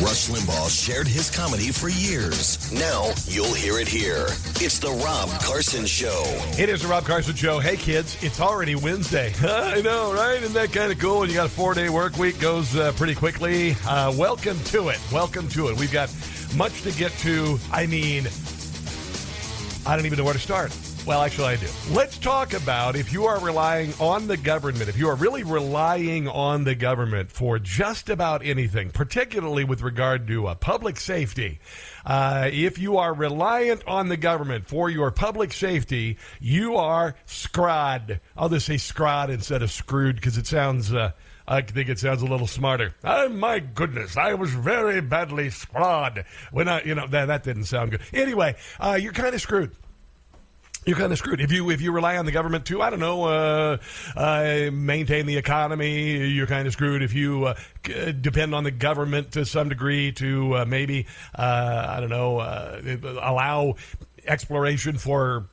Rush Limbaugh shared his comedy for years. Now you'll hear it here. It's the Rob Carson Show. It is the Rob Carson Show. Hey, kids, it's already Wednesday. I know, right? Isn't that kind of cool? When you got a four day work week, goes uh, pretty quickly. Uh, welcome to it. Welcome to it. We've got much to get to. I mean, I don't even know where to start. Well, actually, I do. Let's talk about if you are relying on the government, if you are really relying on the government for just about anything, particularly with regard to uh, public safety. Uh, if you are reliant on the government for your public safety, you are scrod. I'll just say scrod instead of screwed because it sounds. Uh, I think it sounds a little smarter. Oh my goodness, I was very badly scrod when I, you know, that that didn't sound good. Anyway, uh, you're kind of screwed you're kind of screwed if you if you rely on the government to I don't know uh, uh, maintain the economy. You're kind of screwed if you uh, depend on the government to some degree to uh, maybe uh, I don't know uh, allow exploration for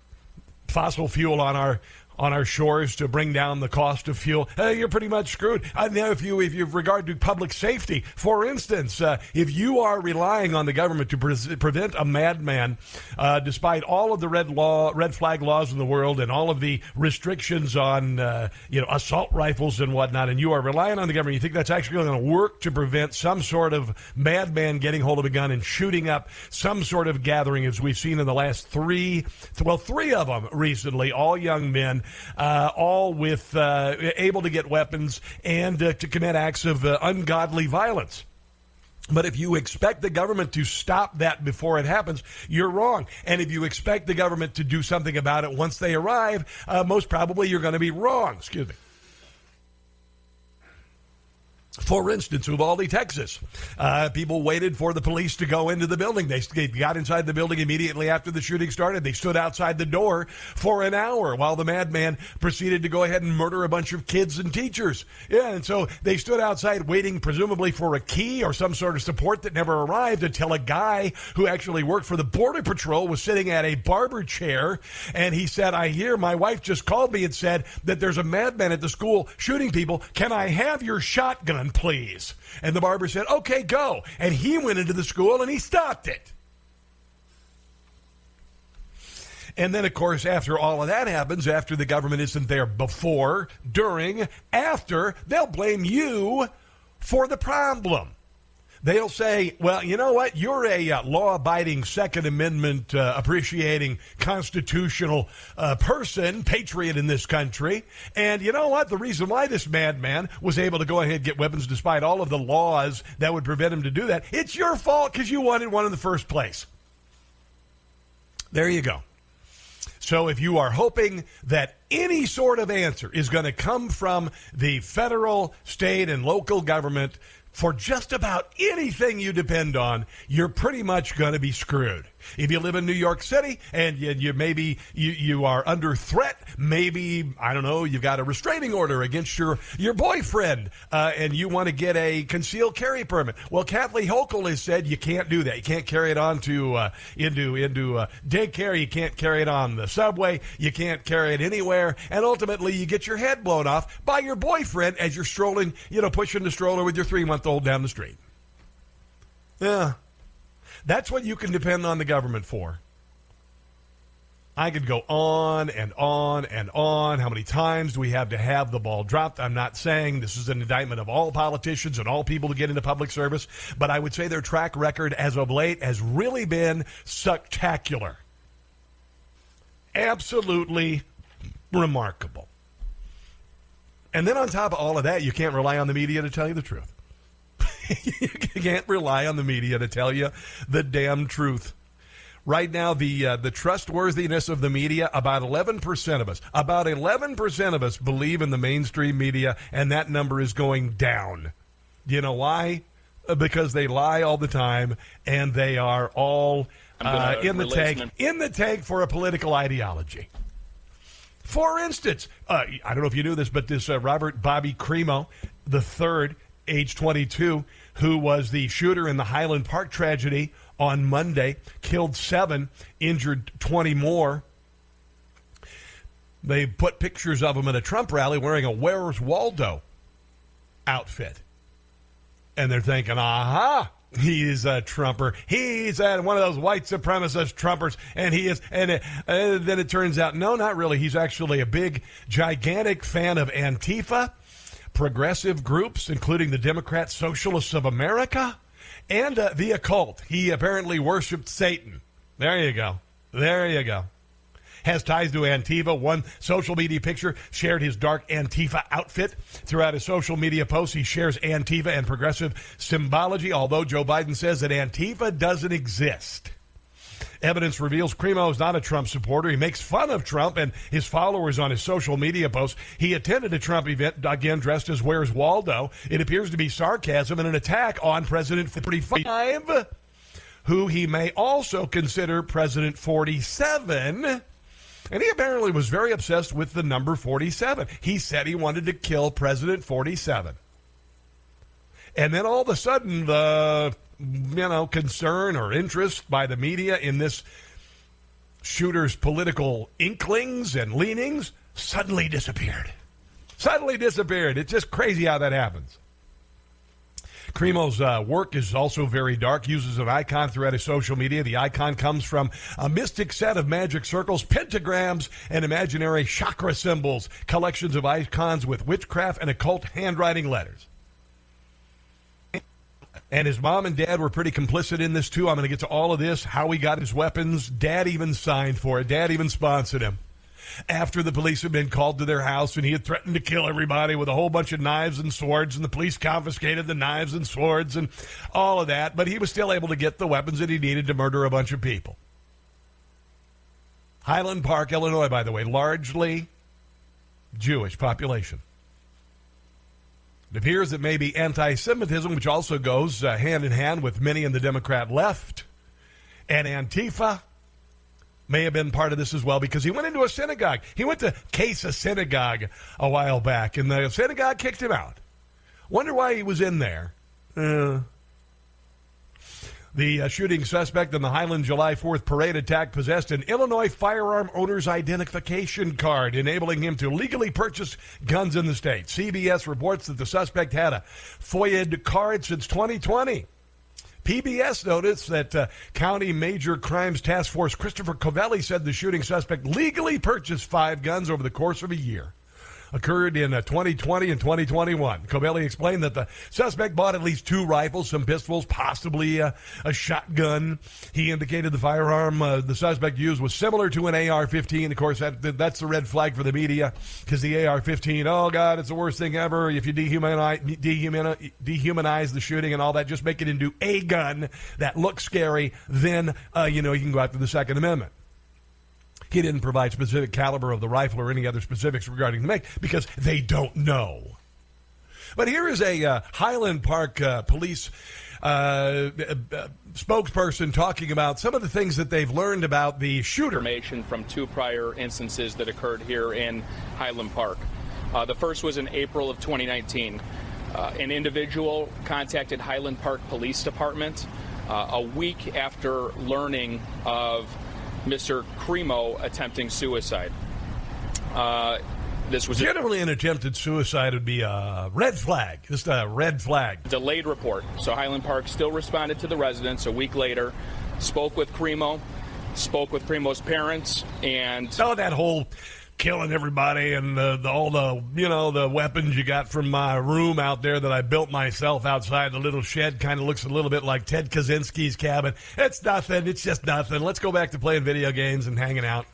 fossil fuel on our on our shores to bring down the cost of fuel, uh, you're pretty much screwed. Uh, now, if you if you regard to public safety, for instance, uh, if you are relying on the government to pre- prevent a madman, uh, despite all of the red law, red flag laws in the world, and all of the restrictions on uh, you know assault rifles and whatnot, and you are relying on the government, you think that's actually going to work to prevent some sort of madman getting hold of a gun and shooting up some sort of gathering, as we've seen in the last three, well, three of them recently, all young men uh, all with uh, able to get weapons and uh, to commit acts of uh, ungodly violence. But if you expect the government to stop that before it happens, you're wrong. And if you expect the government to do something about it once they arrive, uh, most probably you're going to be wrong. Excuse me. For instance, Uvalde, Texas, uh, people waited for the police to go into the building. They, they got inside the building immediately after the shooting started. They stood outside the door for an hour while the madman proceeded to go ahead and murder a bunch of kids and teachers. Yeah, and so they stood outside waiting, presumably for a key or some sort of support that never arrived until a guy who actually worked for the Border Patrol was sitting at a barber chair. And he said, I hear my wife just called me and said that there's a madman at the school shooting people. Can I have your shotgun? Please. And the barber said, okay, go. And he went into the school and he stopped it. And then, of course, after all of that happens, after the government isn't there before, during, after, they'll blame you for the problem. They'll say, well, you know what? You're a uh, law abiding, Second Amendment uh, appreciating constitutional uh, person, patriot in this country. And you know what? The reason why this madman was able to go ahead and get weapons despite all of the laws that would prevent him to do that, it's your fault because you wanted one in the first place. There you go. So if you are hoping that any sort of answer is going to come from the federal, state, and local government for just about anything you depend on, you're pretty much going to be screwed. If you live in New York City and you, you maybe you, you are under threat, maybe I don't know, you've got a restraining order against your your boyfriend, uh, and you want to get a concealed carry permit. Well, Kathleen Hochul has said you can't do that. You can't carry it on to uh, into into uh, daycare. You can't carry it on the subway. You can't carry it anywhere, and ultimately you get your head blown off by your boyfriend as you're strolling, you know, pushing the stroller with your three month old down the street. Yeah. That's what you can depend on the government for. I could go on and on and on. How many times do we have to have the ball dropped? I'm not saying this is an indictment of all politicians and all people to get into public service, but I would say their track record as of late has really been spectacular. Absolutely remarkable. And then on top of all of that, you can't rely on the media to tell you the truth. You can't rely on the media to tell you the damn truth. Right now the uh, the trustworthiness of the media about 11% of us about 11% of us believe in the mainstream media and that number is going down. You know why? Uh, because they lie all the time and they are all uh, in the tank in the tank for a political ideology. For instance uh, i don't know if you knew this but this uh, robert bobby crimo the third age 22 who was the shooter in the highland park tragedy on Monday, killed seven, injured 20 more. They put pictures of him at a Trump rally wearing a Where's Waldo outfit. And they're thinking, aha, he's a Trumper. He's a, one of those white supremacist Trumpers. And he is, and, it, and then it turns out, no, not really. He's actually a big, gigantic fan of Antifa, progressive groups, including the Democrat Socialists of America and uh, the occult. He apparently worshipped Satan. There you go. There you go. Has ties to Antifa. One social media picture shared his dark Antifa outfit. Throughout his social media posts, he shares Antifa and progressive symbology, although Joe Biden says that Antifa doesn't exist. Evidence reveals Crimo is not a Trump supporter. He makes fun of Trump and his followers on his social media posts. He attended a Trump event, again dressed as Where's Waldo. It appears to be sarcasm and an attack on President 45, who he may also consider President 47. And he apparently was very obsessed with the number 47. He said he wanted to kill President 47. And then all of a sudden, the you know, concern or interest by the media in this shooter's political inklings and leanings suddenly disappeared. Suddenly disappeared. It's just crazy how that happens. Crimo's uh, work is also very dark, uses an icon throughout his social media. The icon comes from a mystic set of magic circles, pentagrams, and imaginary chakra symbols, collections of icons with witchcraft and occult handwriting letters and his mom and dad were pretty complicit in this too. I'm going to get to all of this, how he got his weapons. Dad even signed for it. Dad even sponsored him. After the police had been called to their house and he had threatened to kill everybody with a whole bunch of knives and swords, and the police confiscated the knives and swords and all of that, but he was still able to get the weapons that he needed to murder a bunch of people. Highland Park, Illinois, by the way, largely Jewish population. It appears that maybe anti Semitism, which also goes uh, hand in hand with many in the Democrat left, and Antifa may have been part of this as well because he went into a synagogue. He went to Casa Synagogue a while back, and the synagogue kicked him out. Wonder why he was in there. Uh, the uh, shooting suspect in the Highland July 4th parade attack possessed an Illinois firearm owner's identification card, enabling him to legally purchase guns in the state. CBS reports that the suspect had a FOID card since 2020. PBS noticed that uh, County Major Crimes Task Force Christopher Covelli said the shooting suspect legally purchased five guns over the course of a year occurred in 2020 uh, and 2021. Covelli explained that the suspect bought at least two rifles, some pistols, possibly a, a shotgun. He indicated the firearm uh, the suspect used was similar to an AR-15. Of course, that, that's the red flag for the media because the AR-15, oh God, it's the worst thing ever. If you dehumanize, dehumanize, dehumanize the shooting and all that, just make it into a gun that looks scary. Then uh, you know you can go after the Second Amendment. He didn't provide specific caliber of the rifle or any other specifics regarding the make because they don't know. But here is a uh, Highland Park uh, police uh, uh, spokesperson talking about some of the things that they've learned about the shooter. Information from two prior instances that occurred here in Highland Park. Uh, the first was in April of 2019. Uh, an individual contacted Highland Park Police Department a week after learning of Mr. Crimo attempting suicide. Uh, this was generally an attempted suicide would be a red flag, just a red flag. Delayed report. So Highland Park still responded to the residents a week later, spoke with Crimo, spoke with Crimo's parents, and oh, that whole killing everybody and the, the, all the you know the weapons you got from my room out there that I built myself outside the little shed kind of looks a little bit like Ted Kaczynski's cabin. It's nothing. It's just nothing. Let's go back to playing video games and hanging out.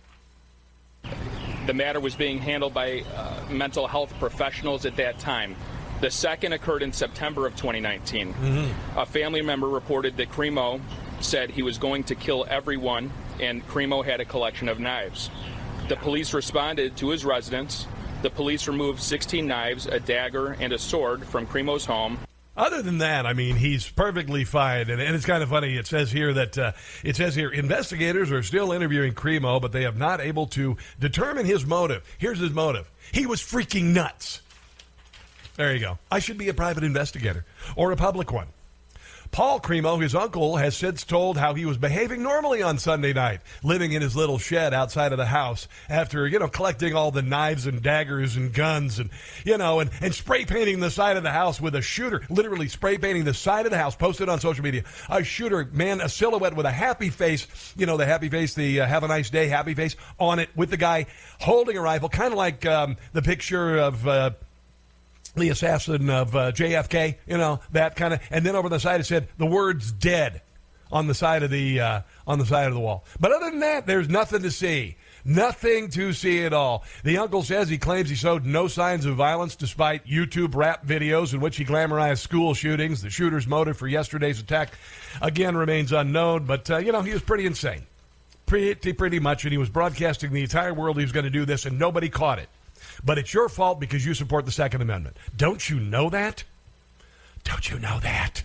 The matter was being handled by uh, mental health professionals at that time. The second occurred in September of 2019. Mm-hmm. A family member reported that Crimo said he was going to kill everyone, and Crimo had a collection of knives. The police responded to his residence. The police removed 16 knives, a dagger, and a sword from Crimo's home. Other than that, I mean, he's perfectly fine. And, and it's kind of funny. It says here that uh, it says here investigators are still interviewing Crimo, but they have not able to determine his motive. Here's his motive: he was freaking nuts. There you go. I should be a private investigator or a public one. Paul Crimo, his uncle, has since told how he was behaving normally on Sunday night, living in his little shed outside of the house after, you know, collecting all the knives and daggers and guns and, you know, and, and spray painting the side of the house with a shooter, literally spray painting the side of the house, posted on social media. A shooter, man, a silhouette with a happy face, you know, the happy face, the uh, have a nice day happy face on it with the guy holding a rifle, kind of like um, the picture of, uh, the assassin of uh, JFK, you know that kind of. And then over the side it said the words "dead" on the side of the uh, on the side of the wall. But other than that, there's nothing to see. Nothing to see at all. The uncle says he claims he showed no signs of violence despite YouTube rap videos in which he glamorized school shootings. The shooter's motive for yesterday's attack again remains unknown, but uh, you know he was pretty insane, pretty pretty much, and he was broadcasting the entire world he was going to do this, and nobody caught it. But it's your fault because you support the Second Amendment. Don't you know that? Don't you know that?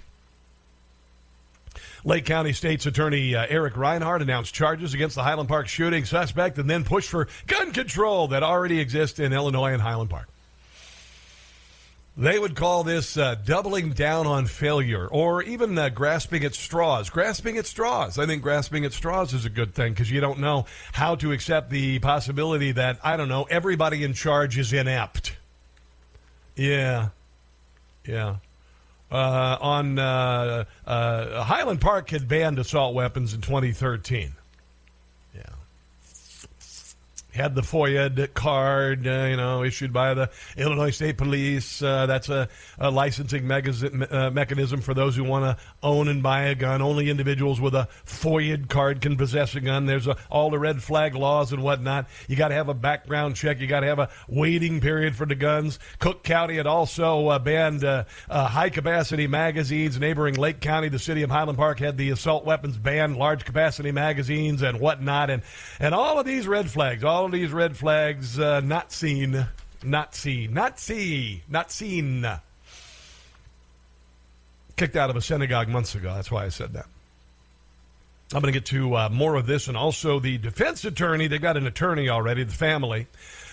Lake County State's Attorney uh, Eric Rinehart announced charges against the Highland Park shooting suspect and then pushed for gun control that already exists in Illinois and Highland Park. They would call this uh, doubling down on failure or even uh, grasping at straws. Grasping at straws. I think grasping at straws is a good thing because you don't know how to accept the possibility that, I don't know, everybody in charge is inept. Yeah. Yeah. Uh, on uh, uh, Highland Park had banned assault weapons in 2013 had the FOID card, uh, you know, issued by the Illinois State Police. Uh, that's a, a licensing mechanism, uh, mechanism for those who want to own and buy a gun. Only individuals with a FOID card can possess a gun. There's a, all the red flag laws and whatnot. You got to have a background check. You got to have a waiting period for the guns. Cook County had also uh, banned uh, uh, high capacity magazines. Neighboring Lake County, the city of Highland Park had the assault weapons banned, large capacity magazines and whatnot, and and all of these red flags, all these red flags, uh, not seen, not seen, not see, not seen kicked out of a synagogue months ago. That's why I said that. I'm going to get to uh, more of this and also the defense attorney. They've got an attorney already, the family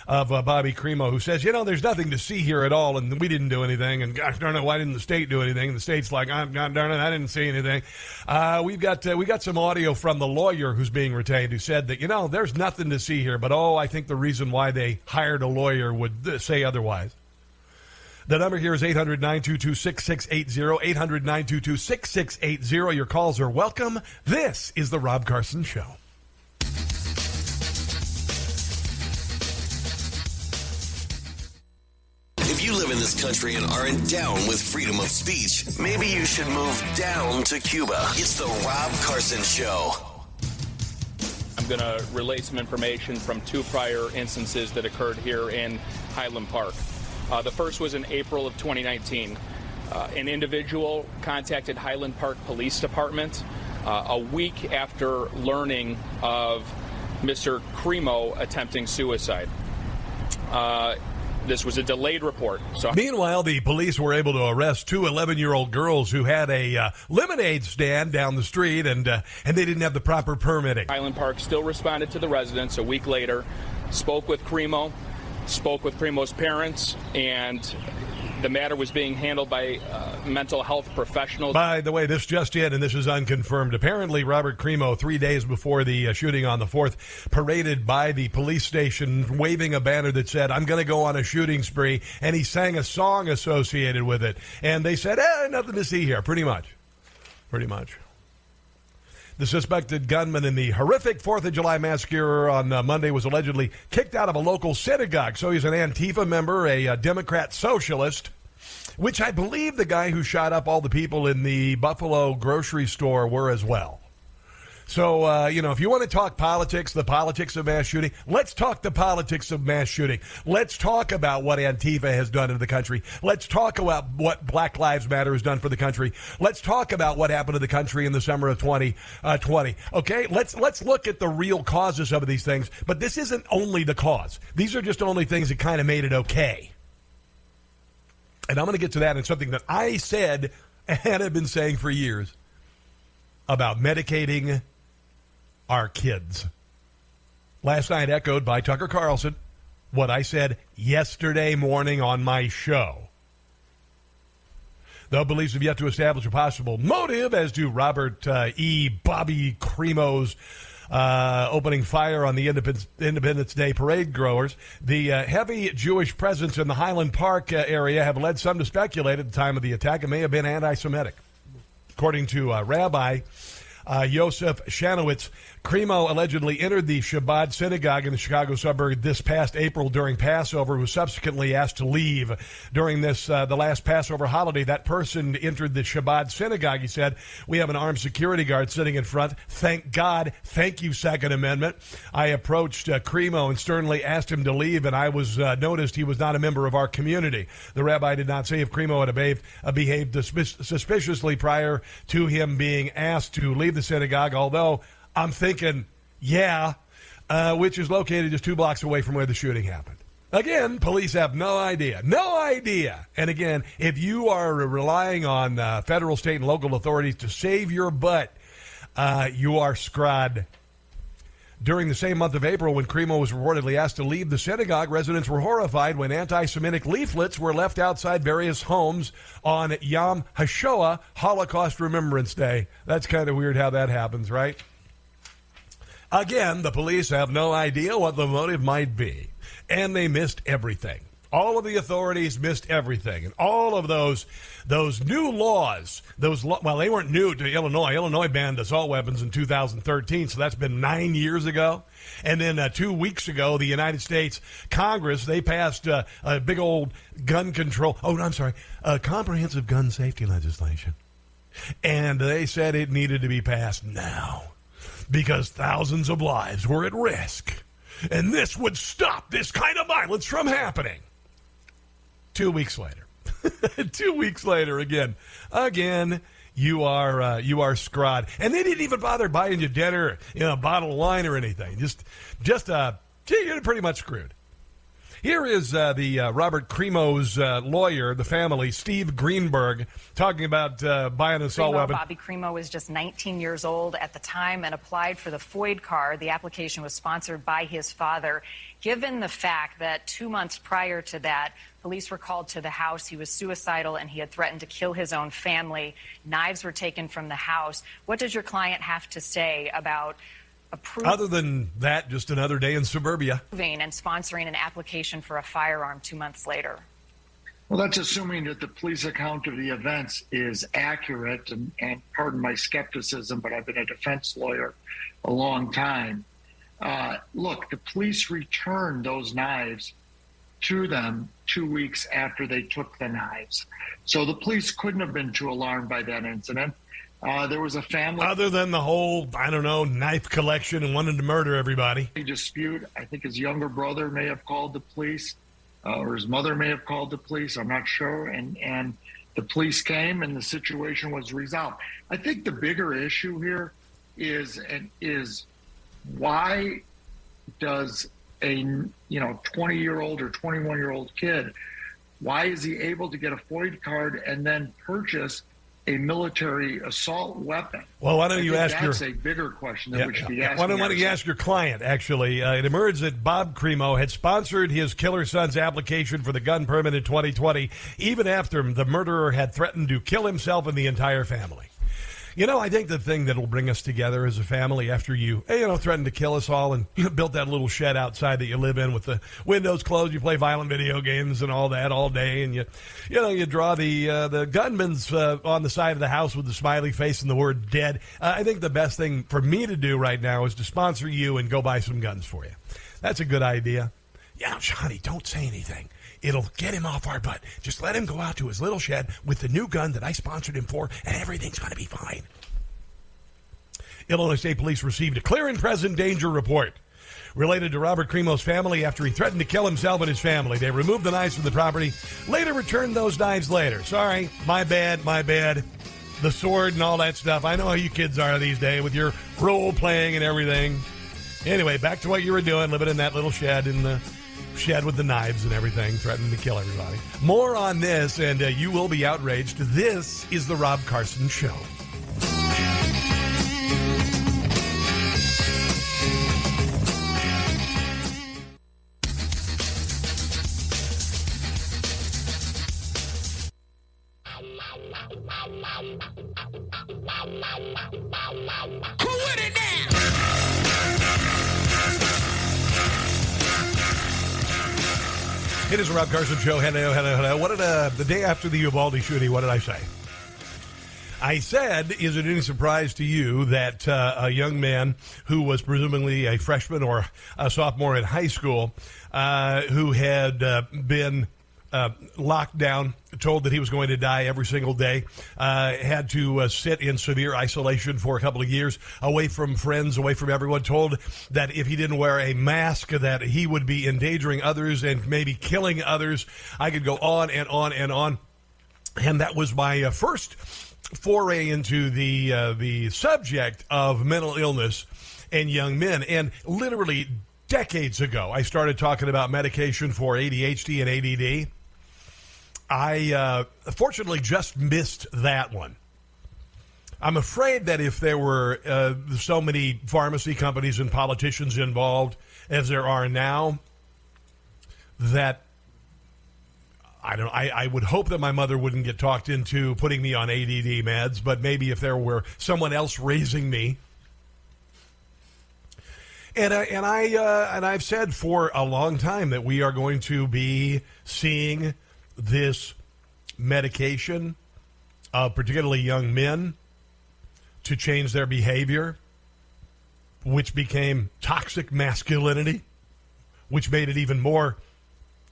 of uh, Bobby Crimo, who says, you know, there's nothing to see here at all, and we didn't do anything, and gosh darn it, why didn't the state do anything? And the state's like, I'm God darn it, I didn't see anything. Uh, we've got uh, we got some audio from the lawyer who's being retained, who said that you know there's nothing to see here, but oh, I think the reason why they hired a lawyer would uh, say otherwise. The number here is 800 922 6680. 800 922 6680. Your calls are welcome. This is The Rob Carson Show. Live in this country and aren't down with freedom of speech, maybe you should move down to Cuba. It's The Rob Carson Show. I'm going to relay some information from two prior instances that occurred here in Highland Park. Uh, the first was in April of 2019. Uh, an individual contacted Highland Park Police Department uh, a week after learning of Mr. Crimo attempting suicide. This was a delayed report. So, meanwhile, the police were able to arrest two 11-year-old girls who had a uh, lemonade stand down the street, and uh, and they didn't have the proper permitting. Highland Park still responded to the residents a week later, spoke with Crimo, spoke with Crimo's parents, and the matter was being handled by uh, mental health professionals. By the way, this just in, and this is unconfirmed. Apparently, Robert Crimo, three days before the uh, shooting on the 4th, paraded by the police station waving a banner that said, I'm going to go on a shooting spree, and he sang a song associated with it. And they said, eh, nothing to see here, pretty much. Pretty much. The suspected gunman in the horrific 4th of July massacre on uh, Monday was allegedly kicked out of a local synagogue. So he's an Antifa member, a, uh, Democrat socialist, which I believe the guy who shot up all the people in the Buffalo grocery store were as well. So, uh, you know, if you want to talk politics, the politics of mass shooting, let's talk the politics of mass shooting. Let's talk about what Antifa has done in the country. Let's talk about what Black Lives Matter has done for the country. Let's talk about what happened to the country in the summer of 2020. Uh, okay, let's let's look at the real causes of these things. But this isn't only the cause. These are just only things that kind of made it okay. And I'm going to get to that in something that I said and have been saying for years about medicating our kids. Last night, echoed by Tucker Carlson, what I said yesterday morning on my show. Though police have yet to establish a possible motive as to Robert uh, E. Bobby Crimo's uh, opening fire on the Independence, Independence Day parade growers. The uh, heavy Jewish presence in the Highland Park uh, area have led some to speculate at the time of the attack it may have been anti Semitic. According to uh, Rabbi uh, Yosef Schanowitz. Crimo allegedly entered the Chabad synagogue in the Chicago suburb this past April during Passover, was subsequently asked to leave during this uh, the last Passover holiday. That person entered the Chabad synagogue. He said, "We have an armed security guard sitting in front. Thank God. Thank you, Second Amendment." I approached uh, Crimo and sternly asked him to leave, and I was uh, noticed he was not a member of our community. The rabbi did not say if Crimo had behaved, uh, behaved suspiciously prior to him being asked to leave the synagogue, although I'm thinking, yeah, uh, which is located just two blocks away from where the shooting happened. Again, police have no idea. No idea. And again, if you are relying on uh, federal, state, and local authorities to save your butt, uh, you are scrod. During the same month of April, when Crimo was reportedly asked to leave the synagogue, residents were horrified when anti Semitic leaflets were left outside various homes on Yom HaShoah, Holocaust Remembrance Day. That's kind of weird how that happens, right? Again, the police have no idea what the motive might be, and they missed everything. All of the authorities missed everything, and all of those those new laws, those well, they weren't new to Illinois. Illinois banned assault weapons in 2013, so that's been nine years ago. And then uh, two weeks ago, the United States Congress they passed uh, a big old gun control. Oh, I'm sorry, comprehensive gun safety legislation, and they said it needed to be passed now because thousands of lives were at risk. And this would stop this kind of violence from happening. Two weeks later. Two weeks later, again, again, you are uh, you are scrod, and they didn't even bother buying you dinner, you know, a bottle of wine or anything. Just, just uh, you're pretty much screwed. Here is uh, the uh, Robert Crimo's uh, lawyer, the family, Steve Greenberg, talking about uh, buying an assault Crimo, weapon. Bobby Crimo was just 19 years old at the time and applied for the FOID card. The application was sponsored by his father. Given the fact that two months prior to that, police were called to the house, he was suicidal and he had threatened to kill his own family. Knives were taken from the house. What does your client have to say about approving. Other than that, just another day in suburbia. And sponsoring an application for a firearm two months later. Well, that's assuming that the police account of the events is accurate. And, and pardon my skepticism, but I've been a defense lawyer a long time. Uh, look, the police returned those knives to them two weeks after they took the knives. So the police couldn't have been too alarmed by that incident. Uh, there was a family. Other than the whole, I don't know, knife collection and wanting to murder everybody. Dispute. I think his younger brother may have called the police, uh, or his mother may have called the police. I'm not sure. And and the police came, and the situation was resolved. I think the bigger issue here is and is why does a you know 20 year old or 21 year old kid why is he able to get a FOID card and then purchase a military assault weapon. Well, why don't you ask that's your? a bigger question that yeah, we should be asking. Why don't, why don't you ask your client? Actually, uh, it emerged that Bob Crimo had sponsored his killer son's application for the gun permit in 2020, even after the murderer had threatened to kill himself and the entire family. You know, I think the thing that will bring us together as a family after you, you know, threatened to kill us all and you built that little shed outside that you live in with the windows closed, you play violent video games and all that all day, and you, you know, you draw the uh, the gunman's uh, on the side of the house with the smiley face and the word dead. Uh, I think the best thing for me to do right now is to sponsor you and go buy some guns for you. That's a good idea. Yeah, Johnny, don't say anything. It'll get him off our butt. Just let him go out to his little shed with the new gun that I sponsored him for, and everything's going to be fine. Illinois State Police received a clear and present danger report related to Robert Crimo's family after he threatened to kill himself and his family. They removed the knives from the property, later returned those knives later. Sorry, my bad, my bad. The sword and all that stuff. I know how you kids are these days with your role playing and everything. Anyway, back to what you were doing, living in that little shed in the shed with the knives and everything, threatening to kill everybody. More on this, and uh, you will be outraged. This is the Rob Carson Show. It is a Rob Carson show. Hello, hello, hello. What did uh, the day after the Uvalde shooting? What did I say? I said, is it any surprise to you that uh, a young man who was presumably a freshman or a sophomore in high school, uh, who had uh, been uh, locked down, told that he was going to die every single day, uh, had to uh, sit in severe isolation for a couple of years, away from friends, away from everyone, told that if he didn't wear a mask, that he would be endangering others and maybe killing others. I could go on and on and on. And that was my uh, first foray into the uh, the subject of mental illness and young men. And literally decades ago, I started talking about medication for ADHD and ADD. I uh, fortunately just missed that one. I'm afraid that if there were uh, so many pharmacy companies and politicians involved as there are now, that I don't. I, I would hope that my mother wouldn't get talked into putting me on ADD meds, but maybe if there were someone else raising me. And I, and I uh, and I've said for a long time that we are going to be seeing this medication of particularly young men to change their behavior, which became toxic masculinity, which made it even more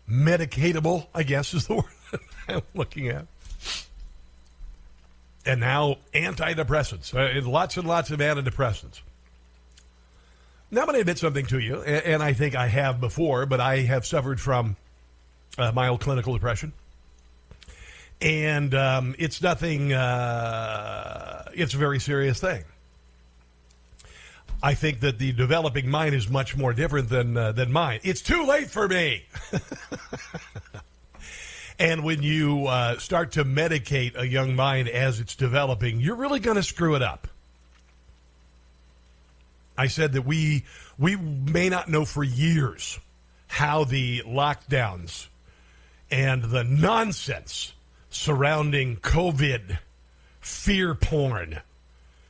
medicatable, I guess is the word I'm looking at. And now antidepressants, uh, lots and lots of antidepressants. Now I'm going to admit something to you, and, and I think I have before, but I have suffered from uh, mild clinical depression. And um, it's nothing, uh, it's a very serious thing. I think that the developing mind is much more different than, uh, than mine. It's too late for me. and when you uh, start to medicate a young mind as it's developing, you're really going to screw it up. I said that we we may not know for years how the lockdowns and the nonsense surrounding COVID, fear porn,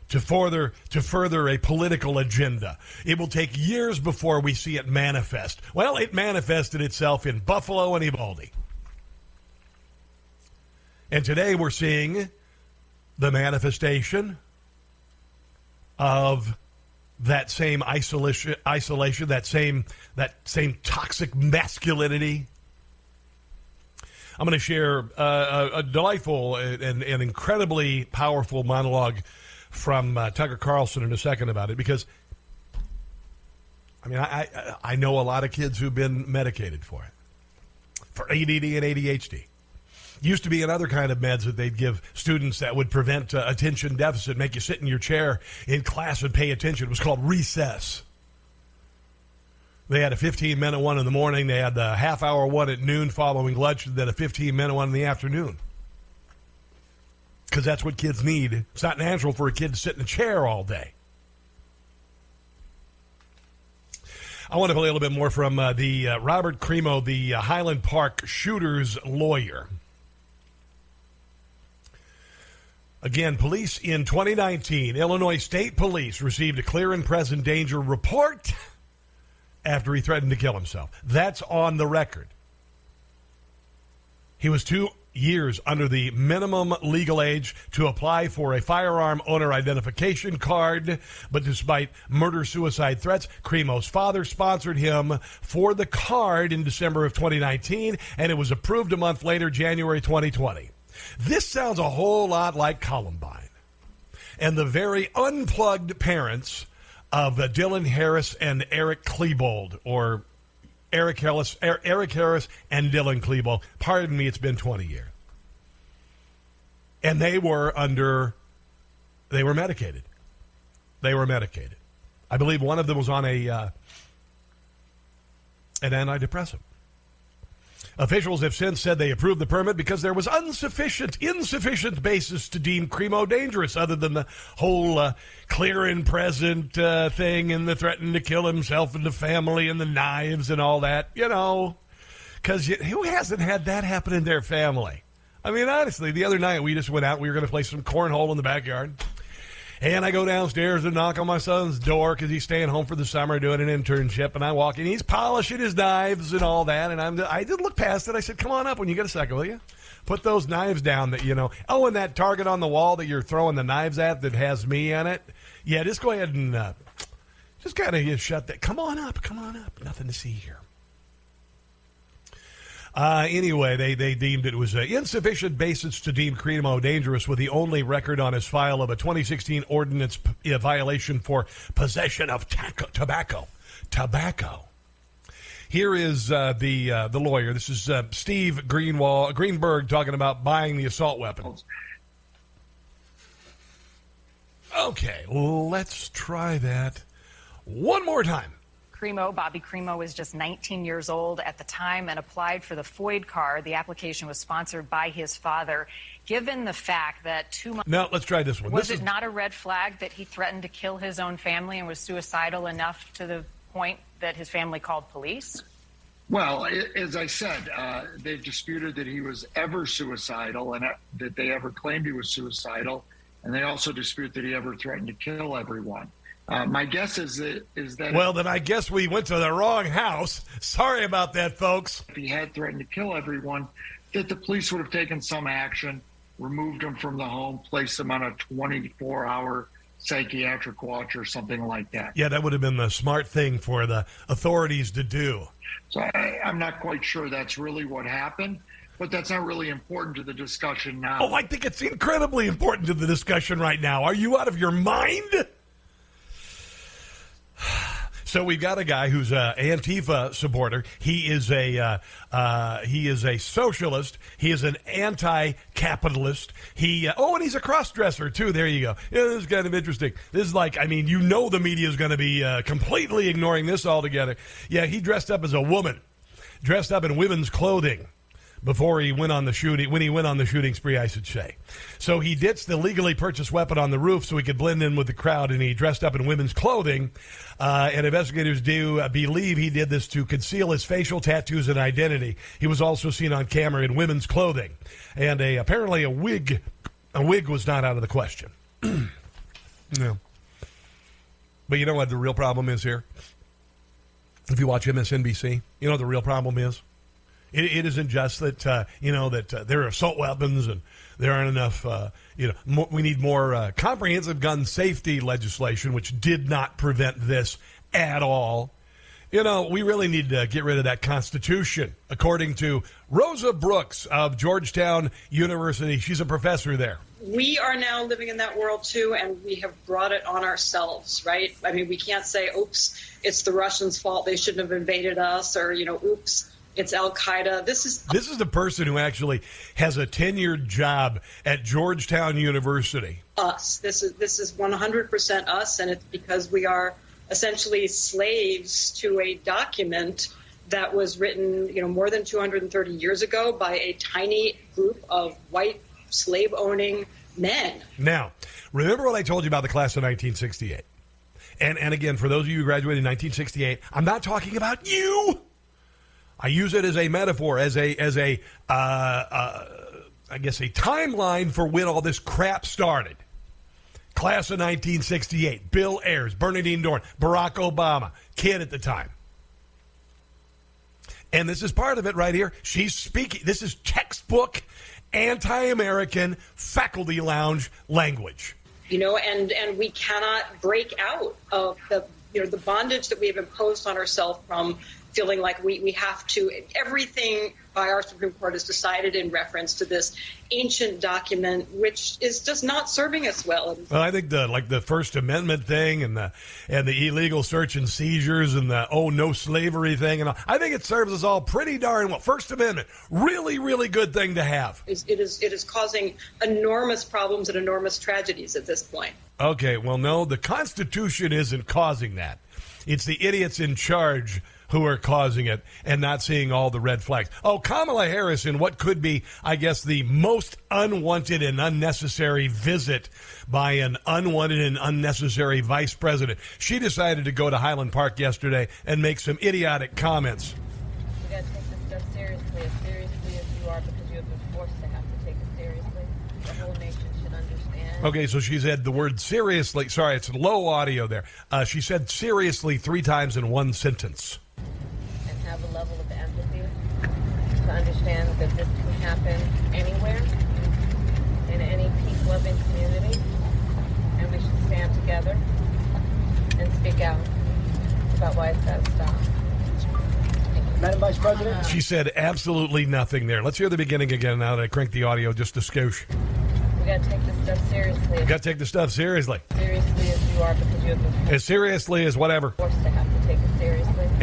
to further to further a political agenda. It will take years before we see it manifest. Well, it manifested itself in Buffalo and Uvalde. And today we're seeing the manifestation of that same isolation isolation that same that same toxic masculinity I'm going to share uh, a, a, delightful and, and, incredibly powerful monologue from uh, Tucker Carlson in a second about it because, I mean, I, I, I know a lot of kids who've been medicated for it, for ADD and ADHD. Used to be another kind of meds that they'd give students that would prevent uh, attention deficit, make you sit in your chair in class and pay attention. It was called recess. They had a 15 minute one in the morning. They had the half hour one at noon following lunch, then a 15 minute one in the afternoon. Because that's what kids need. It's not natural for a kid to sit in a chair all day. I want to play a little bit more from uh, the uh, Robert Crimo, the uh, Highland Park shooter's lawyer. Again, police in 2019, Illinois State Police received a clear and present danger report after he threatened to kill himself. That's on the record. He was two years under the minimum legal age to apply for a firearm owner identification card. But despite murder suicide threats, Crimo's father sponsored him for the card in December of 2019, and it was approved a month later, January 2020. This sounds a whole lot like Columbine. And the very unplugged parents of uh, Dylan Harris and Eric Klebold, or Eric Harris, er, Eric Harris and Dylan Klebold. Pardon me, it's been 20 years. And they were under, they were medicated. They were medicated. I believe one of them was on a uh, an antidepressant. Officials have since said they approved the permit because there was insufficient, insufficient basis to deem Crimo dangerous, other than the whole uh, clear and present uh, thing and the threatening to kill himself and the family and the knives and all that. You know, because who hasn't had that happen in their family? I mean, honestly, the other night we just went out. We were going to play some cornhole in the backyard. And I go downstairs and knock on my son's door because he's staying home for the summer doing an internship. And I walk in, he's polishing his knives and all that. And I'm, I did look past it. I said, "Come on up when you get a second, will you? Put those knives down that you know. Oh, and that target on the wall that you're throwing the knives at that has me in it. Yeah, just go ahead and uh, just kind of shut that. Come on up, come on up. Nothing to see here." Uh, anyway, they, they deemed it was uh, insufficient basis to deem Crimo dangerous with the only record on his file of a 2016 ordinance p- violation for possession of tobacco. Tobacco. Here is uh, the uh, the lawyer. This is uh, Steve Greenwall Greenberg talking about buying the assault weapon. Okay, let's try that one more time. Crimo. Bobby Crimo was just 19 years old at the time and applied for the FOID card. The application was sponsored by his father. Given the fact that two months. Now, let's try this one. Was this it is... not a red flag that he threatened to kill his own family and was suicidal enough to the point that his family called police? Well, as I said, uh, they've disputed that he was ever suicidal and uh, that they ever claimed he was suicidal. And they also dispute that he ever threatened to kill everyone. Uh, my guess is that is that well, then I guess we went to the wrong house. Sorry about that, folks. If he had threatened to kill everyone, that the police would have taken some action, removed him from the home, placed him on a 24-hour psychiatric watch or something like that. Yeah, that would have been the smart thing for the authorities to do. So I, I'm not quite sure that's really what happened but that's not really important to the discussion now. Oh, I think it's incredibly important to the discussion right now. Are you out of your mind? So we've got a guy who's an Antifa supporter. He is a uh, uh, he is a socialist. He is an anti-capitalist. He uh, oh, and he's a cross-dresser too. There you go. Yeah, this is kind of interesting. This is like I mean, you know, the media is going to be uh, completely ignoring this altogether. Yeah, he dressed up as a woman, dressed up in women's clothing before he went on the shooting when he went on the shooting spree, I should say. So he ditched the legally purchased weapon on the roof so he could blend in with the crowd, and he dressed up in women's clothing. Uh, and investigators do believe he did this to conceal his facial tattoos and identity. He was also seen on camera in women's clothing, and a apparently a wig. A wig was not out of the question. no. But you know what the real problem is here? If you watch MSNBC, you know what the real problem is? It, it isn't just that uh, you know that uh, there are assault weapons and there aren't enough. Uh, you know, we need more uh, comprehensive gun safety legislation, which did not prevent this at all. You know, we really need to get rid of that Constitution, according to Rosa Brooks of Georgetown University. She's a professor there. We are now living in that world too, and we have brought it on ourselves, right? I mean, we can't say, oops, it's the Russians' fault. They shouldn't have invaded us, or, you know, oops, it's Al Qaeda. This is this is the person who actually has a tenured job at Georgetown University. Us. This is this is 100% us, and it's because we are essentially slaves to a document that was written, you know, more than 230 years ago by a tiny group of white slave-owning men. Now, remember what I told you about the class of 1968. And and again, for those of you who graduated in 1968, I'm not talking about you. I use it as a metaphor, as a as a uh, uh, I guess, a timeline for when all this crap started. Class of 1968, Bill Ayers, Bernardine Dohrn, Barack Obama, kid at the time. And this is part of it right here. She's speaking. This is textbook anti American faculty lounge language. You know, and, and we cannot break out of the you know the bondage that we have imposed on ourselves from feeling like we, we have to everything by our Supreme Court is decided in reference to this ancient document, which is just not serving us well. Well, I think the like the First Amendment thing and the and the illegal search and seizures and the oh no slavery thing and all, I think it serves us all pretty darn well. First Amendment, really really good thing to have. It is it is causing enormous problems and enormous tragedies at this point. Okay, well no, the Constitution isn't causing that. It's the idiots in charge who are causing it and not seeing all the red flags. Oh, Kamala Harris in what could be, I guess, the most unwanted and unnecessary visit by an unwanted and unnecessary vice president. She decided to go to Highland Park yesterday and make some idiotic comments. You got to take this stuff seriously, as seriously as you are, because you have been forced to have to take it seriously. The whole nation should understand. Okay, so she said the word seriously. Sorry, it's low audio there. Uh, she said seriously three times in one sentence have a level of empathy to understand that this can happen anywhere, in any peace-loving community, and we should stand together and speak out about why it's got to stop. Madam Vice President? She said absolutely nothing there. Let's hear the beginning again now that I cranked the audio just a skosh. We got to take this stuff seriously. We got to take the stuff seriously. Seriously as you are because you have been as seriously as whatever. Forced to have to take it seriously.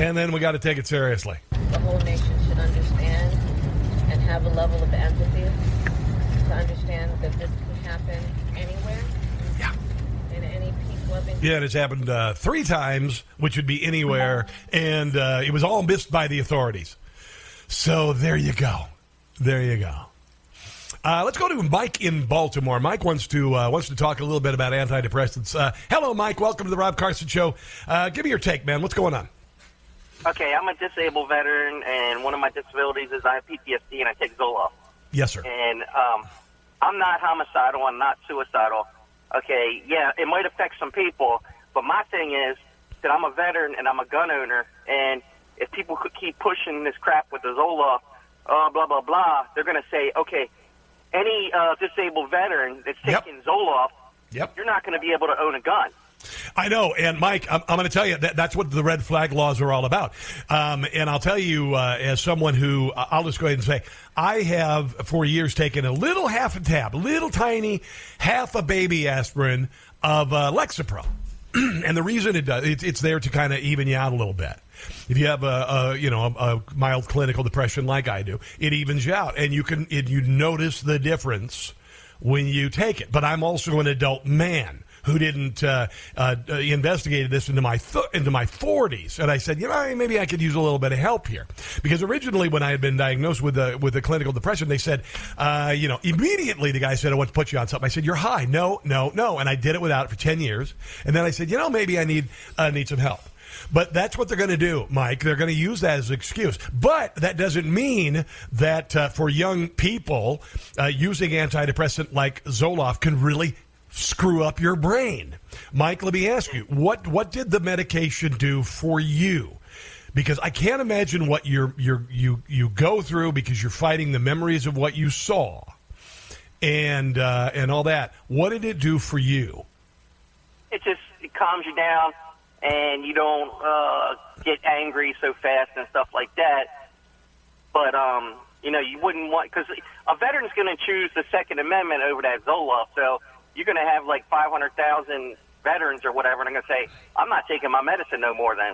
And then we got to take it seriously. The whole nation should understand and have a level of empathy to understand that this can happen anywhere. Yeah. In any peace-loving. Yeah, and it's happened uh, three times, which would be anywhere, and uh, it was all missed by the authorities. So there you go. There you go. Uh, let's go to Mike in Baltimore. Mike wants to uh, wants to talk a little bit about antidepressants. Uh, hello, Mike. Welcome to the Rob Carson Show. Uh, give me your take, man. What's going on? Okay, I'm a disabled veteran, and one of my disabilities is I have PTSD, and I take Zoloft. Yes, sir. And um, I'm not homicidal. I'm not suicidal. Okay, yeah, it might affect some people, but my thing is that I'm a veteran and I'm a gun owner, and if people could keep pushing this crap with the Zoloft, uh, blah blah blah, they're going to say, okay, any uh, disabled veteran that's taking yep. Zoloft, yep. you're not going to be able to own a gun. I know, and Mike, I'm, I'm going to tell you that that's what the red flag laws are all about. Um, and I'll tell you, uh, as someone who I'll just go ahead and say, I have for years taken a little half a tab, little tiny half a baby aspirin of uh, Lexapro, and the reason it does, it, it's there to kind of even you out a little bit. If you have a, a you know a, a, mild clinical depression like I do, it evens you out, and you can it, you notice the difference when you take it. But I'm also an adult man who didn't uh, uh, uh investigated this into my th- into my 40s, and I said, you know, maybe I could use a little bit of help here, because originally when I had been diagnosed with a with a clinical depression, they said, uh, you know, immediately the guy said, I want to put you on something. I said, you're high. No, no, no, and I did it without it for 10 years, and then I said, you know, maybe I need uh, need some help. But that's what they're going to do, Mike. They're going to use that as an excuse. But that doesn't mean that uh, for young people, uh, using antidepressant like Zoloft can really screw up your brain. Mike, let me ask you, what what did the medication do for you? Because I can't imagine what you're, you're, you you go through because you're fighting the memories of what you saw, and uh, and all that. What did it do for you? It just it calms you down and you don't uh, get angry so fast and stuff like that. But um, you know, you wouldn't want because a veteran's going to choose the Second Amendment over that Zoloft. So you're going to have like 500,000 veterans or whatever, and I'm going to say, I'm not taking my medicine no more then.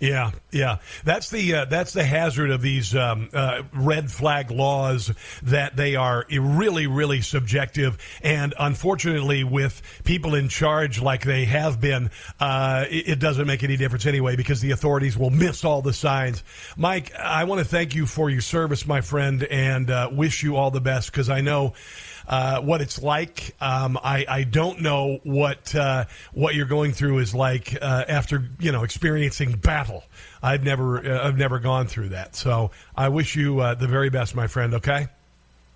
Yeah, yeah. That's the uh, that's the hazard of these um, uh, red flag laws that they are really, really subjective, and unfortunately, with people in charge like they have been, uh, it, it, doesn't make any difference anyway because the authorities will miss all the signs. Mike, I want to thank you for your service, my friend, and uh, wish you all the best because I know uh, what it's like. Um, I, I don't know what uh, what you're going through is like uh, after you know experiencing battle. I've never uh, I've never gone through that, so I wish you uh, the very best, my friend. Okay.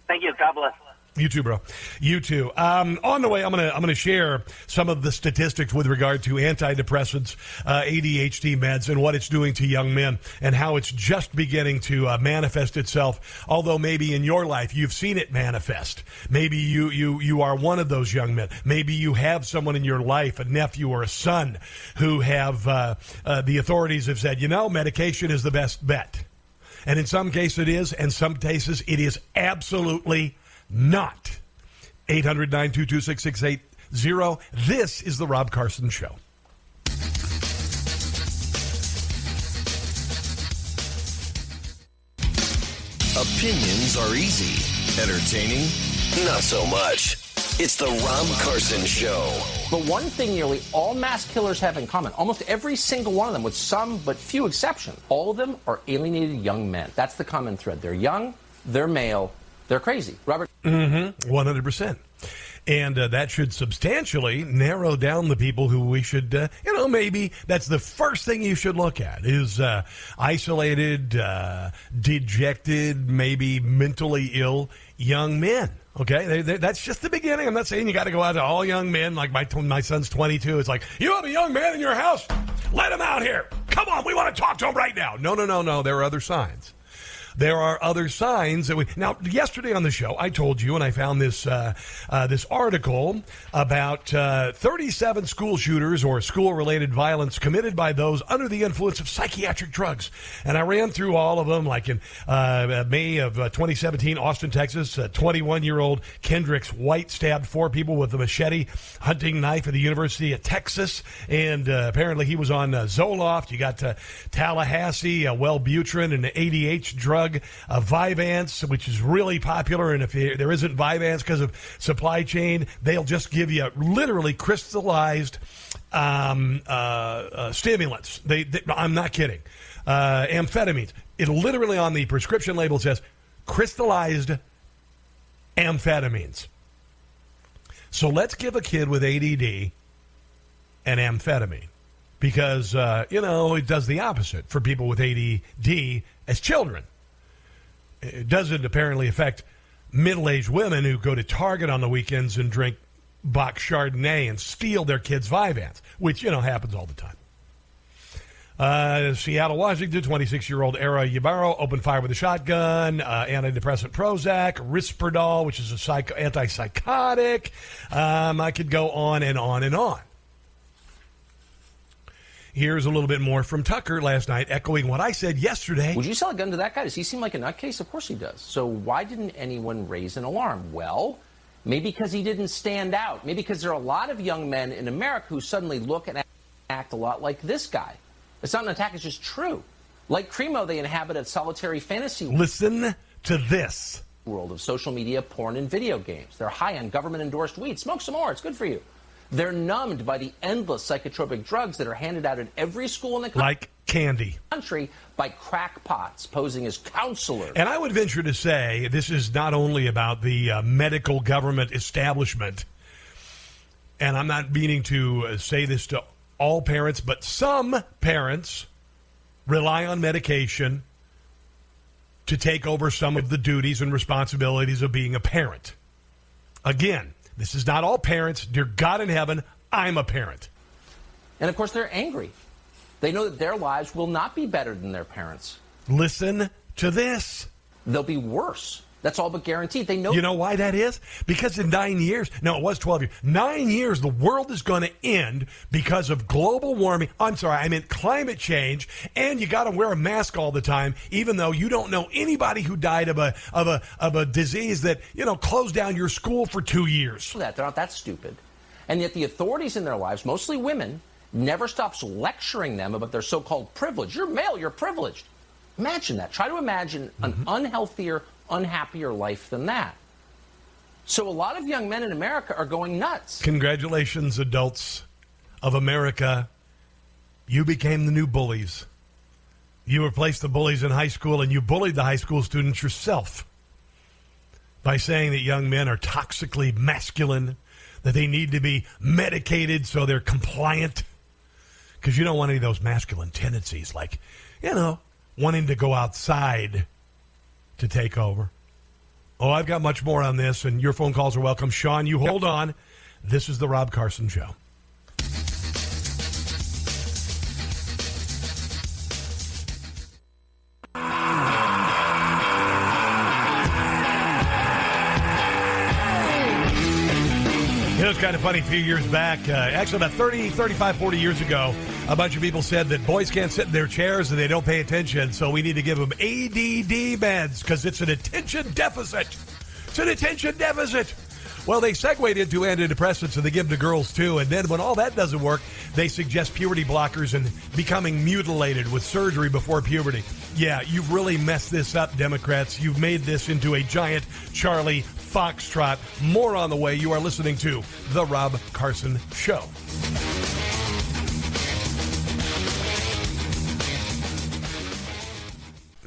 Thank you. God bless. You too, bro. You too. Um, on the way, I'm gonna I'm gonna share some of the statistics with regard to antidepressants, uh, ADHD meds, and what it's doing to young men, and how it's just beginning to uh, manifest itself. Although maybe in your life you've seen it manifest. Maybe you you you are one of those young men. Maybe you have someone in your life, a nephew or a son, who have uh, uh the authorities have said, you know, medication is the best bet. And in some cases it is, and some cases it is absolutely not. 800 922 6680. This is The Rob Carson Show. Opinions are easy, entertaining, not so much. It's The Rob Carson Show. But one thing nearly all mass killers have in common, almost every single one of them, with some but few exceptions, all of them are alienated young men. That's the common thread. They're young, they're male, they're crazy. Robert? Mm-hmm. 100%. And uh, that should substantially narrow down the people who we should, uh, you know, maybe that's the first thing you should look at is uh, isolated, uh, dejected, maybe mentally ill young men. Okay, they, they, that's just the beginning. I'm not saying you got to go out to all young men. Like my my son's 22. It's like you have a young man in your house. Let him out here. Come on, we want to talk to him right now. No, no, no, no. There are other signs there are other signs that we. Now, yesterday on the show, I told you, and I found this uh, uh, this article about uh, 37 school shooters or school related violence committed by those under the influence of psychiatric drugs, and I ran through all of them. Like in uh, May of uh, 2017, Austin, Texas, 21 year old Kendrex White stabbed four people with a machete hunting knife at the University of Texas, and uh, apparently he was on Zoloft. You got Tallahassee, Wellbutrin, an ADH drug drug, uh, which is really popular. And if there isn't Vyvanse because of supply chain, they'll just give you literally crystallized um, uh, uh, stimulants. They, they, I'm not kidding. Uh, amphetamines. It literally on the prescription label says crystallized amphetamines. So let's give a kid with ADD an amphetamine because, uh, you know, it does the opposite for people with ADD as children it doesn't apparently affect middle aged women who go to Target on the weekends and drink box Chardonnay and steal their kids' Vyvanse, which, you know, happens all the time. Uh, Seattle, Washington, 26 year old Aaron Ybarra opened fire with a shotgun, uh, antidepressant Prozac, Risperdal, which is a psycho- antipsychotic. Um, I could go on and on and on. Here's a little bit more from Tucker last night, echoing what I said yesterday. Would you sell a gun to that guy? Does he seem like a nutcase? Of course he does. So why didn't anyone raise an alarm? Well, maybe because he didn't stand out. Maybe because there are a lot of young men in America who suddenly look and act a lot like this guy. It's not an attack, it's just true. Like Crimo, they inhabit a solitary fantasy. Listen to this world of social media, porn, and video games. They're high on government endorsed weed. Smoke some more, it's good for you. They're numbed by the endless psychotropic drugs that are handed out at every school in the country. Like candy. Country by crackpots posing as counselors. And I would venture to say this is not only about the uh, medical government establishment, and I'm not meaning to uh, say this to all parents, but some parents rely on medication to take over some of the duties and responsibilities of being a parent. Again, this is not all parents. Dear God in heaven, I'm a parent. And of course, they're angry. They know that their lives will not be better than their parents. Listen to this. They'll be worse. That's all but guaranteed. They know. You know why that is? Because in nine years, no, it was 12 years. Nine years, the world is going to end because of global warming. I'm sorry, I meant climate change. And you got to wear a mask all the time, even though you don't know anybody who died of a, of a, of a disease that, you know, closed down your school for two years. That They're not that stupid. And yet the authorities in their lives, mostly women, never stops lecturing them about their so called privilege. You're male, you're privileged. Imagine that. Try to imagine an mm-hmm. unhealthier, unhappier life than that. So a lot of young men in America are going nuts. Congratulations, adults of America. You became the new bullies. You replaced the bullies in high school and you bullied the high school students yourself by saying that young men are toxically masculine, that they need to be medicated so they're compliant. Because you don't want any of those masculine tendencies, like, you know, wanting to go outside to take over. Oh, I've got much more on this, and your phone calls are welcome. Sean, you hold on. This is the Rob Carson Show. You know, it's kind of funny. A few years back, uh, actually about 30, 35, 40 years ago, a bunch of people said that boys can't sit in their chairs and they don't pay attention, so we need to give them ADD meds because it's an attention deficit. It's an attention deficit. Well, they segued into antidepressants and they give them to girls too. And then when all that doesn't work, they suggest puberty blockers and becoming mutilated with surgery before puberty. Yeah, you've really messed this up, Democrats. You've made this into a giant Charlie Foxtrot. More on the way. You are listening to The Rob Carson Show.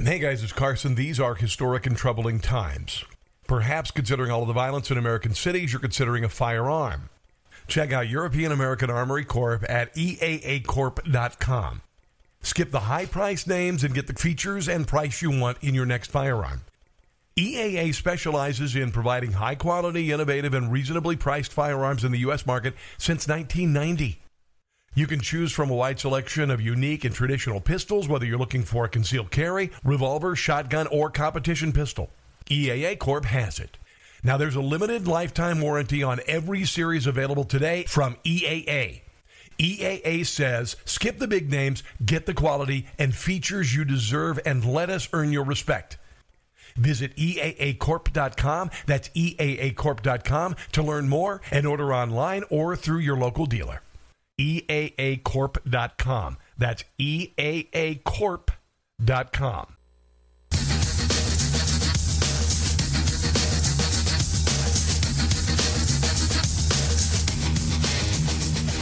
Hey guys, it's Carson. These are historic and troubling times. Perhaps considering all of the violence in American cities, you're considering a firearm. Check out European American Armory Corp at eaacorp.com. Skip the high price names and get the features and price you want in your next firearm. EAA specializes in providing high quality, innovative, and reasonably priced firearms in the U.S. market since 1990. You can choose from a wide selection of unique and traditional pistols, whether you're looking for a concealed carry, revolver, shotgun, or competition pistol. EAA Corp has it. Now, there's a limited lifetime warranty on every series available today from EAA. EAA says skip the big names, get the quality and features you deserve, and let us earn your respect. Visit EAAcorp.com. That's EAAcorp.com to learn more and order online or through your local dealer. EAAcorp.com. That's EAAcorp.com.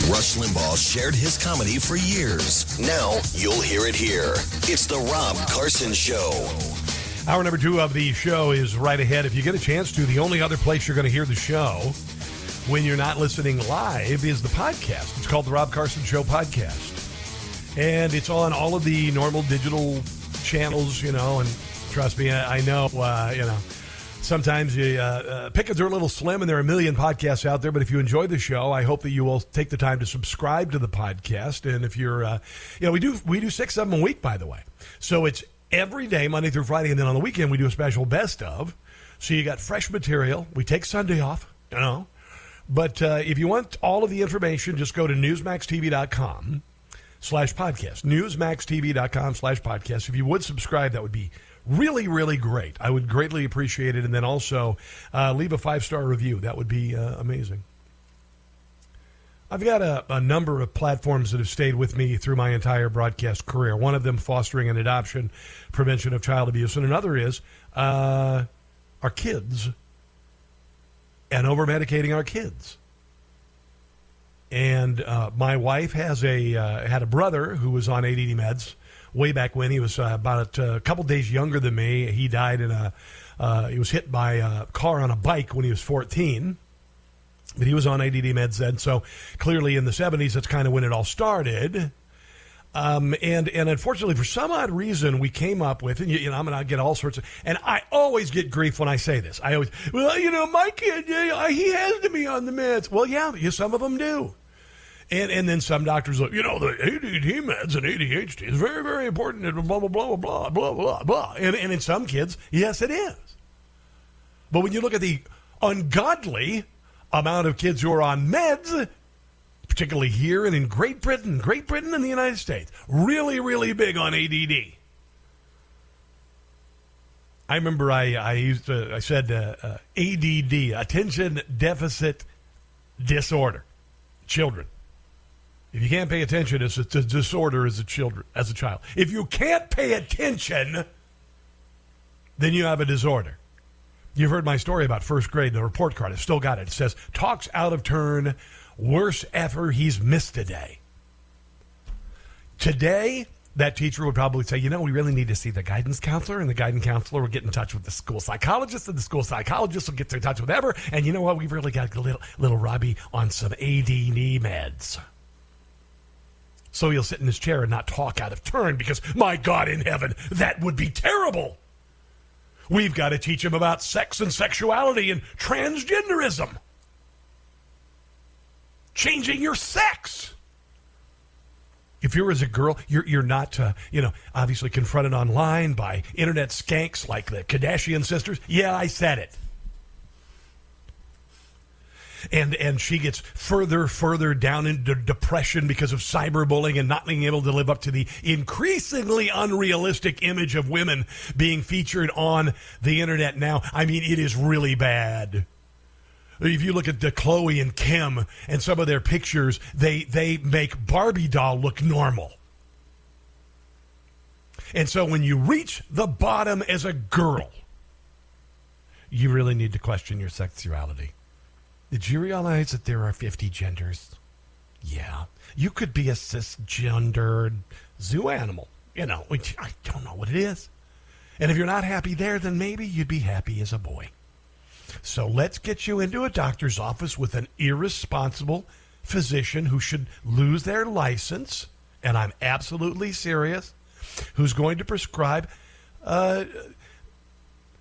Rush Limbaugh shared his comedy for years. Now you'll hear it here. It's the Rob Carson Show. Hour number two of the show is right ahead. If you get a chance to, the only other place you're going to hear the show when you're not listening live is the podcast. It's called the Rob Carson Show Podcast. And it's on all of the normal digital channels, you know, and trust me, I, know, uh, you know, sometimes you, uh, uh, are a little slim and there are a million podcasts out there. But if you enjoy the show, I hope that you will take the time to subscribe to the podcast. And if you're, uh, you know, we do we do six, of them a week, by the way. So it's every day, Monday through Friday, and then on the weekend we do a special best of. So you got fresh material. We take Sunday off, you know. But uh, if you want all of the information, just go to newsmaxtv.com slash podcast. Newsmaxtv.com slash podcast. If you would subscribe, that would be really, really great. I would greatly appreciate it. And then also uh, leave a five star review. That would be uh, amazing. I've got a, a, number of platforms that have stayed with me through my entire broadcast career. One of them fostering an adoption, prevention of child abuse, and another is uh, our kids and over medicating our kids. And uh, my wife has a uh, had a brother who was on ADD meds way back when he was uh, about a couple days younger than me. He died in a uh, he was hit by a car on a bike when he was 14. But he was on ADD meds then, so clearly in the 70s, that's kind of when it all started. Um, and and unfortunately, for some odd reason, we came up with, and you, you know, I'm going to get all sorts of, and I always get grief when I say this. I always, well, you know, my kid, yeah, he has to be on the meds. Well, yeah, some of them do. And and then some doctors look, you know, the ADD meds and ADHD is very, very important, and blah, blah, blah, blah, blah, blah, blah. And, and in some kids, yes, it is. But when you look at the ungodly amount of kids who are on meds, particularly here and in Great Britain, Great Britain and the United States, really, really big on ADD. I remember I, I used to, I said uh, uh, ADD, attention deficit disorder, children. If you can't pay attention, it's a, it's a disorder as a children as a child. If you can't pay attention, then you have a disorder. You've heard my story about first grade, the report card. I've still got it. It says, talks out of turn, worst ever he's missed today. Today, that teacher would probably say, you know, we really need to see the guidance counselor, and the guidance counselor will get in touch with the school psychologist, and the school psychologist will get in touch with Ever. And you know what? We've really got a little, little Robbie on some ADD meds. So he'll sit in his chair and not talk out of turn because, my God in heaven, that would be terrible. We've got to teach him about sex and sexuality and transgenderism. Changing your sex. If you're as a girl, you're, you're not, uh, you know, obviously confronted online by internet skanks like the Kardashian sisters. Yeah, I said it and and she gets further further down into depression because of cyberbullying and not being able to live up to the increasingly unrealistic image of women being featured on the internet now. I mean, it is really bad. If you look at the Khloe and Kim and some of their pictures, they they make Barbie doll look normal. And so when you reach the bottom as a girl, you really need to question your sexuality. Did you realize that there are 50 genders? Yeah. You could be a cisgendered zoo animal. You know, I don't know what it is. And if you're not happy there, then maybe you'd be happy as a boy. So let's get you into a doctor's office with an irresponsible physician who should lose their license, and I'm absolutely serious, who's going to prescribe uh,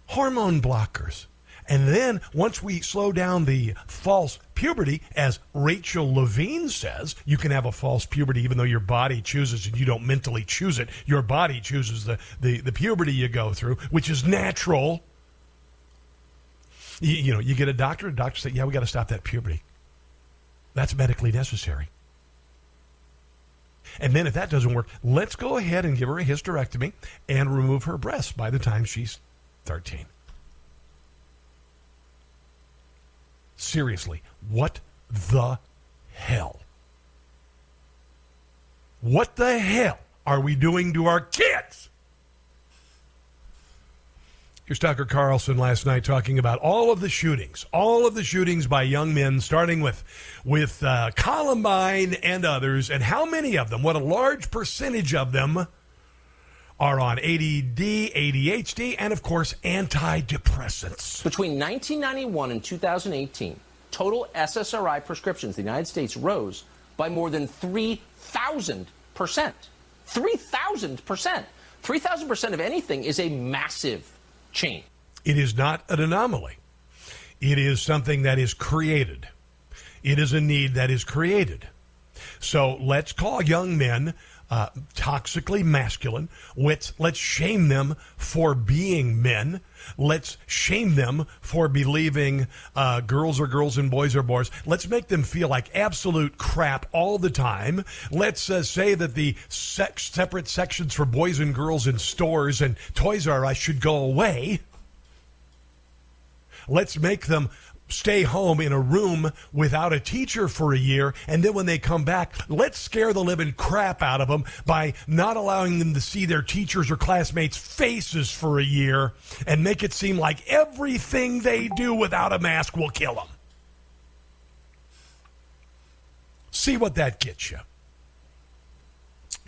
hormone blockers and then once we slow down the false puberty, as Rachel Levine says, you can have a false puberty even though your body chooses and you don't mentally choose it. Your body chooses the, the, the puberty you go through, which is natural. You, you know, you get a doctor, a doctor say, yeah, we got to stop that puberty. That's medically necessary. And then if that doesn't work, let's go ahead and give her a hysterectomy and remove her breasts by the time she's 13. Seriously, what the hell? What the hell are we doing to our kids? Here's Tucker Carlson last night talking about all of the shootings, all of the shootings by young men, starting with with uh, Columbine and others, and how many of them, what a large percentage of them, are on ADD, ADHD, and of course, antidepressants. Between 1991 and 2018, total SSRI prescriptions in the United States rose by more than 3,000%. 3,000%. 3,000% of anything is a massive change. It is not an anomaly. It is something that is created. It is a need that is created. So let's call young men uh, toxically masculine. Let's, let's shame them for being men. Let's shame them for believing uh, girls are girls and boys are boys. Let's make them feel like absolute crap all the time. Let's uh, say that the sex, separate sections for boys and girls in stores and Toys R Us should go away. Let's make them stay home in a room without a teacher for a year, and then when they come back, let's scare the living crap out of them by not allowing them to see their teachers or classmates' faces for a year and make it seem like everything they do without a mask will kill them. See what that gets you.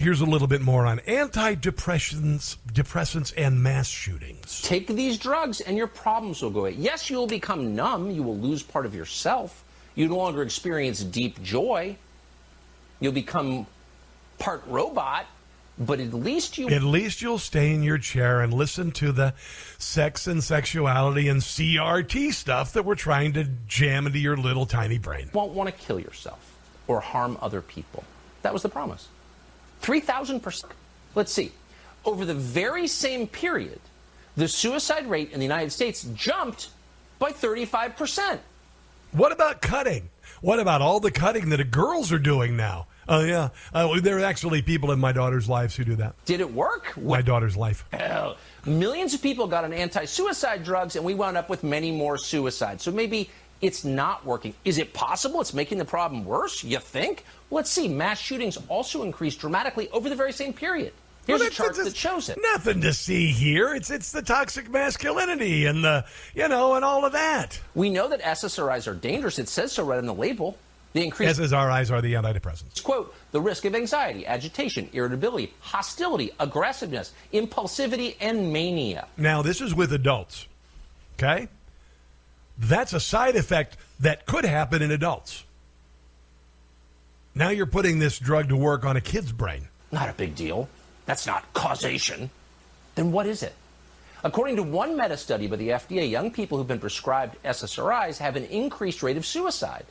Here's a little bit more on antidepressants, depressants, and mass shootings. Take these drugs, and your problems will go away. Yes, you will become numb. You will lose part of yourself. You no longer experience deep joy. You'll become part robot, but at least you. At least you'll stay in your chair and listen to the sex and sexuality and CRT stuff that we're trying to jam into your little tiny brain. Won't want to kill yourself or harm other people. That was the promise. 3,000%. Let's see. Over the very same period, the suicide rate in the United States jumped by 35%. What about cutting? What about all the cutting that the girls are doing now? Oh, uh, yeah. Uh, there are actually people in my daughter's lives who do that. Did it work? My daughter's life. Hell, millions of people got on anti suicide drugs, and we wound up with many more suicides. So maybe it's not working. Is it possible it's making the problem worse? You think? Let's see. Mass shootings also increased dramatically over the very same period. Here's well, a chart that shows it. Nothing to see here. It's it's the toxic masculinity and the you know and all of that. We know that SSRIs are dangerous. It says so right on the label. The increased SSRIs are the antidepressants. Quote, the risk of anxiety, agitation, irritability, hostility, aggressiveness, impulsivity, and mania. Now, this is with adults. Okay? That's a side effect that could happen in adults. Now you're putting this drug to work on a kid's brain. Not a big deal. That's not causation. Then what is it? According to one meta study by the FDA, young people who've been prescribed SSRIs have an increased rate of suicide.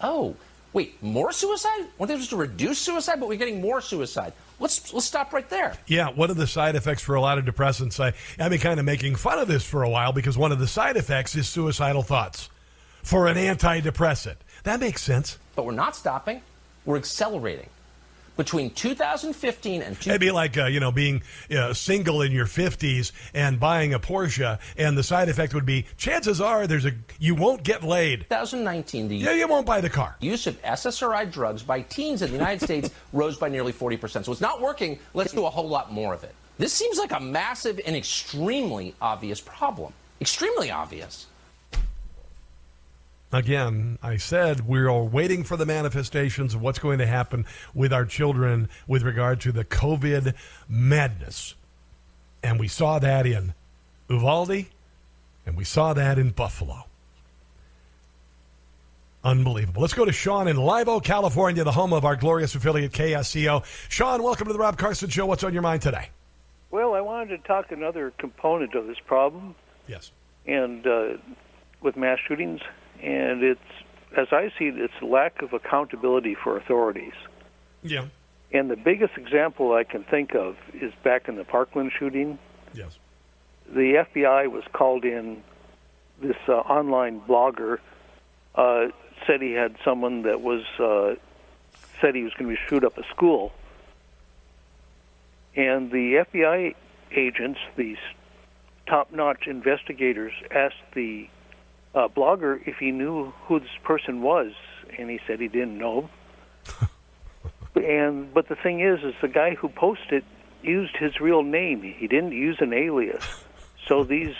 Oh, wait, more suicide? Weren't they supposed to reduce suicide? But we're getting more suicide. Let's let's stop right there. Yeah, one of the side effects for a lot of depressants, I, I've been kind of making fun of this for a while because one of the side effects is suicidal thoughts for an antidepressant. That makes sense. But we're not stopping. We're accelerating. Between 2015 and It'd be like uh, you know being uh, single in your 50s and buying a Porsche, and the side effect would be chances are there's a you won't get laid. 2019, the Yeah, you won't buy the car. use of SSRI drugs by teens in the United States rose by nearly 40%. So it's not working. Let's do a whole lot more of it. This seems like a massive and extremely obvious problem. Extremely obvious. Again, I said we are waiting for the manifestations of what's going to happen with our children with regard to the COVID madness. And we saw that in Uvalde, and we saw that in Buffalo. Unbelievable. Let's go to Sean in Live Oak, California, the home of our glorious affiliate KSCO. Sean, welcome to the Rob Carson Show. What's on your mind today? Well, I wanted to talk another component of this problem. Yes. And uh, with mass shootings, and it's as I see it, it's lack of accountability for authorities. Yeah. And the biggest example I can think of is back in the Parkland shooting. Yes. The FBI was called in. This uh, online blogger uh, said he had someone that was uh, said he was going to shoot up a school, and the FBI agents, these top-notch investigators, asked the uh, blogger if he knew who this person was, and he said he didn't know. and but the thing is, is the guy who posted used his real name. He didn't use an alias. So these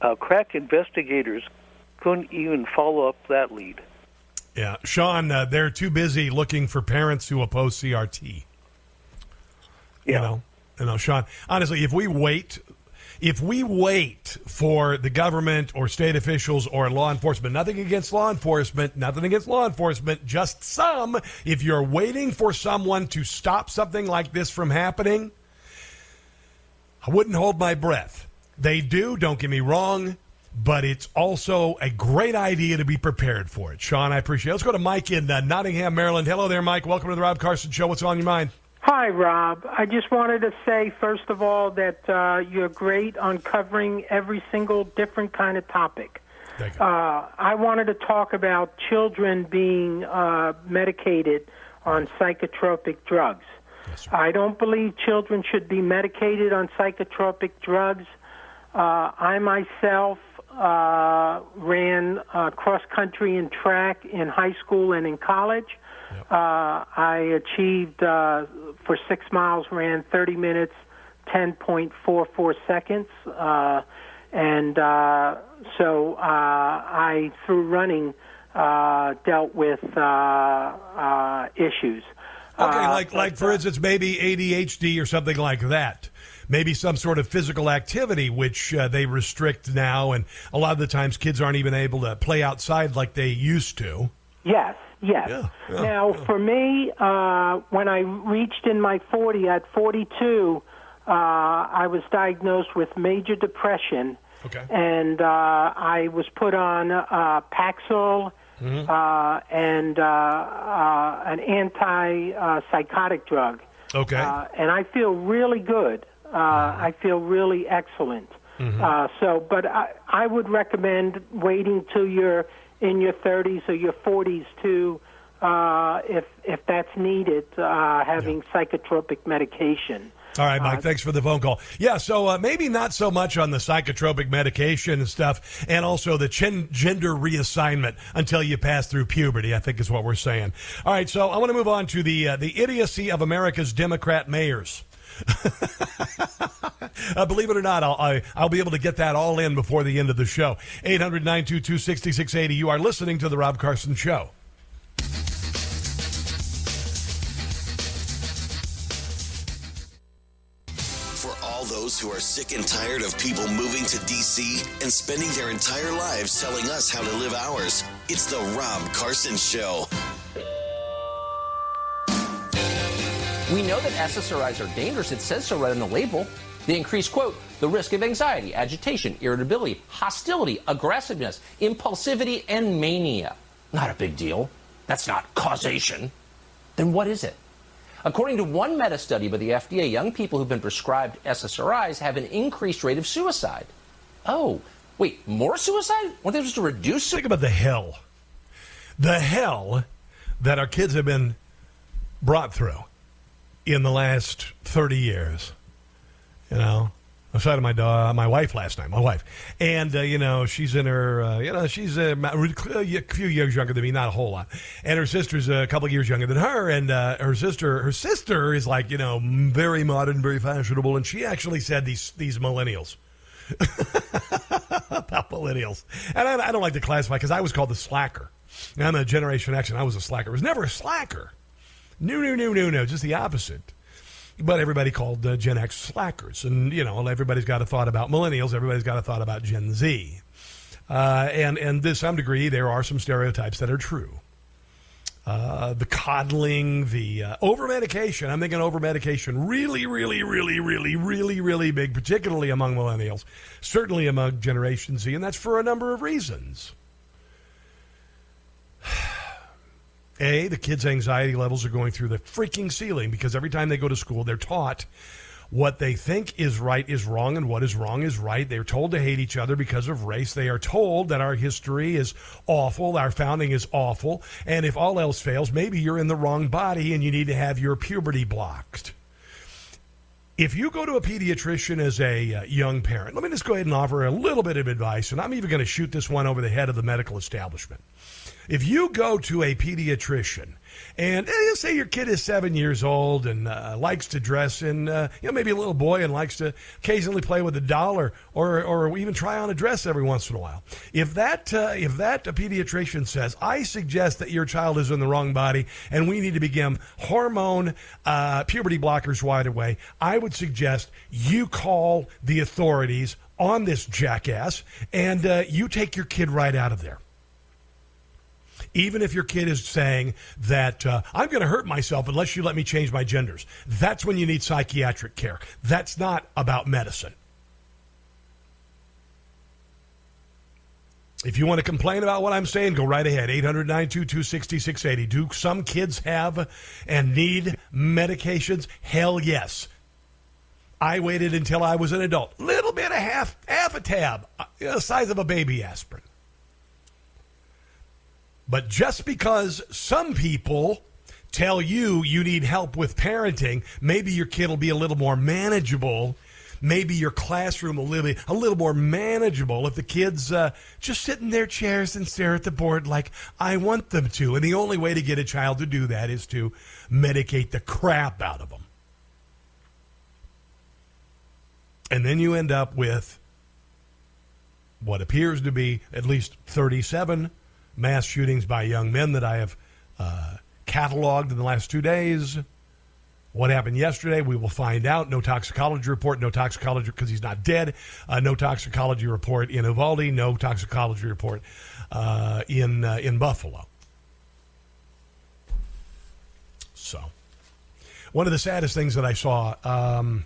uh, crack investigators couldn't even follow up that lead. Yeah. Sean, uh, they're too busy looking for parents who oppose CRT. You know, you know, Sean. Honestly, if we wait, if we wait for the government or state officials or law enforcement, nothing against law enforcement, nothing against law enforcement, just some. If you're waiting for someone to stop something like this from happening, I wouldn't hold my breath. They do. Don't get me wrong. But it's also a great idea to be prepared for it. Sean, I appreciate it. Let's go to Mike in uh, Nottingham, Maryland. Hello there, Mike. Welcome to the Rob Carson Show. What's on your mind? Hi, Rob. I just wanted to say, first of all, that uh, you're great on covering every single different kind of topic. Uh, I wanted to talk about children being uh, medicated on psychotropic drugs. I don't believe children should be medicated on psychotropic drugs. Uh, I myself uh, ran uh, cross country and track in high school and in college. Uh, I achieved uh, for six miles, ran 30 minutes, 10.44 seconds, uh, and uh, so uh, I through running uh, dealt with uh, uh, issues. Okay, Uh, like like for instance, maybe ADHD or something like that. Maybe some sort of physical activity, which uh, they restrict now, and a lot of the times kids aren't even able to play outside like they used to. Yes, yes. Yeah, yeah, now, for me, uh, when I reached in my 40, at 42, uh, I was diagnosed with major depression. Okay. And uh, I was put on uh, Paxil Mm-hmm. uh, and uh, uh, an anti uh, psychotic drug. Okay. Uh, and I feel really good. Uh, I feel really excellent. Mm-hmm. Uh, so, but I, I would recommend waiting till you're in your 30s or your 40s to, uh, if if that's needed, uh, having psychotropic medication. All right, Mike. thanks for the phone call. Yeah, so uh, maybe not so much on the psychotropic medication and stuff, and also the chen- gender reassignment until you pass through puberty. I think is what we're saying. All right, so I want to move on to the uh, the idiocy of America's Democrat mayors. uh, believe it or not, I'll, I, I'll be able to get that all in before the end of the show. 800 922 6680. You are listening to The Rob Carson Show. For all those who are sick and tired of people moving to DC and spending their entire lives telling us how to live ours, it's the Rob Carson Show. We know that SSRIs are dangerous. It says so right on the label. They increase, quote, the risk of anxiety, agitation, irritability, hostility, aggressiveness, impulsivity, and mania. Not a big deal. That's not causation. Then what is it? According to one meta study by the FDA, young people who've been prescribed SSRIs have an increased rate of suicide. Oh, wait, more suicide? Weren't they supposed to reduce? Think about the hell. The hell that our kids have been brought through in the last 30 years. You know, I to my daughter, my wife last night, my wife, and uh, you know she's in her, uh, you know she's a, a, few years younger than me, not a whole lot, and her sister's a couple of years younger than her, and uh, her sister, her sister is like you know very modern, very fashionable, and she actually said these these millennials. about millennials, and I, I don't like to classify because I was called the slacker. I'm a Generation X, and I was a slacker. I was never a slacker. No, no, no, no, no. Just the opposite. But everybody called uh, Gen X slackers. And, you know, everybody's got a thought about millennials. Everybody's got a thought about Gen Z. Uh, and, and to some degree, there are some stereotypes that are true. Uh, the coddling, the uh, over medication. I'm thinking over medication really, really, really, really, really, really big, particularly among millennials, certainly among Generation Z, and that's for a number of reasons. A, the kids' anxiety levels are going through the freaking ceiling because every time they go to school, they're taught what they think is right is wrong and what is wrong is right. They're told to hate each other because of race. They are told that our history is awful, our founding is awful, and if all else fails, maybe you're in the wrong body and you need to have your puberty blocked. If you go to a pediatrician as a uh, young parent, let me just go ahead and offer a little bit of advice, and I'm even going to shoot this one over the head of the medical establishment. If you go to a pediatrician and eh, say your kid is seven years old and uh, likes to dress in, uh, you know, maybe a little boy and likes to occasionally play with a doll or, or, or even try on a dress every once in a while. If that, uh, if that pediatrician says, I suggest that your child is in the wrong body and we need to begin hormone uh, puberty blockers right away, I would suggest you call the authorities on this jackass and uh, you take your kid right out of there even if your kid is saying that uh, I'm going to hurt myself unless you let me change my genders. That's when you need psychiatric care. That's not about medicine. If you want to complain about what I'm saying, go right ahead. 800 922 6680. Do some kids have and need medications? Hell yes. I waited until I was an adult. Little bit of half half a tab, uh, the size of a baby aspirin. But just because some people tell you you need help with parenting, maybe your kid will be a little more manageable. Maybe your classroom will be a little more manageable if the kids uh, just sit in their chairs and stare at the board like I want them to. And the only way to get a child to do that is to medicate the crap out of them. And then you end up with what appears to be at least 37 mass shootings by young men that I have uh, cataloged in the last two days. What happened yesterday, we will find out. No toxicology report, no toxicology because he's not dead. Uh, no toxicology report in Uvalde, no toxicology report uh, in, uh, in Buffalo. So, one of the saddest things that I saw, um,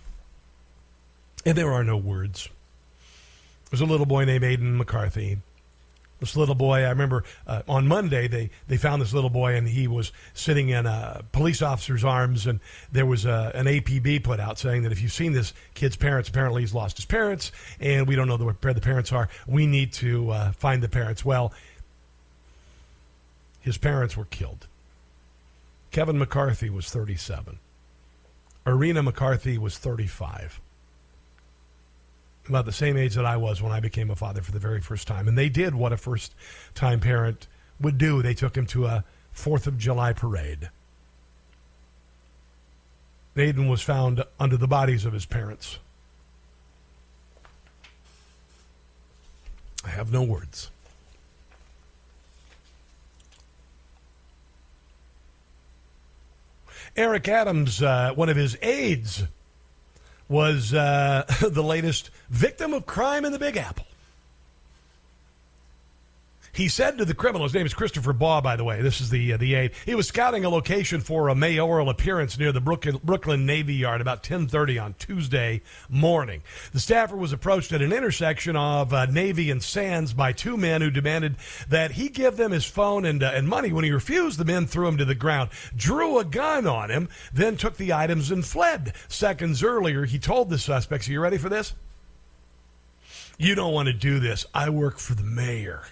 and there are no words, was a little boy named Aiden McCarthy this little boy. I remember uh, on Monday they, they found this little boy and he was sitting in a police officer's arms and there was a, an APB put out saying that if you've seen this kid's parents, apparently he's lost his parents and we don't know where the parents are. We need to uh, find the parents. Well, his parents were killed. Kevin McCarthy was 37. Irina McCarthy was 35 about the same age that I was when I became a father for the very first time. And they did what a first time parent would do. They took him to a Fourth of July parade. Aiden was found under the bodies of his parents. I have no words. Eric Adams, uh, one of his aides, was uh, the latest victim of crime in the Big Apple. He said to the criminal, his name is Christopher Baugh, by the way. This is the uh, the aide. He was scouting a location for a mayoral appearance near the Brooklyn, Brooklyn Navy Yard about 10:30 on Tuesday morning. The staffer was approached at an intersection of uh, Navy and Sands by two men who demanded that he give them his phone and uh, and money. When he refused, the men threw him to the ground, drew a gun on him, then took the items and fled. Seconds earlier, he told the suspects, "Are you ready for this?" You don't want to do this. I work for the mayor.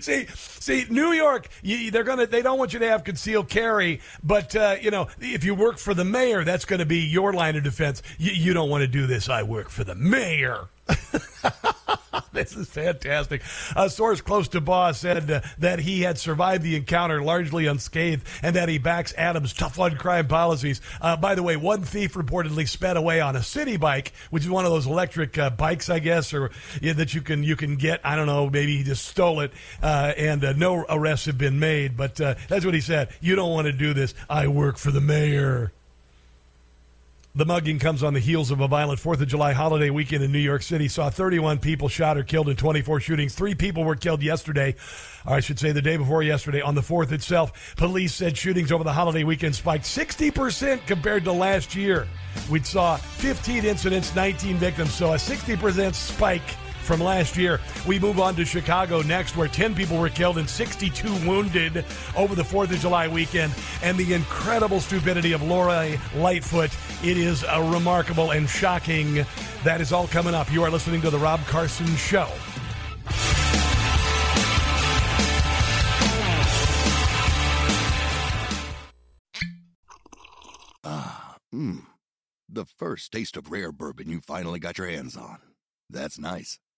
See, see, New York, you, they're gonna, they don't want you to have concealed carry, but uh, you know, if you work for the mayor, that's going to be your line of defense. You, you don't want to do this. I work for the mayor. this is fantastic. A source close to Baugh said uh, that he had survived the encounter largely unscathed and that he backs Adams' tough on crime policies. Uh, by the way, one thief reportedly sped away on a city bike, which is one of those electric uh, bikes, I guess, or yeah, that you can you can get. I don't know. Maybe he just stole it, uh, and uh, no arrests have been made. But uh, that's what he said. You don't want to do this. I work for the mayor. The mugging comes on the heels of a violent 4th of July holiday weekend in New York City. Saw 31 people shot or killed in 24 shootings. Three people were killed yesterday, or I should say the day before yesterday, on the 4th itself. Police said shootings over the holiday weekend spiked 60% compared to last year. We saw 15 incidents, 19 victims, so a 60% spike from last year. We move on to Chicago next, where 10 people were killed and 62 wounded over the 4th of July weekend. And the incredible stupidity of Lori Lightfoot. It is a remarkable and shocking. That is all coming up. You are listening to The Rob Carson Show. Ah, mmm. The first taste of rare bourbon you finally got your hands on. That's nice.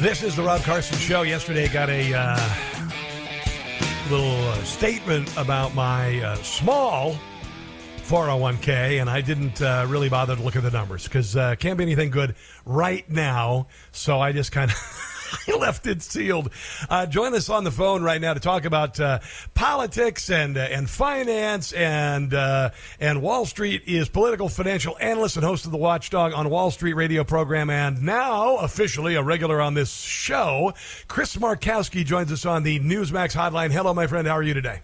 This is the Rob Carson Show. Yesterday, got a uh, little uh, statement about my uh, small 401k, and I didn't uh, really bother to look at the numbers because uh, can't be anything good right now. So I just kind of. I left it sealed. Uh, join us on the phone right now to talk about uh, politics and uh, and finance and uh, and Wall Street is political financial analyst and host of the Watchdog on Wall Street radio program and now officially a regular on this show. Chris Markowski joins us on the Newsmax hotline. Hello, my friend. How are you today?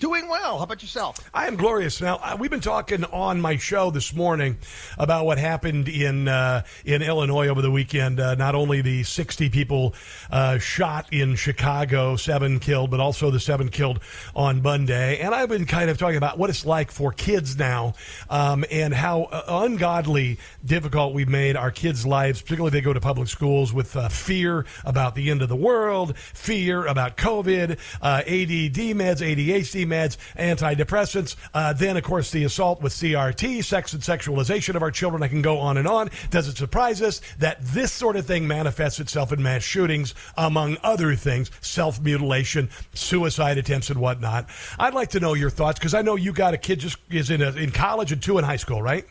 Doing well. How about yourself? I am glorious. Now uh, we've been talking on my show this morning about what happened in uh, in Illinois over the weekend. Uh, not only the 60 people uh, shot in Chicago, seven killed, but also the seven killed on Monday. And I've been kind of talking about what it's like for kids now, um, and how uh, ungodly difficult we've made our kids' lives, particularly they go to public schools, with uh, fear about the end of the world, fear about COVID, ADD meds, ADHD meds, antidepressants. Uh, then, of course, the assault with CRT, sex and sexualization of our children. I can go on and on. Does it surprise us that this sort of thing manifests itself in mass shootings, among other things, self mutilation, suicide attempts, and whatnot? I'd like to know your thoughts because I know you got a kid just is in a, in college and two in high school, right?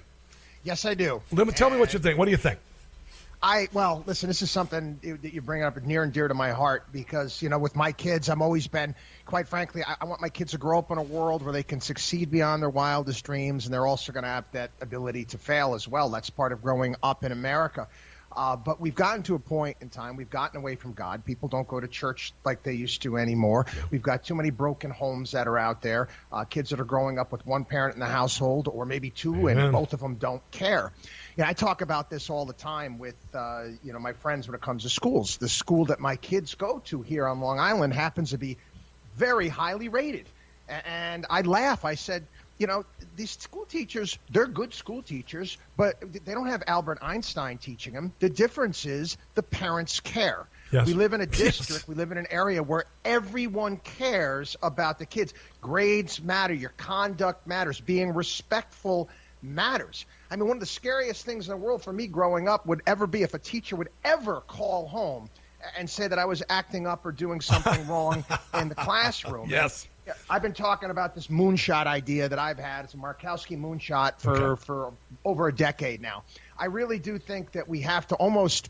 Yes, I do. Let me tell me what you think. What do you think? I well, listen. This is something that you bring up near and dear to my heart because you know, with my kids, I'm always been, quite frankly, I, I want my kids to grow up in a world where they can succeed beyond their wildest dreams, and they're also going to have that ability to fail as well. That's part of growing up in America. Uh, but we've gotten to a point in time, we've gotten away from God. People don't go to church like they used to anymore. We've got too many broken homes that are out there, uh, kids that are growing up with one parent in the household or maybe two, Amen. and both of them don't care. Yeah, I talk about this all the time with uh, you know my friends when it comes to schools. The school that my kids go to here on Long Island happens to be very highly rated, and I laugh. I said, you know, these school teachers, they're good school teachers, but they don't have Albert Einstein teaching them. The difference is the parents care. Yes. We live in a Yes. district, we live in an area where everyone cares about the kids. Grades matter, your conduct matters, being respectful matters. I mean, one of the scariest things in the world for me growing up would ever be if a teacher would ever call home and say that I was acting up or doing something wrong in the classroom. Yes. I've been talking about this moonshot idea that I've had. It's a Markowski moonshot for, okay. for over a decade now. I really do think that we have to almost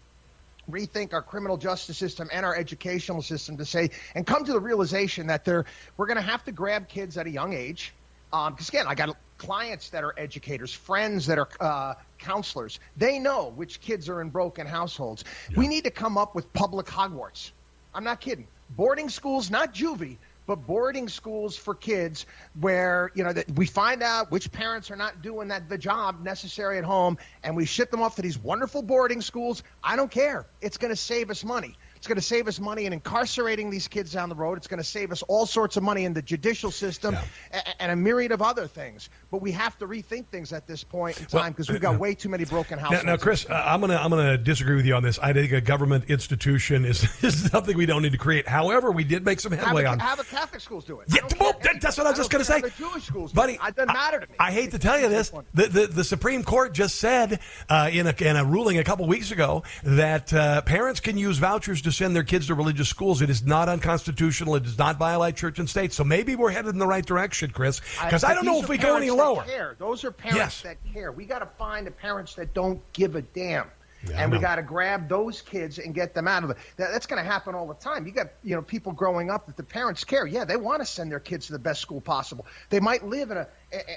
rethink our criminal justice system and our educational system to say and come to the realization that they're, we're going to have to grab kids at a young age. Because um, again, I got clients that are educators, friends that are uh, counselors. They know which kids are in broken households. Yeah. We need to come up with public Hogwarts. I'm not kidding. Boarding schools, not juvie, but boarding schools for kids where you know that we find out which parents are not doing that the job necessary at home and we ship them off to these wonderful boarding schools i don't care it's going to save us money it's going to save us money in incarcerating these kids down the road. It's going to save us all sorts of money in the judicial system yeah. and a myriad of other things. But we have to rethink things at this point in time because well, we've got way too many broken households. Now, now Chris, uh, I'm going to I'm going to disagree with you on this. I think a government institution is, is something we don't need to create. However, we did make some headway have a, on. Have a Catholic schools do it. Yeah, well, that's what I was just going to say. Jewish schools, buddy. It doesn't matter to me. I, I hate to tell you this. The, the, the Supreme Court just said uh, in a in a ruling a couple weeks ago that uh, parents can use vouchers to send their kids to religious religious schools. It is not unconstitutional. It does not violate church and state. So maybe we're headed in the right direction, Chris. Because I, I, don't know if we go any lower. Care. Those are parents yes. that care. We got to find the parents that don't give a damn. Yeah, and we got to grab those kids and get them out of it. That, that's going to happen all the time. You got you know people growing up that the parents care. Yeah, they want to send their kids to the best school possible. They might live in a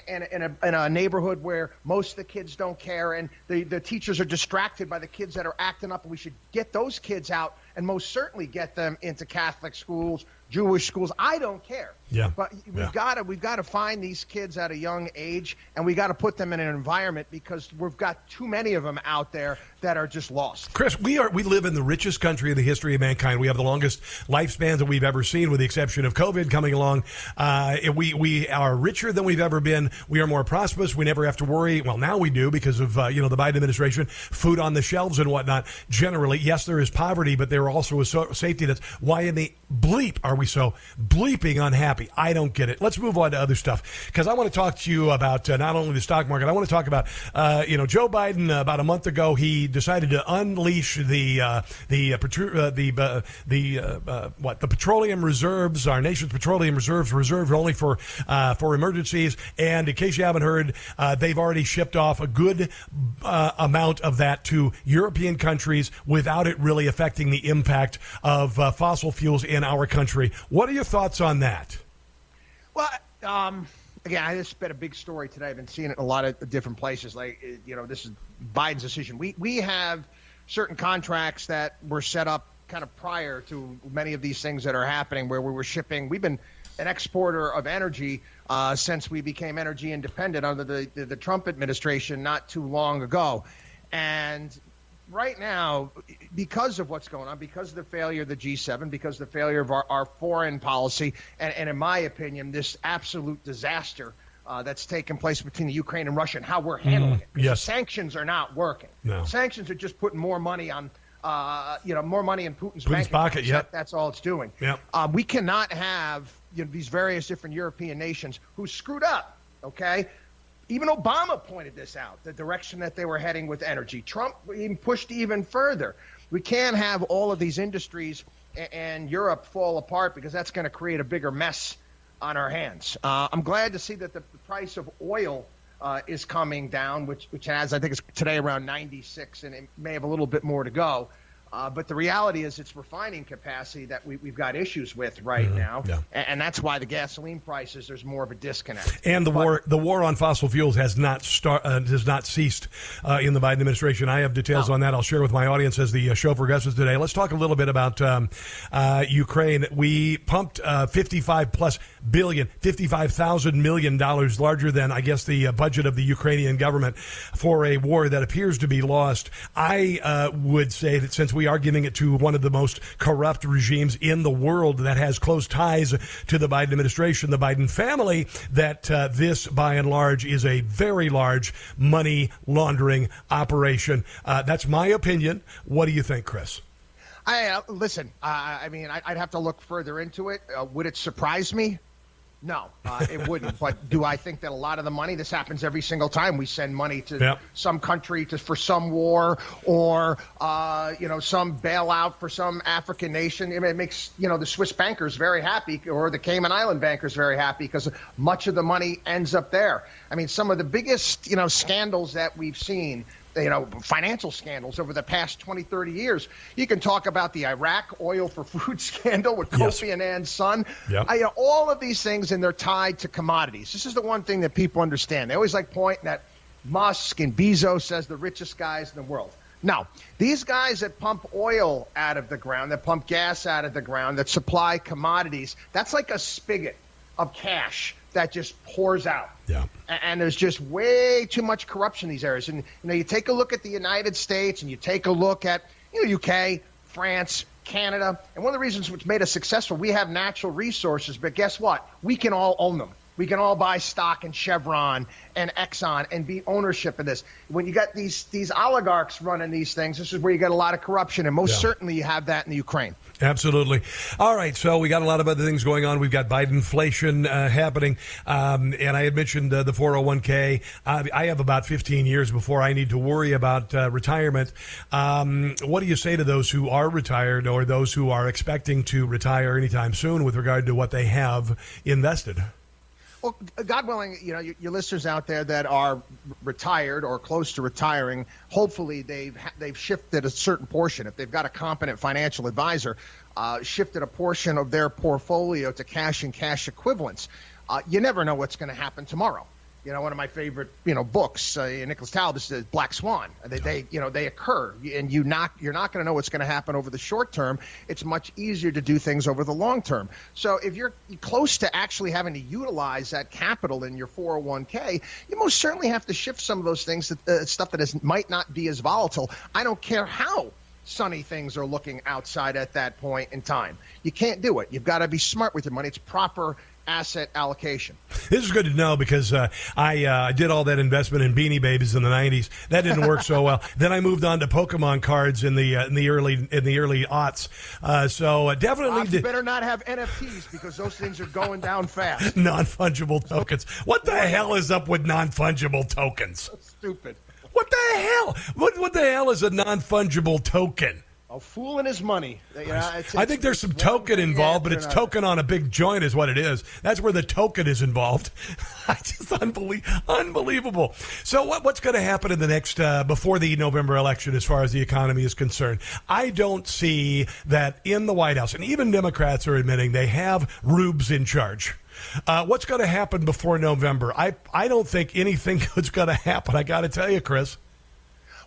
in, in, a, in a neighborhood where most of the kids don't care, and the the teachers are distracted by the kids that are acting up. And we should get those kids out and most certainly get them into Catholic schools, Jewish schools. I don't care. Yeah. But we've got to we've got to find these kids at a young age, and we got to put them in an environment because we've got too many of them out there that are just lost. Chris, we are we live in the richest country in the history of mankind. We have the longest lifespans that we've ever seen, with the exception of COVID coming along. Uh, we we are richer than we've ever been. We are more prosperous. We never have to worry. Well, now we do because of uh, you know the Biden administration, food on the shelves and whatnot. Generally, yes, there is poverty, but there also is so- safety. That's why in the bleep are we so bleeping unhappy? I don't get it. Let's move on to other stuff because I want to talk to you about uh, not only the stock market. I want to talk about uh, you know Joe Biden. Uh, about a month ago, he decided to unleash the uh, the uh, uh, the the what the petroleum reserves. Our nation's petroleum reserves reserved only for for emergencies. And in case you haven't heard, they've already shipped off a good amount of that to European countries without it really affecting the impact of fossil fuels in our country. What are your thoughts on that? Well, um, again, this has been a big story today. I've been seeing it in a lot of different places. Like, you know, this is Biden's decision. We we have certain contracts that were set up kind of prior to many of these things that are happening, where we were shipping. We've been an exporter of energy uh, since we became energy independent under the, the the Trump administration not too long ago, and right now, because of what's going on, because of the failure of the G7, because of the failure of our, our foreign policy, and, and, in my opinion, this absolute disaster uh, that's taken place between the Ukraine and Russia and how we're handling mm, it. Yes. Sanctions are not working. No. Sanctions are just putting more money on. Uh, you know, more money in Putin's, Putin's pocket. Yep. That's all it's doing. Yep. Um, we cannot have you know, these various different European nations who screwed up. Okay, even Obama pointed this out, the direction that they were heading with energy. Trump even pushed even further. We can't have all of these industries and Europe fall apart because that's going to create a bigger mess on our hands. Uh, I'm glad to see that the, the price of oil uh, is coming down, which which has I think is today around 96, and it may have a little bit more to go. Uh, but the reality is, it's refining capacity that we, have got issues with right mm-hmm. now, yeah. and, and, that's why the gasoline prices there's more of a disconnect. And the but, war, the war on fossil fuels has not start, uh, has not ceased uh, in the Biden administration. I have details no. on that. I'll share with my audience as the uh, show progresses today. Let's talk a little bit about um, uh, Ukraine. We pumped 55 plus billion, 55,000 million dollars larger than I guess the budget of the Ukrainian government for a war that appears to be lost. I would say that since we we are giving it to one of the most corrupt regimes in the world that has close ties to the Biden administration, the Biden family, that uh, this, by and large, is a very large money laundering operation. Uh, that's my opinion. What do you think, Chris? I uh, listen. I mean, I, would have to look further into it. Uh, would it surprise me? No, uh, it wouldn't. but do I think that a lot of the money? This happens every single time we send money to Yep. some country to for some war or uh, you know some bailout for some African nation. It makes you know the Swiss bankers very happy or the Cayman Island bankers very happy because much of the money ends up there. I mean, some of the biggest you know scandals that we've seen you know, financial scandals over the past 20, 30 years. You can talk about the Iraq oil for food scandal with Yes. Kofi Annan's son. Yep. I, you know, all of these things, and they're tied to commodities. This is the one thing that people understand. They always like pointing at Musk and Bezos as the richest guys in the world. Now, these guys that pump oil out of the ground, that pump gas out of the ground, that supply commodities, that's like a spigot of cash that just pours out. Yeah. And there's just way too much corruption in these areas. And you know, you take a look at the United States and you take a look at you know UK, France, Canada, and one of the reasons which made us successful, we have natural resources, but guess what? We can all own them. We can all buy stock in Chevron and Exxon and be ownership in this. When you got these these oligarchs running these things, this is where you get a lot of corruption, and most Yeah. certainly you have that in the Ukraine. Absolutely. All right. So we got a lot of other things going on. We've got Biden inflation uh, happening. Um, and I had mentioned uh, the 401k. Uh, I have about 15 years before I need to worry about uh, retirement. Um, what do you say to those who are retired or those who are expecting to retire anytime soon with regard to what they have invested? Well, God willing, you know, your, your listeners out there that are retired or close to retiring, hopefully they've they've shifted a certain portion. If they've got a competent financial advisor, uh, shifted a portion of their portfolio to cash and cash equivalents. Uh, you never know what's going to happen tomorrow. You know, one of my favorite, you know, books, uh, Nicholas Taleb is Black Swan. They, they, you know, they occur, and you not, you're not going to know what's going to happen over the short term. It's much easier to do things over the long term. So if you're close to actually having to utilize that capital in your 401k, you most certainly have to shift some of those things, that, uh, stuff that is might not be as volatile. I don't care how sunny things are looking outside at that point in time. You can't do it. You've got to be smart with your money. It's proper asset allocation. This is good to know because uh, I uh, did all that investment in Beanie Babies in the '90s. That didn't work so well. Then I moved on to Pokemon cards in the uh, in the early in the early aughts. Uh, so uh, definitely better not have NFTs because those things are going down fast. non fungible tokens. What the hell is up with non fungible tokens? Stupid. What the hell? What what the hell is a non fungible token? A fool and his money. You know, it's- I think there's some token involved, but it's token on a big joint, is what it is. That's where the token is involved. just unbelie- unbelievable. So, what, what's going to happen in the next uh, before the November election, as far as the economy is concerned? I don't see that in the White House, and even Democrats are admitting they have rubes in charge. Uh, what's going to happen before November? I I don't think anything good's going to happen. I got to tell you, Chris.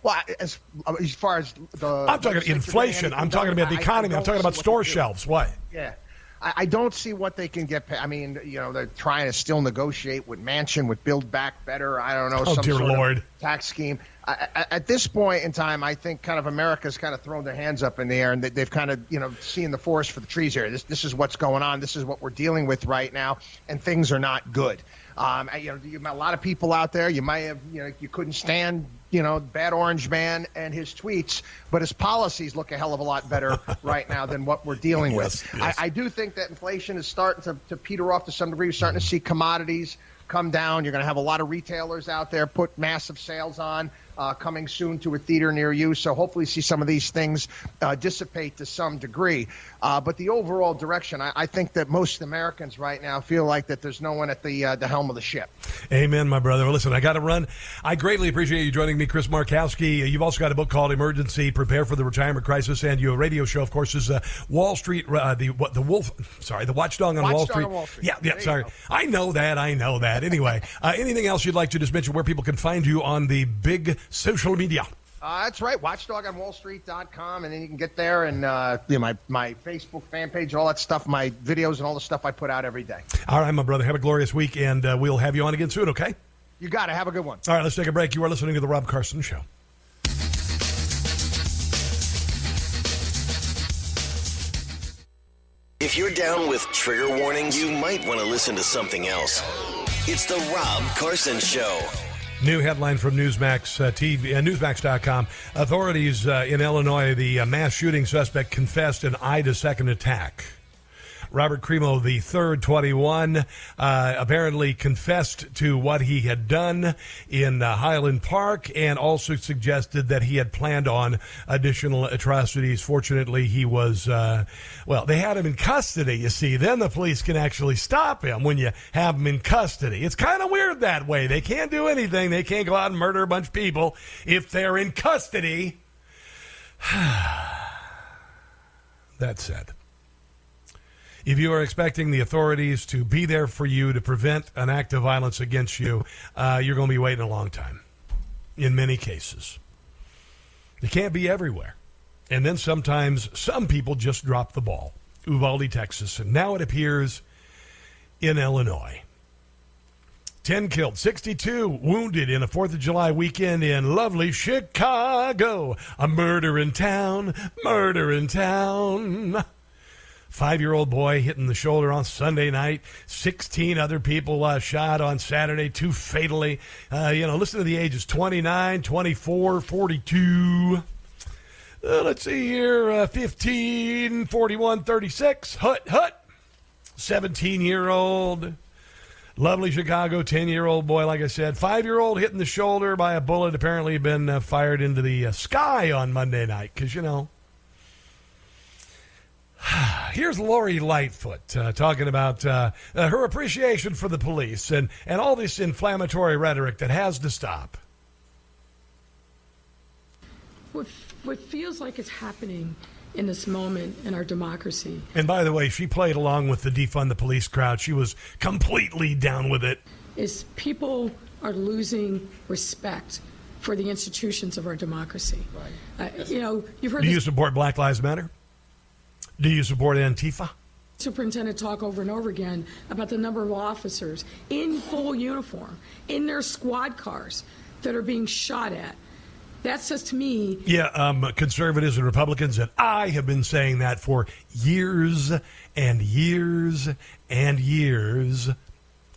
Well, as, as far as the. I'm talking legislature inflation. I'm talking about the I- I economy. I'm talking about store shelves. What? Yeah. I, I don't see what they can get. pa- I mean, you know, they're trying to still negotiate with Manchin, with Build Back Better. I don't know. Oh, some dear sort of Lord. tax scheme. I, I, at this point in time, I think kind of America's kind of thrown their hands up in the air and they, they've kind of, you know, seen the forest for the trees here. This, this is what's going on. This is what we're dealing with right now, and things are not good. Um, you know, you, a lot of people out there, you might have, you know, you couldn't stand, you know, Bad Orange Man and his tweets, but his policies look a hell of a lot better right now than what we're dealing Yes, with. yes. I, I do think that inflation is starting to, to peter off to some degree. You're starting to mm-hmm. see commodities come down. You're going to have a lot of retailers out there put massive sales on. Uh, coming soon to a theater near you, so hopefully see some of these things uh, dissipate to some degree. Uh, but the overall direction, I, I think that most Americans right now feel like that there's no one at the uh, the helm of the ship. Amen, my brother. Well, listen, I got to run. I greatly appreciate you joining me, Chris Markowski. You've also got a book called Emergency: Prepare for the Retirement Crisis, and your radio show, of course, is uh, Wall Street. Uh, the what the Wolf? Sorry, the Watchdog on Wall Street. on Wall Street. Yeah, yeah. you Sorry. I know that. I know that. Anyway, uh, anything else you'd like to just mention where people can find you on the big social media? Uh, that's right, watchdogonwallstreet.com, and then you can get there and uh, you know, my my Facebook fan page, all that stuff, my videos, and all the stuff I put out every day. All right, my brother. Have a glorious week, and uh, we'll have you on again soon. Okay. You got to have a good one. All right, let's take a break. You are listening to the Rob Carson Show. If you're down with trigger warnings, you might want to listen to something else. It's the Rob Carson Show. New headline from Newsmax uh, TV, uh, Newsmax.com. Authorities uh, in Illinois, the uh, mass shooting suspect confessed an Ida second attack. Robert Crimo the third, 21, uh, apparently confessed to what he had done in uh, Highland Park and also suggested that he had planned on additional atrocities. Fortunately, he was, uh, well, they had him in custody, you see. Then the police can actually stop him when you have him in custody. It's kind of weird that way. They can't do anything. They can't go out and murder a bunch of people if they're in custody. that said, if you are expecting the authorities to be there for you to prevent an act of violence against you, uh, you're going to be waiting a long time in many cases. It can't be everywhere. And then sometimes some people just drop the ball. Uvalde, Texas. And now it appears in Illinois. 10 killed, 62 wounded in a 4th of July weekend in lovely Chicago. A murder in town, murder in town. Five year old boy hit in the shoulder on Sunday night. 16 other people uh, shot on Saturday, two fatally. Uh, you know, listen to the ages 29, 24, 42. Uh, let's see here uh, 15, 41, 36. Hut, hut. 17 year old. Lovely Chicago 10 year old boy, like I said. Five year old hitting the shoulder by a bullet, apparently been uh, fired into the uh, sky on Monday night, because, you know. Here's Lori Lightfoot uh, talking about uh, uh, her appreciation for the police and, and all this inflammatory rhetoric that has to stop. What, what feels like it's happening in this moment in our democracy. And by the way, she played along with the defund the police crowd. She was completely down with it. Is people are losing respect for the institutions of our democracy. Right. Uh, you know, you've heard. Do you support Black Lives Matter? Do you support Antifa? Superintendent talk over and over again about the number of officers in full uniform in their squad cars that are being shot at that says to me. Yeah, um, conservatives and Republicans, and I have been saying that for years and years and years.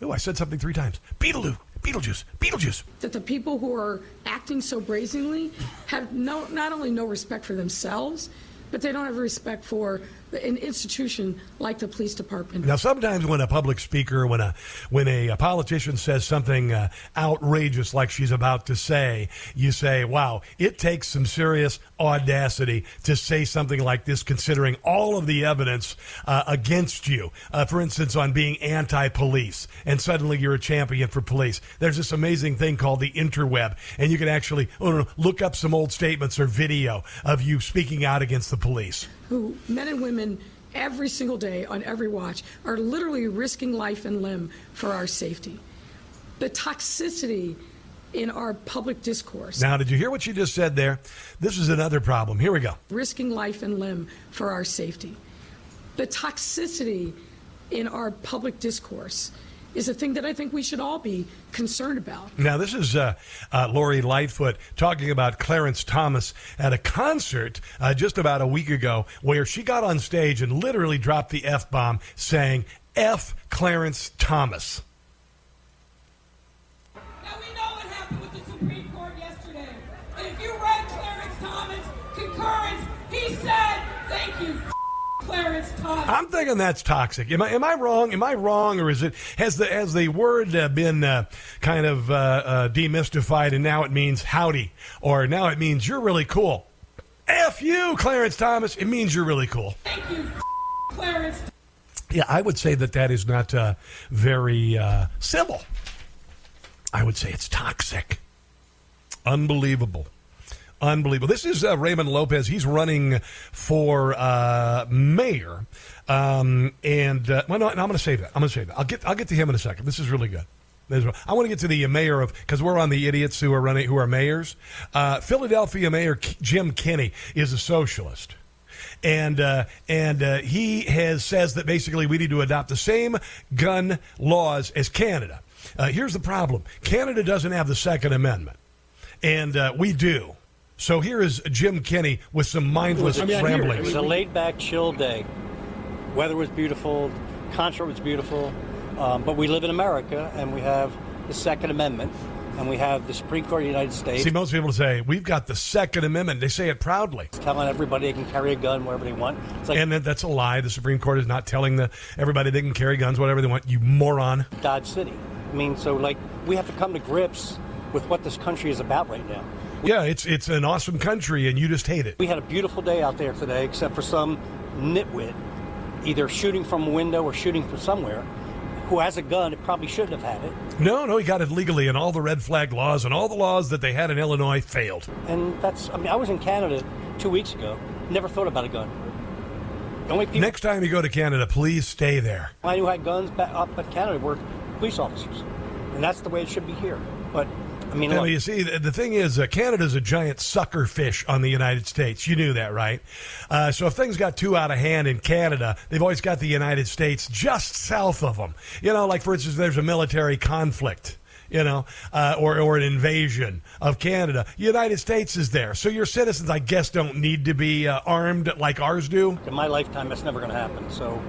Oh, I said something three times. Beetleloo. Beetlejuice, Beetlejuice. That the people who are acting so brazenly have no, not only no respect for themselves, but they don't have respect for an institution like the police department. Now, sometimes when a public speaker, when a when a, a politician says something uh, outrageous like she's about to say, you say, "Wow, it takes some serious audacity to say something like this, considering all of the evidence uh, against you." Uh, for instance, on being anti-police, and suddenly you're a champion for police. There's this amazing thing called the interweb, and you can actually oh, look up some old statements or video of you speaking out against the police who, men and women, every single day on every watch, are literally risking life and limb for our safety. The toxicity in our public discourse. Now, did you hear what she just said there? This is another problem. Here we go. Risking life and limb for our safety. The toxicity in our public discourse is a thing that I think we should all be concerned about. Now, this is uh, uh, Lori Lightfoot talking about Clarence Thomas at a concert uh, just about a week ago where she got on stage and literally dropped the F bomb saying, F Clarence Thomas. Clarence Thomas. I'm thinking that's toxic. Am I am I wrong? Am I wrong, or is it has the has the word uh, been uh, kind of uh, uh, demystified and now it means howdy, or now it means you're really cool? F you, Clarence Thomas. It means you're really cool. Thank you, Clarence. Yeah, I would say that that is not uh, very uh, civil. I would say it's toxic. Unbelievable. Unbelievable. This is uh, Raymond Lopez. He's running for uh, mayor. Um, and uh, well, no, no I'm going to save that. I'm going to save that. I'll get I'll get to him in a second. This is really good. I want to get to the mayor of because we're on the idiots who are running who are mayors. Uh, Philadelphia Mayor Jim Kenney is a socialist and uh, and uh, he has says that basically we need to adopt the same gun laws as Canada. Uh, here's the problem: Canada doesn't have the Second Amendment, and uh, we do. So here is Jim Kenney with some mindless I mean, ramblings. It was a laid back, chill day. Weather was beautiful, concert was beautiful, um, but we live in America and we have the Second Amendment. and we have the Supreme Court of the United States. See, most people say we've got the Second Amendment. They say it proudly, telling everybody they can carry a gun wherever they want. It's like and that, that's a lie. The Supreme Court is not telling the everybody they can carry guns whatever they want. You moron. Dodge City. I mean, so like we have to come to grips with what this country is about right now. Yeah, it's it's an awesome country, and you just hate it. We had a beautiful day out there today, except for some nitwit either shooting from a window or shooting from somewhere who has a gun it probably shouldn't have had it. No, no, he got it legally, and all the red flag laws and all the laws that they had in Illinois failed. And that's, I mean, I was in Canada two weeks ago, never thought about a gun. The only people Next time you go to Canada, please stay there. I knew had guns back up at Canada were police officers, and that's the way it should be here. But I mean, you see, the, the thing is, uh, Canada's a giant sucker fish on the United States. You knew that, right? Uh, so if things got too out of hand in Canada, they've always got the United States just south of them. You know, like for instance, there's a military conflict you know, uh, or, or an invasion of Canada. United States is there. So your citizens, I guess, don't need to be uh, armed like ours do. In my lifetime, that's never going to happen. So.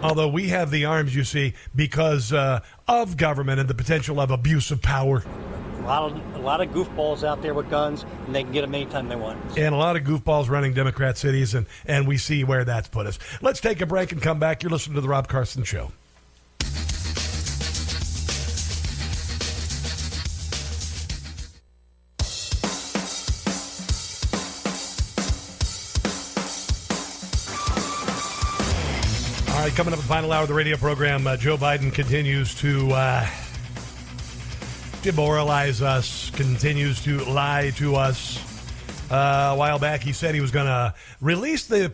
Although we have the arms, you see, because uh, of government and the potential of abuse of power. A lot of a lot of goofballs out there with guns, and they can get them anytime they want. And a lot of goofballs running Democrat cities, and and we see where that's put us. Let's take a break and come back. You're listening to the Rob Carson Show. All right, coming up in the final hour of the radio program, uh, Joe Biden continues to uh, demoralize us, continues to lie to us. Uh, a while back, he said he was going to release the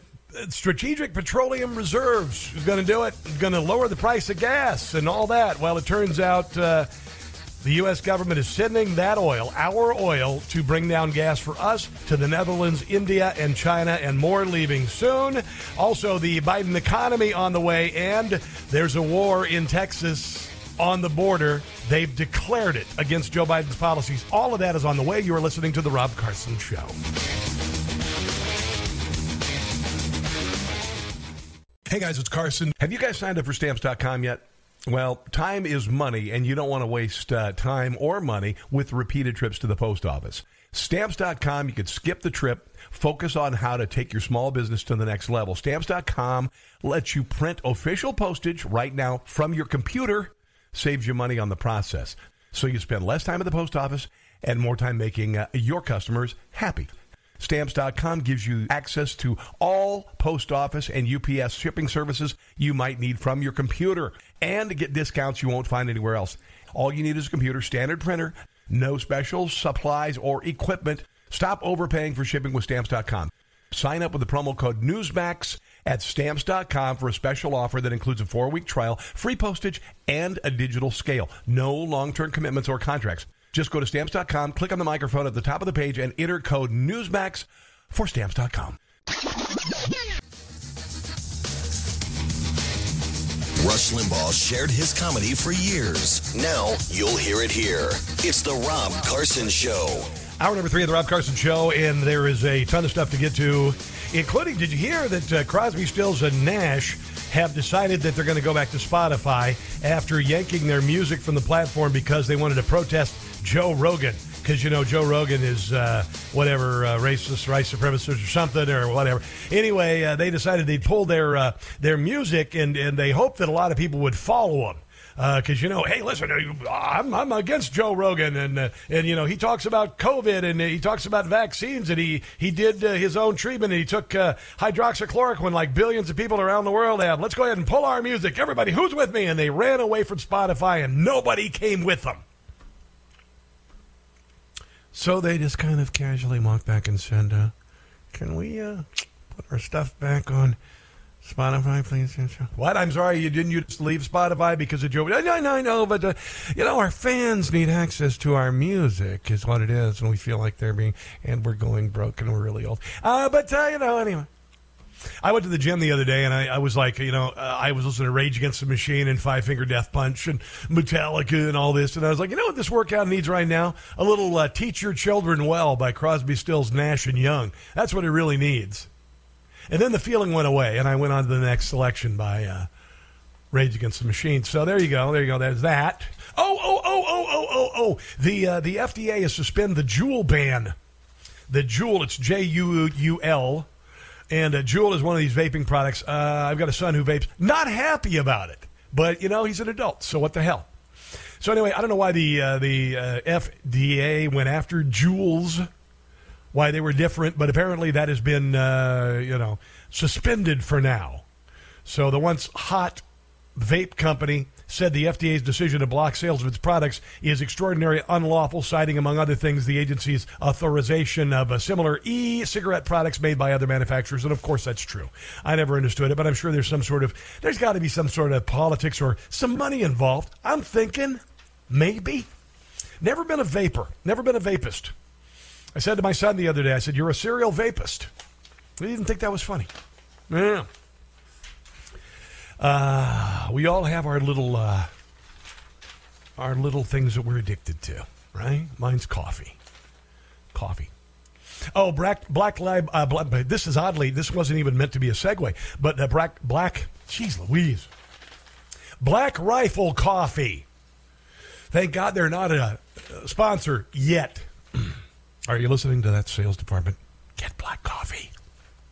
strategic petroleum reserves. He was going to do it, going to lower the price of gas and all that. Well, it turns out uh, the U.S. government is sending that oil, our oil, to bring down gas for us to the Netherlands, India, and China, and more leaving soon. Also, the Biden economy on the way, and there's a war in Texas on the border. They've declared it against Joe Biden's policies. All of that is on the way. You are listening to The Rob Carson Show. Hey guys, it's Carson. Have you guys signed up for stamps.com yet? Well, time is money, and you don't want to waste uh, time or money with repeated trips to the post office. Stamps.com, you could skip the trip, focus on how to take your small business to the next level. Stamps.com lets you print official postage right now from your computer saves you money on the process. So you spend less time at the post office and more time making uh, your customers happy. Stamps.com gives you access to all post office and UPS shipping services you might need from your computer and get discounts you won't find anywhere else. All you need is a computer, standard printer, no specials, supplies, or equipment. Stop overpaying for shipping with Stamps.com. Sign up with the promo code Newsmax at stamps.com for a special offer that includes a four week trial, free postage, and a digital scale. No long term commitments or contracts. Just go to stamps.com, click on the microphone at the top of the page, and enter code Newsmax for stamps.com. Rush Limbaugh shared his comedy for years. Now you'll hear it here. It's The Rob Carson Show. Hour number three of The Rob Carson Show, and there is a ton of stuff to get to, including did you hear that uh, Crosby, Stills, and Nash have decided that they're going to go back to Spotify after yanking their music from the platform because they wanted to protest Joe Rogan? because you know Joe Rogan is uh, whatever uh, racist, white supremacist, or something, or whatever. Anyway, uh, they decided they'd pull their uh, their music, and and they hoped that a lot of people would follow them because uh, you know, hey, listen, I'm, I'm against Joe Rogan, and uh, and you know he talks about COVID and he talks about vaccines, and he he did uh, his own treatment, and he took uh, hydroxychloroquine like billions of people around the world have. Let's go ahead and pull our music, everybody. Who's with me? And they ran away from Spotify, and nobody came with them. So they just kind of casually walked back and said, uh, "Can we uh, put our stuff back on Spotify, please?" What? I'm sorry, you didn't you just leave Spotify because of Joe? No, no, no, no. But uh, you know, our fans need access to our music, is what it is, and we feel like they're being, and we're going broke, and we're really old. Uh, but uh, you know, anyway. I went to the gym the other day and I, I was like, you know, uh, I was listening to Rage Against the Machine and Five Finger Death Punch and Metallica and all this. And I was like, you know what this workout needs right now? A little uh, Teach Your Children Well by Crosby, Stills, Nash, and Young. That's what it really needs. And then the feeling went away and I went on to the next selection by uh, Rage Against the Machine. So there you go. There you go. There's that. Oh, oh, oh, Oh, oh, oh, oh. The uh, the FDA has suspended the Juul ban. The Juul, it's J U U L, and uh, Juul is one of these vaping products. Uh, I've got a son who vapes. Not happy about it, but you know he's an adult, so what the hell? So anyway, I don't know why the uh, the uh, FDA went after Juuls, why they were different, but apparently that has been uh, you know suspended for now. So the once hot vape company said the FDA's decision to block sales of its products is extraordinary unlawful, citing, among other things, the agency's authorization of similar e cigarette products made by other manufacturers. And of course, that's true. I never understood it, but I'm sure there's some sort of, there's got to be some sort of politics or some money involved. I'm thinking maybe. Never been a vapor, never been a vapist. I said to my son the other day, I said, You're a serial vapist. He didn't think that was funny. Yeah. Uh, we all have our little uh, our little things that we're addicted to, right? Mine's coffee. Coffee. Oh, black black lab. Uh, black, this is oddly. This wasn't even meant to be a segue, but uh, black black. Jeez, Louise. Black Rifle Coffee. Thank God they're not a sponsor yet. Are you listening to that sales department? Get black coffee,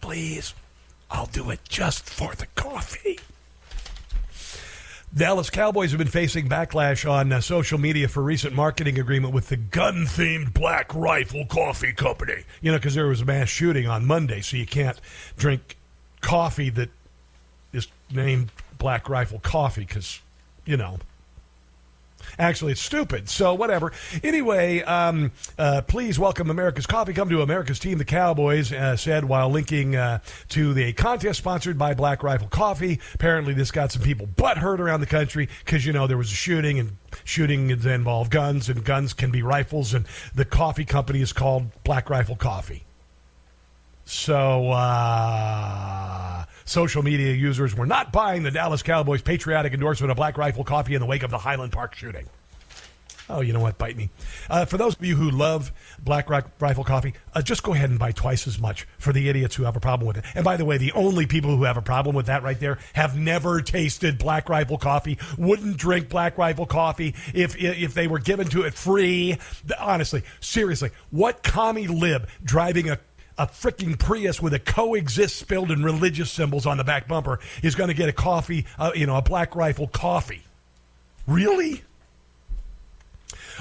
please. I'll do it just for the coffee. Dallas Cowboys have been facing backlash on uh, social media for recent marketing agreement with the gun-themed Black Rifle Coffee Company. You know, because there was a mass shooting on Monday, so you can't drink coffee that is named Black Rifle Coffee because, you know, Actually, it's stupid. So whatever. Anyway, um, uh, please welcome America's Coffee. Come to America's team, the Cowboys. Uh, said while linking uh, to the contest sponsored by Black Rifle Coffee. Apparently, this got some people butt hurt around the country because you know there was a shooting and shooting involved guns and guns can be rifles and the coffee company is called Black Rifle Coffee. So, uh, social media users were not buying the Dallas Cowboys' patriotic endorsement of Black Rifle Coffee in the wake of the Highland Park shooting. Oh, you know what? Bite me. Uh, for those of you who love Black Rifle Coffee, uh, just go ahead and buy twice as much for the idiots who have a problem with it. And by the way, the only people who have a problem with that right there have never tasted Black Rifle Coffee, wouldn't drink Black Rifle Coffee if if they were given to it free. Honestly, seriously, what commie lib driving a a freaking Prius with a coexist spelled in religious symbols on the back bumper is going to get a coffee, uh, you know, a Black Rifle coffee. Really?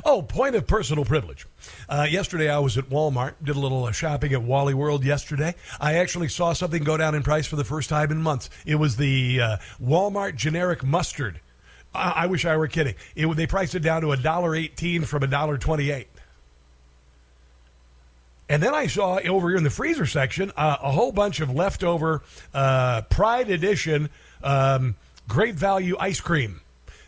Oh, point of personal privilege. Uh, yesterday I was at Walmart, did a little uh, shopping at Wally World yesterday. I actually saw something go down in price for the first time in months. It was the uh, Walmart generic mustard. I, I wish I were kidding. It, they priced it down to a dollar eighteen from a dollar twenty eight. And then I saw over here in the freezer section uh, a whole bunch of leftover uh, Pride Edition um, great value ice cream.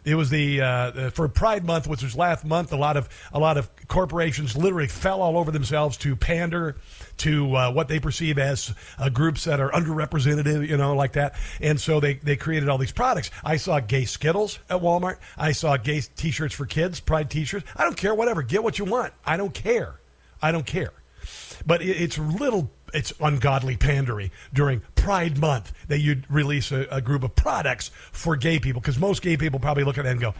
It was the uh, for Pride Month, which was last month. A lot of a lot of corporations literally fell all over themselves to pander to uh, what they perceive as uh, groups that are underrepresented, you know, like that. And so they they created all these products. I saw gay Skittles at Walmart. I saw gay T-shirts for kids, Pride T-shirts. I don't care, whatever. Get what you want. I don't care. I don't care. But it's little, it's ungodly pandery during Pride Month that you'd release a, a group of products for gay people because most gay people probably look at that and go,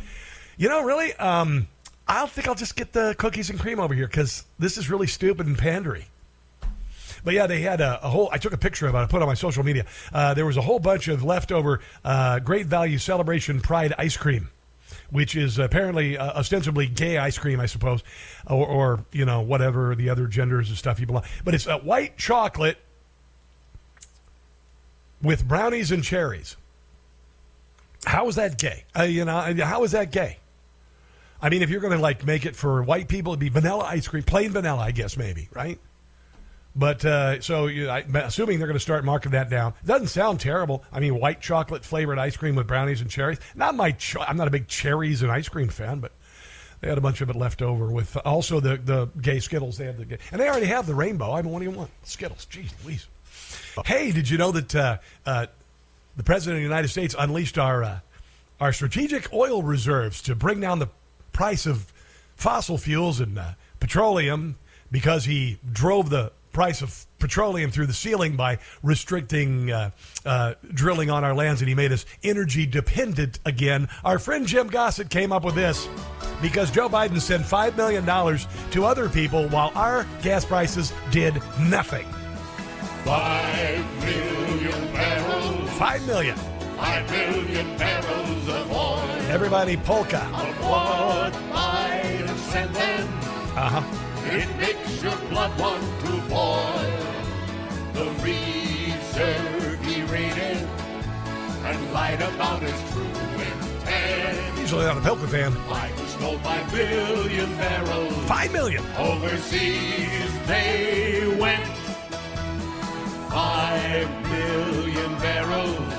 you know, really, um, I don't think I'll just get the cookies and cream over here because this is really stupid and pandery. But yeah, they had a, a, whole. I took a picture of it. I put it on my social media. Uh, there was a whole bunch of leftover uh, Great Value Celebration Pride ice cream which is apparently uh, ostensibly gay ice cream, I suppose, or, or, you know whatever the other genders and stuff you belong. But it's white chocolate with brownies and cherries. How is that gay? Uh, you know, how is that gay? I mean, if you're going to like make it for white people, it'd be vanilla ice cream, plain vanilla, I guess, maybe, right? But uh, so you, I, assuming they're going to start marking that down, doesn't sound terrible. I mean, white chocolate flavored ice cream with brownies and cherries. Not my, cho- I'm not a big cherries and ice cream fan, but they had a bunch of it left over with also the the gay Skittles. They had the gay, and they already have the rainbow. I mean, what do you want? Skittles. Jeez, Louise. Hey, did you know that uh, uh, the president of the United States unleashed our uh, our strategic oil reserves to bring down the price of fossil fuels and uh, petroleum because he drove the price of petroleum through the ceiling by restricting uh, uh, drilling on our lands, and he made us energy dependent again. Our friend Jim Gossett came up with this. because Joe Biden sent $5 million to other people while our gas prices did nothing. Five million barrels. Five million. Five million barrels of oil. Everybody polka. Of what Biden sent them. Uh huh. It makes your blood want to boil. The reserve he raided and lied about his true intent. Usually not a polka fan. Biden stole five billion barrels. Five million. Overseas they went. Five million barrels.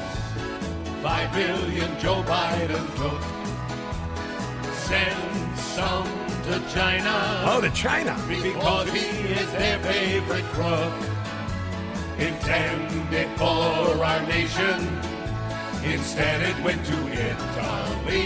Five billion Joe Biden took. Send some to China. Oh, to China. Because he is their favorite crook. Intended for our nation. Instead, it went to Italy.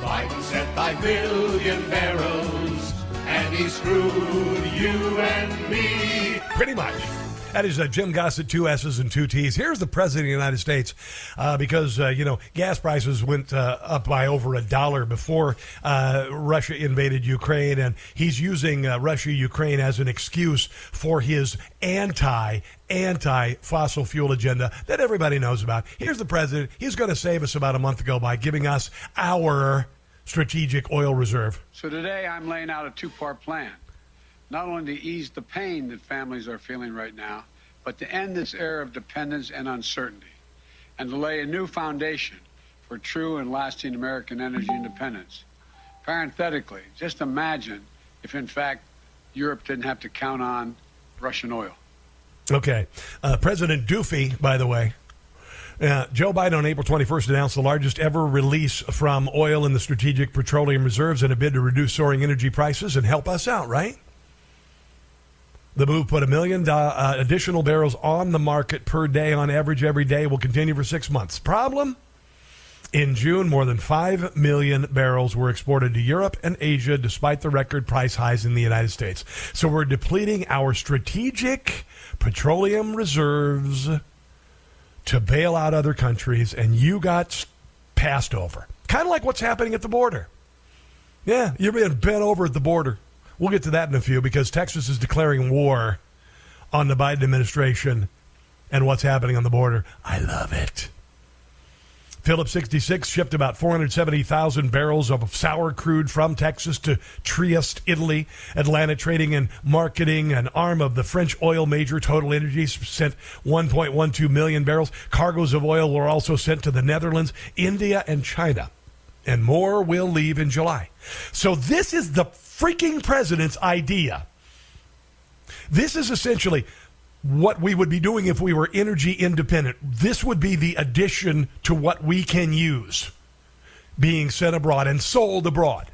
Biden sent five billion barrels, and he screwed you and me. Pretty much. That is uh, Jim Gossett, two S's and two T's. Here's the President of the United States uh, because, uh, you know, gas prices went uh, up by over a dollar before uh, Russia invaded Ukraine, and he's using uh, Russia Ukraine as an excuse for his anti anti fossil fuel agenda that everybody knows about. Here's the President. He's going to save us about a month ago by giving us our strategic oil reserve. So today I'm laying out a two part plan not only to ease the pain that families are feeling right now, but to end this era of dependence and uncertainty, and to lay a new foundation for true and lasting American energy independence. Parenthetically, just imagine if, in fact, Europe didn't have to count on Russian oil. Okay. Uh, President Doofy, by the way, uh, Joe Biden on April 21st announced the largest ever release from oil in the strategic petroleum reserves in a bid to reduce soaring energy prices and help us out, right? The move put a million uh, additional barrels on the market per day on average every day will continue for six months. Problem? In June, more than 5 million barrels were exported to Europe and Asia despite the record price highs in the United States. So we're depleting our strategic petroleum reserves to bail out other countries, and you got passed over. Kind of like what's happening at the border. Yeah, you're being bent over at the border. We'll get to that in a few because Texas is declaring war on the Biden administration and what's happening on the border. I love it. Phillips 66 shipped about 470,000 barrels of sour crude from Texas to Trieste, Italy. Atlantic Trading and Marketing, an arm of the French oil major Total Energies, sent 1.12 million barrels. Cargoes of oil were also sent to the Netherlands, India, and China. And more will leave in July. So this is the freaking president's idea. This is essentially what we would be doing if we were energy independent. This would be the addition to what we can use being sent abroad and sold abroad.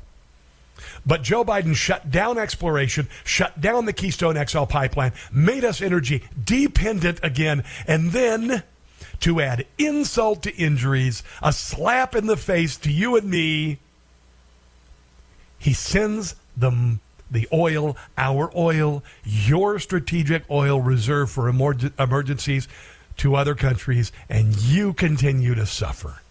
But Joe Biden shut down exploration, shut down the Keystone XL pipeline, made us energy dependent again, and then to add insult to injuries, a slap in the face to you and me, he sends the the oil, our oil, your strategic oil reserve for emergencies to other countries, and you continue to suffer.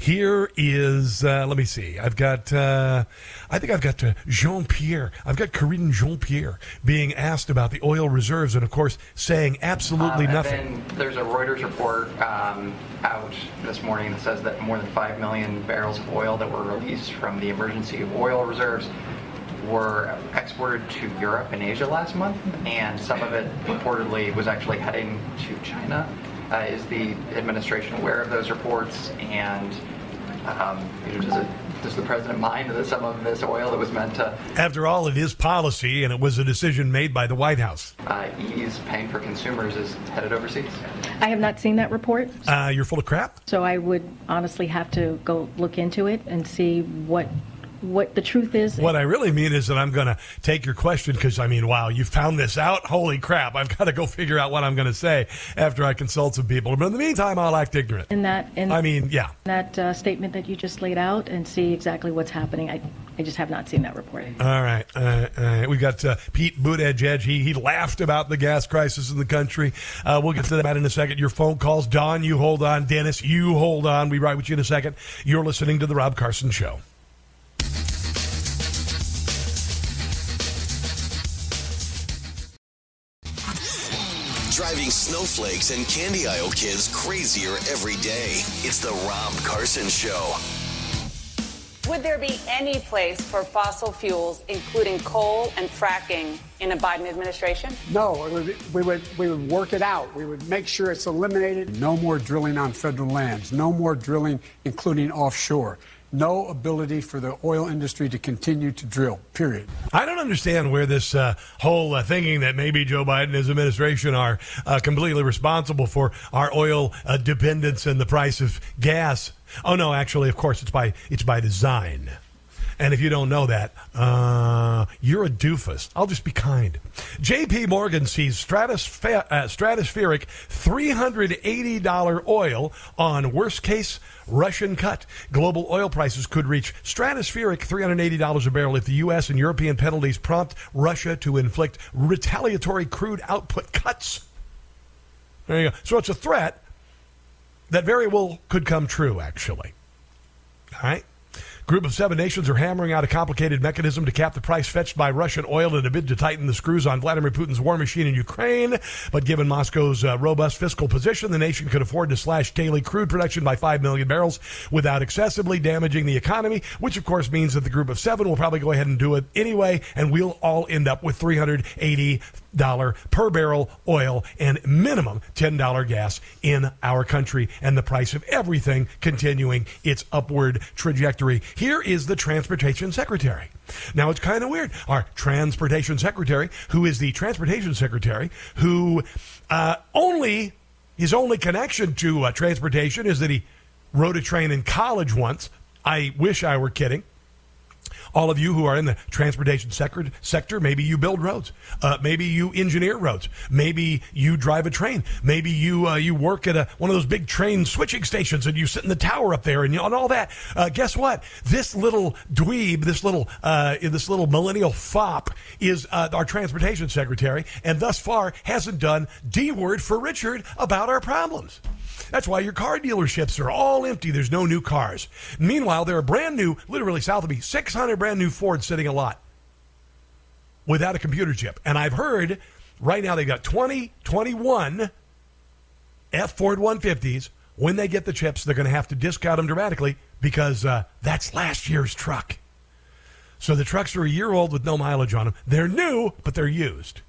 Here is, uh, let me see. I've got, uh, I think I've got uh, Jean Pierre. I've got Karine Jean Pierre being asked about the oil reserves, and of course, saying absolutely um, nothing. there's a Reuters report um, out this morning that says that more than 5 million barrels of oil that were released from the emergency oil reserves were exported to Europe and Asia last month, and some of it reportedly was actually heading to China. Uh, is the administration aware of those reports? And um, you know, does, it, does the president mind that some of this oil that was meant to After all, it is policy, and it was a decision made by the White House. uh, ease pain for consumers is headed overseas? I have not seen that report, Uh, you're full of crap. so I would honestly have to go look into it and see what what the truth is. What I really mean is that I'm going to take your question because I mean, wow, you found this out. Holy crap! I've got to go figure out what I'm going to say after I consult some people. But in the meantime, I'll act ignorant. in that in I mean, yeah. that uh, statement that you just laid out and see exactly what's happening. I I just have not seen that report. All right, uh, right. We got uh, Pete Buttigieg. He he laughed about the gas crisis in the country. Uh, we'll get to that in a second. Your phone calls, Don. You hold on, Dennis. You hold on. We right with you in a second. You're listening to the Rob Carson Show. Driving snowflakes and candy aisle kids crazier every day. It's the Rob Carson Show. Would there be any place for fossil fuels, including coal and fracking, in a Biden administration? No, would, we, would, we would work it out. We would make sure it's eliminated. No more drilling on federal lands, no more drilling, including offshore. No ability for the oil industry to continue to drill. Period. I don't understand where this uh, whole uh, thinking that maybe Joe Biden and his administration are uh, completely responsible for our oil uh, dependence and the price of gas. Oh no, actually, of course, it's by it's by design. And if you don't know that, uh, you're a doofus. I'll just be kind. J.P. Morgan sees uh, stratospheric $380 oil on worst case Russian cut. Global oil prices could reach stratospheric $380 a barrel if the U.S. and European penalties prompt Russia to inflict retaliatory crude output cuts. There you go. So it's a threat that very well could come true, actually. All right? Group of seven nations are hammering out a complicated mechanism to cap the price fetched by Russian oil in a bid to tighten the screws on Vladimir Putin's war machine in Ukraine. But given Moscow's uh, robust fiscal position, the nation could afford to slash daily crude production by 5 million barrels without excessively damaging the economy, which of course means that the group of seven will probably go ahead and do it anyway, and we'll all end up with 380 dollar per barrel oil and minimum $10 gas in our country and the price of everything continuing its upward trajectory. Here is the transportation secretary. Now it's kind of weird. Our transportation secretary, who is the transportation secretary, who uh, only his only connection to uh, transportation is that he rode a train in college once. I wish I were kidding all of you who are in the transportation sector, sector maybe you build roads. Uh, maybe you engineer roads. Maybe you drive a train. Maybe you uh, you work at a, one of those big train switching stations and you sit in the tower up there and, you, and all that. Uh, guess what? This little dweeb, this little uh, this little millennial fop is uh, our transportation secretary, and thus far hasn't done d word for Richard about our problems. That's why your car dealerships are all empty. There's no new cars. Meanwhile, there are brand new, literally south of me, 600 brand new Fords sitting a lot without a computer chip. And I've heard right now they've got 20, 21 F Ford 150s. When they get the chips, they're going to have to discount them dramatically because uh, that's last year's truck. So the trucks are a year old with no mileage on them. They're new, but they're used.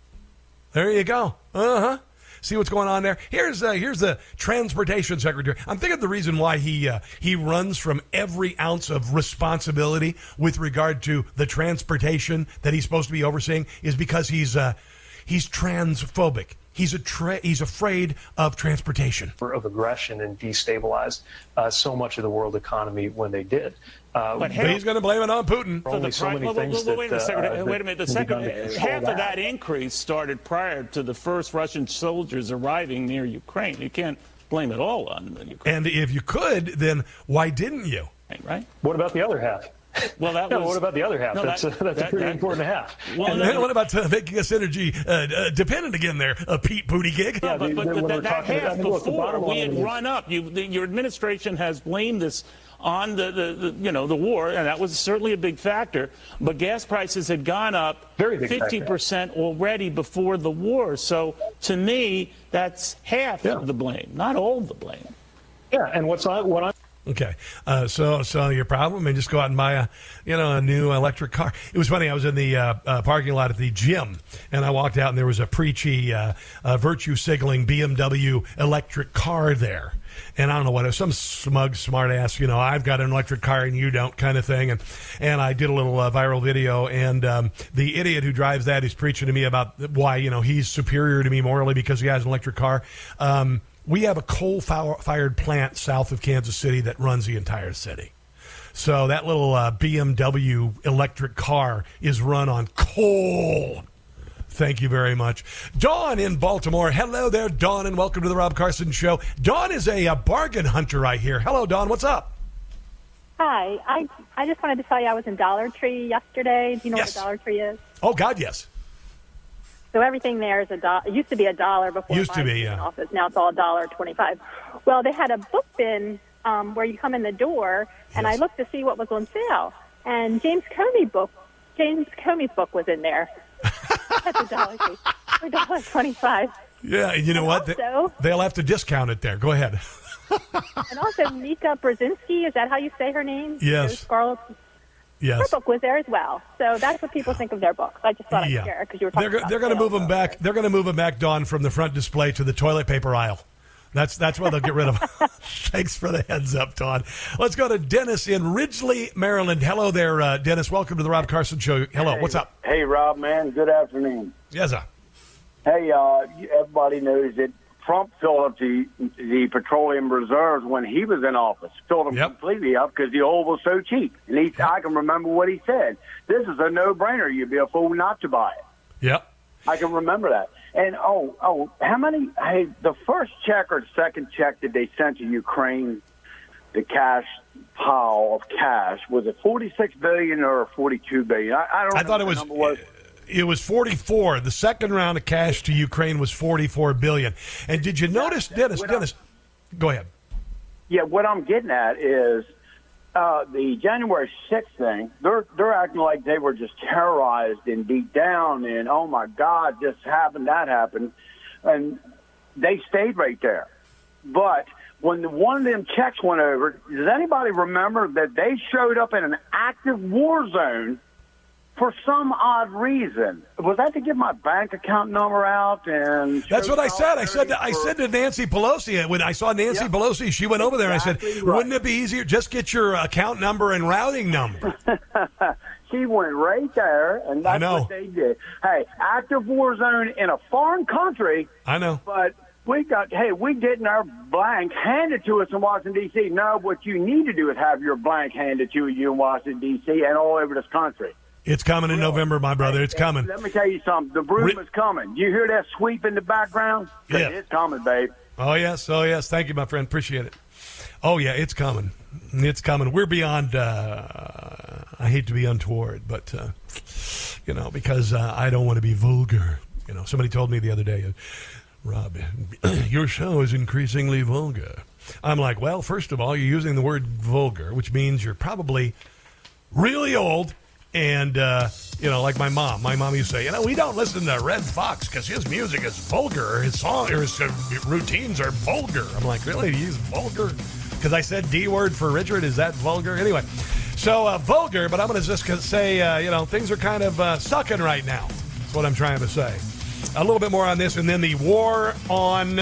There you go. Uh huh. See what's going on there. Here's uh, here's the transportation secretary. I'm thinking the reason why he uh, he runs from every ounce of responsibility with regard to the transportation that he's supposed to be overseeing is because he's uh, he's transphobic. He's a tra- he's afraid of transportation. Of aggression and destabilized uh, so much of the world economy when they did. Uh, but he's going to blame it on Putin. Only so many well, things well, wait a second. uh, wait a minute. The second can be done to half control of that. that increase started prior to the first Russian soldiers arriving near Ukraine. You can't blame it all on the Ukraine. And if you could, then why didn't you? Right. What about the other half? Well, that No, was. what about the other half? No, that's that- a, that's that- a pretty that- important half. Well, And then what about uh, making us energy uh, uh, dependent again there, uh, Pete Buttigieg? Yeah, but, but, when but that, that half about- look, the before bottom we had run up. You, the, your administration has blamed this on the, the, the you know the war, and that was certainly a big factor. But gas prices had gone up Very fifty percent already before the war. So to me, that's half of the blame, not all of the blame. Yeah, and what's I, what I'm Okay, uh, so so your problem, and just go out and buy a you know a new electric car. It was funny. I was in the uh, uh, parking lot at the gym, and I walked out, and there was a preachy, uh, uh, virtue signaling BMW electric car there. And I don't know what some smug smart ass, you know, I've got an electric car and you don't kind of thing. And, and I did a little uh, viral video and, um, the idiot who drives that is preaching to me about why, you know, he's superior to me morally because he has an electric car. Um, we have a coal fired plant south of Kansas City that runs the entire city. So that little uh, BMW electric car is run on coal. Thank you very much. Dawn in Baltimore. Hello there, Dawn, and welcome to the Rob Carson Show. Dawn is a, a bargain hunter, I hear. Hello, Dawn. What's up? Hi, I I just wanted to tell you I was in Dollar Tree yesterday. Do you know Yes. what a Dollar Tree is? Oh, God, yes. So everything there is a dollar. It used to be a dollar before. Used to be, yeah. Office. Now it's all a dollar twenty-five. Well, they had a book bin um, where you come in the door, and I looked to see what was on sale, and James Comey book, James Comey's book was in there. That's a dollar a dollar twenty-five. Yeah, and you know what? They- also- They'll have to discount it there. Go ahead. and also Mika Brzezinski, is that how you say her name? Yes. Yes. Her book was there as well. So that's what people think of their books. I just thought I'd share because you were talking They're, about they're going to move them back. They're going to move them back, Dawn, from the front display to the toilet paper aisle. That's that's why they'll get rid of. Thanks for the heads up, Todd. Let's go to Dennis in Ridgely, Maryland. Hello there, uh, Dennis. Welcome to the Rob Carson Show. Hello, what's up? Hey, Rob, man. Good afternoon. Yes, sir. Hey, uh, everybody knows that Trump filled up the the petroleum reserves when he was in office. Filled them completely up because the oil was so cheap. And he, I can remember what he said. This is a no brainer. You'd be a fool not to buy it. Yep. I can remember that. And oh, oh, how many? Hey, the first check or second check that they sent to Ukraine, the cash pile of cash was it forty six billion or forty two billion? I, I don't. I thought it was, was. Eh, it was 44. The second round of cash to Ukraine was 44 billion. And did you notice, Dennis? Dennis, go ahead. Yeah, what I'm getting at is uh, the January 6th thing. They're they're acting like they were just terrorized and beat down, and oh my God, this happened, that happened, and they stayed right there. But when one of them checks went over, does anybody remember that they showed up in an active war zone? For some odd reason, was that to give my bank account number out and? That's what I said. I said. I for- said to Nancy Pelosi uh, when I saw Nancy Pelosi, she went over there. and I said, right. "Wouldn't it be easier just get your account number and routing number?" she went right there, and that's I know. what they did. Hey, active war zone in a foreign country, I know. but we got. Hey, we getting our blank handed to us in Washington D.C. No, what you need to do is have your blank handed to you in Washington D.C. and all over this country. It's coming in November, my brother. It's coming. Let me tell you something. The broom is coming. You hear that sweep in the background? Yeah. it's coming, babe. Oh yes, oh yes. Thank you, my friend. Appreciate it. Oh yeah, it's coming. It's coming. We're beyond. Uh, I hate to be untoward, but uh, you know, because uh, I don't want to be vulgar. You know, somebody told me the other day, Rob, your show is increasingly vulgar. I'm like, well, first of all, you're using the word vulgar, which means you're probably really old. And, uh, you know, like my mom. My mom used to say, you know, we don't listen to Redd Foxx because his music is vulgar. His song or his uh, routines are vulgar. I'm like, really? He's vulgar? Because I said D word for Richard. Is that vulgar? Anyway, so uh, vulgar, but I'm going to just say, uh, you know, things are kind of uh, sucking right now. That's what I'm trying to say. A little bit more on this, and then the war on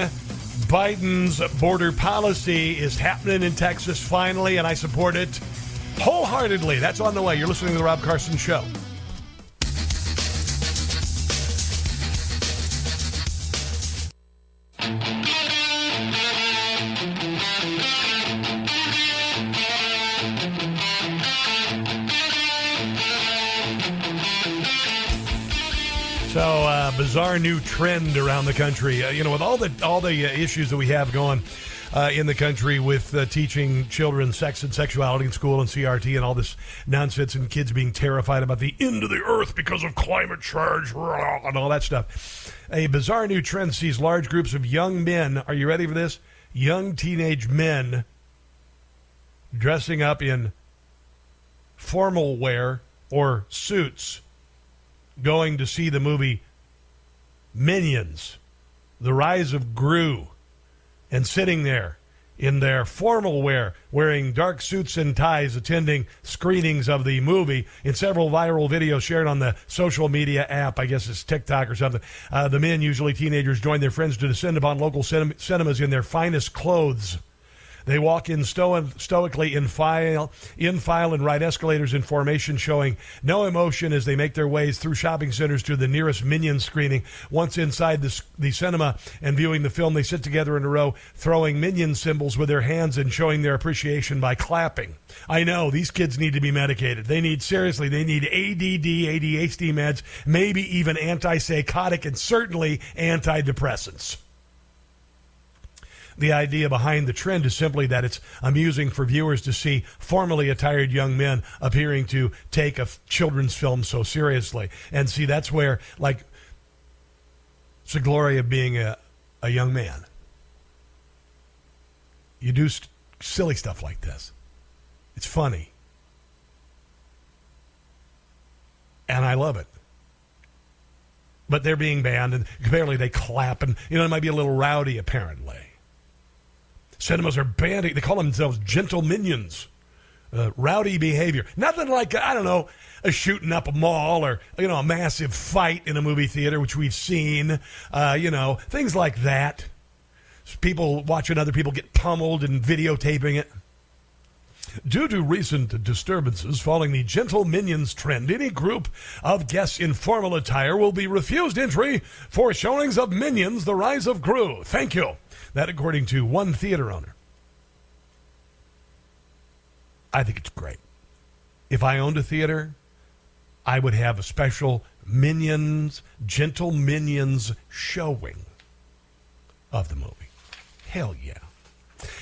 Biden's border policy is happening in Texas finally, and I support it wholeheartedly. That's on the way. You're listening to the Rob Carson Show. So, uh, bizarre new trend around the country. Uh, you know, with all the all the uh, issues that we have going uh, in the country with uh, teaching children sex and sexuality in school and CRT and all this nonsense, and kids being terrified about the end of the earth because of climate change and all that stuff. A bizarre new trend sees large groups of young men. Are you ready for this? Young teenage men dressing up in formal wear or suits going to see the movie Minions, The Rise of Gru, and sitting there in their formal wear, wearing dark suits and ties, attending screenings of the movie in several viral videos shared on the social media app. I guess it's TikTok or something. Uh, the men, usually teenagers, join their friends to descend upon local cin- cinemas in their finest clothes. They walk in sto- stoically in file, in file, and ride escalators in formation, showing no emotion as they make their ways through shopping centers to the nearest Minion screening. Once inside the, the cinema and viewing the film, they sit together in a row, throwing Minion symbols with their hands and showing their appreciation by clapping. I know these kids need to be medicated. They need seriously. They need ADD, ADHD meds, maybe even antipsychotic, and certainly antidepressants. The idea behind the trend is simply that it's amusing for viewers to see formally attired young men appearing to take a f- children's film so seriously. And see, that's where, like, it's the glory of being a, a young man. You do st- silly stuff like this, it's funny. And I love it. but they're being banned, and apparently they clap, and you know it might be a little rowdy. Apparently, cinemas are banning. They call themselves gentle minions. Uh, rowdy behavior. Nothing like I don't know a shooting up a mall or you know a massive fight in a movie theater, which we've seen. Uh, you know things like that. People watching other people get pummeled and videotaping it. Due to recent disturbances following the Gentle Minions trend, any group of guests in formal attire will be refused entry for showings of Minions: The Rise of Gru. Thank you. That, according to one theater owner. I think it's great. If I owned a theater, I would have a special Minions, Gentle Minions showing of the movie. Hell yeah.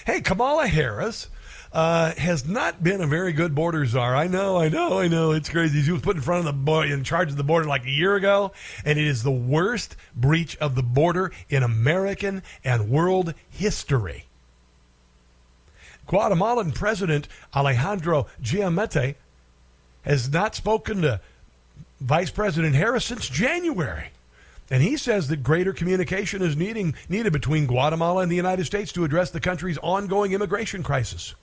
Hey, Kamala Harris uh, has not been a very good border czar. I know, I know, I know. It's crazy. He was put in front of the boy in charge of the border like a year ago, and it is the worst breach of the border in American and world history. Guatemalan President Alejandro Giammattei has not spoken to Vice President Harris since January. And he says that greater communication is needing, needed between Guatemala and the United States to address the country's ongoing immigration crisis.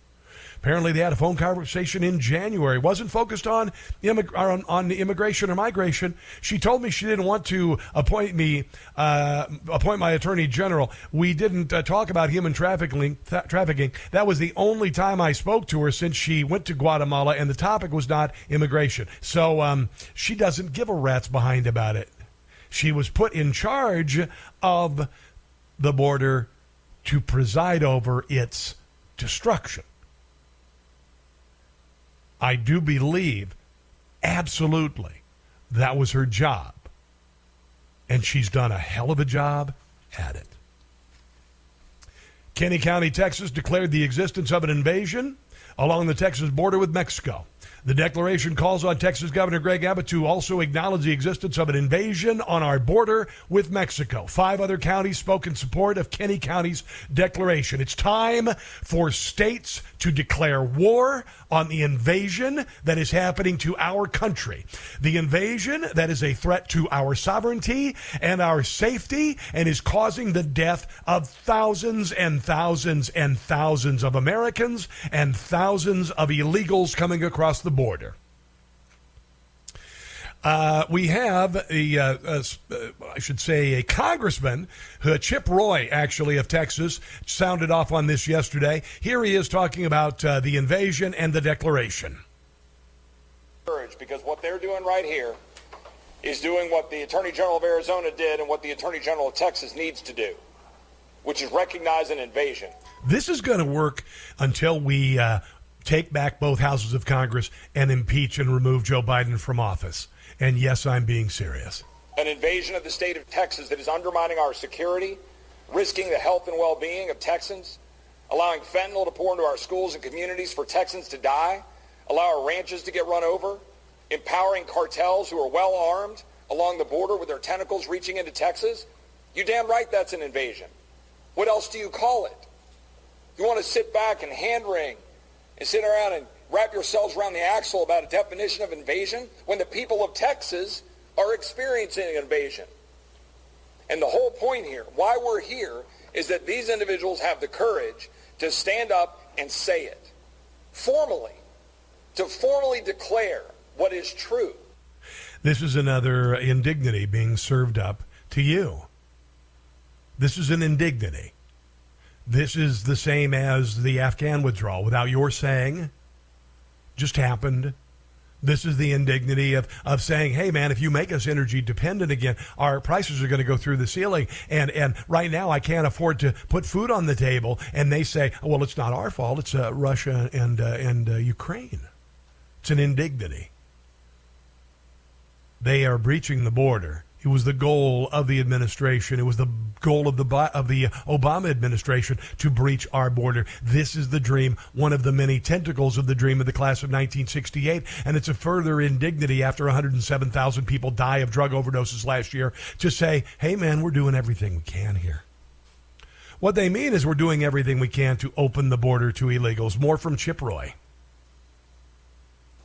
Apparently, they had a phone conversation in January. wasn't focused on, immig- on, on immigration or migration. She told me she didn't want to appoint me, uh, appoint my attorney general. We didn't uh, talk about human trafficking. Trafficking. That was the only time I spoke to her since she went to Guatemala, and the topic was not immigration. So um, she doesn't give a rat's behind about it. She was put in charge of the border to preside over its destruction. I do believe absolutely that was her job. And she's done a hell of a job at it. Kinney County, Texas declared the existence of an invasion along the Texas border with Mexico. The declaration calls on Texas Governor Greg Abbott to also acknowledge the existence of an invasion on our border with Mexico. Five other counties spoke in support of Kinney County's declaration. It's time for states to declare war on the invasion that is happening to our country. The invasion that is a threat to our sovereignty and our safety and is causing the death of thousands and thousands and thousands of Americans and thousands of illegals coming across the border. Uh, we have a, uh, a, I should say, a congressman, uh, Chip Roy, actually of Texas, sounded off on this yesterday. Here he is talking about uh, the invasion and the declaration. Because what they're doing right here is doing what the Attorney General of Arizona did and what the Attorney General of Texas needs to do, which is recognize an invasion. This is going to work until we uh, take back both houses of Congress and impeach and remove Joe Biden from office. And yes, I'm being serious. An invasion of the state of Texas that is undermining our security, risking the health and well-being of Texans, allowing fentanyl to pour into our schools and communities for Texans to die, allow our ranches to get run over, empowering cartels who are well armed along the border with their tentacles reaching into Texas. You damn right that's an invasion. What else do you call it? You want to sit back and hand wring and sit around and wrap yourselves around the axle about a definition of invasion when the people of Texas are experiencing an invasion. And the whole point here, why we're here, is that these individuals have the courage to stand up and say it formally, to formally declare what is true. This is another indignity being served up to you. This is an indignity. This is the same as the Afghan withdrawal without your saying. Just happened. This is the indignity of, of saying, hey, man, if you make us energy dependent again, our prices are going to go through the ceiling. And, and right now, I can't afford to put food on the table. And they say, well, it's not our fault. It's uh, Russia and, uh, and uh, Ukraine. It's an indignity. They are breaching the border. It was the goal of the administration. It was the goal of the of the Obama administration to breach our border. This is the dream, one of the many tentacles of the dream of the class of 1968, and it's a further indignity after 107,000 people die of drug overdoses last year to say, "Hey man, we're doing everything we can here." What they mean is we're doing everything we can to open the border to illegals. More from Chip Roy.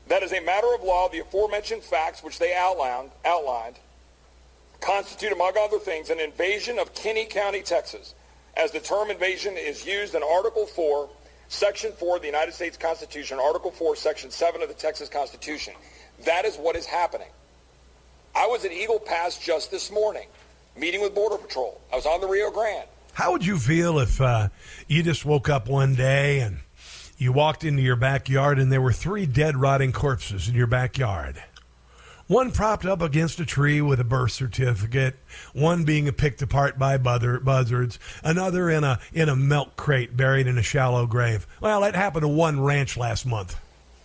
That is a matter of law. The aforementioned facts, which they outlined, outlined constitute, among other things, an invasion of Kinney County, Texas, as the term invasion is used in Article 4, Section 4 of the United States Constitution, Article 4, Section 7 of the Texas Constitution. That is what is happening. I was at Eagle Pass just this morning, meeting with Border Patrol. I was on the Rio Grande. How would you feel if uh, you just woke up one day and you walked into your backyard and there were three dead, rotting corpses in your backyard? One propped up against a tree with a birth certificate, one being picked apart by buzzards, another in a in a milk crate buried in a shallow grave. Well, that happened to one ranch last month.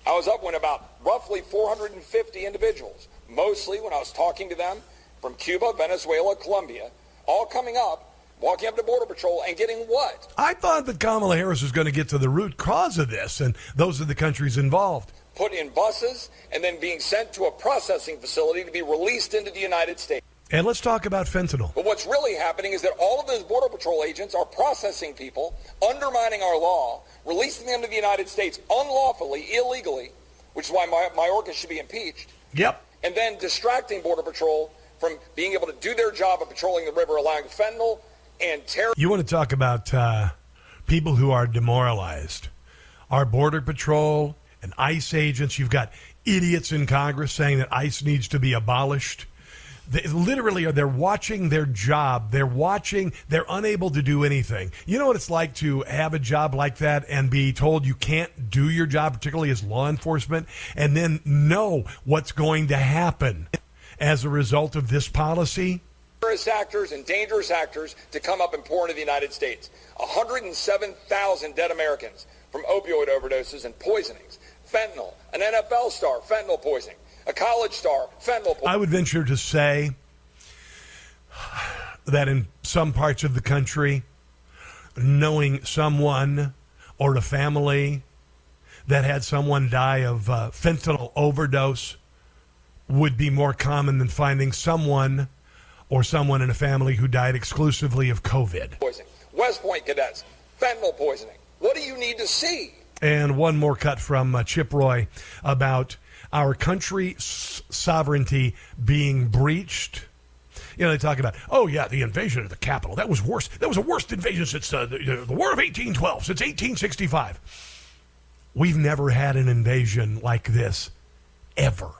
I was up when about roughly 450 individuals, mostly when I was talking to them from Cuba, Venezuela, Colombia, all coming up, walking up to Border Patrol and getting what? I thought that Kamala Harris was going to get to the root cause of this, and those are the countries involved put in buses, and then being sent to a processing facility to be released into the United States. And let's talk about fentanyl. But what's really happening is that all of those Border Patrol agents are processing people, undermining our law, releasing them to the United States unlawfully, illegally, which is why my Mayorkas should be impeached. Yep. And then distracting Border Patrol from being able to do their job of patrolling the river, allowing fentanyl and terror. You want to talk about uh, people who are demoralized? Our Border Patrol and ICE agents. You've got idiots in Congress saying that ICE needs to be abolished. They literally they're watching their job. They're watching, they're unable to do anything. You know what it's like to have a job like that and be told you can't do your job, particularly as law enforcement, and then know what's going to happen as a result of this policy? Terrorist actors and dangerous actors to come up and pour into the United States. 107,000 dead Americans from opioid overdoses and poisonings fentanyl. An NFL star, fentanyl poisoning. A college star, fentanyl poisoning. I would venture to say that in some parts of the country, knowing someone or a family that had someone die of uh, fentanyl overdose would be more common than finding someone or someone in a family who died exclusively of COVID. Poisoning. West Point cadets, fentanyl poisoning. What do you need to see? And one more cut from uh, Chip Roy about our country's sovereignty being breached. You know, they talk about, oh, yeah, the invasion of the Capitol. That was worse. That was the worst invasion since uh, the, the War of 1812, since 1865. We've never had an invasion like this, ever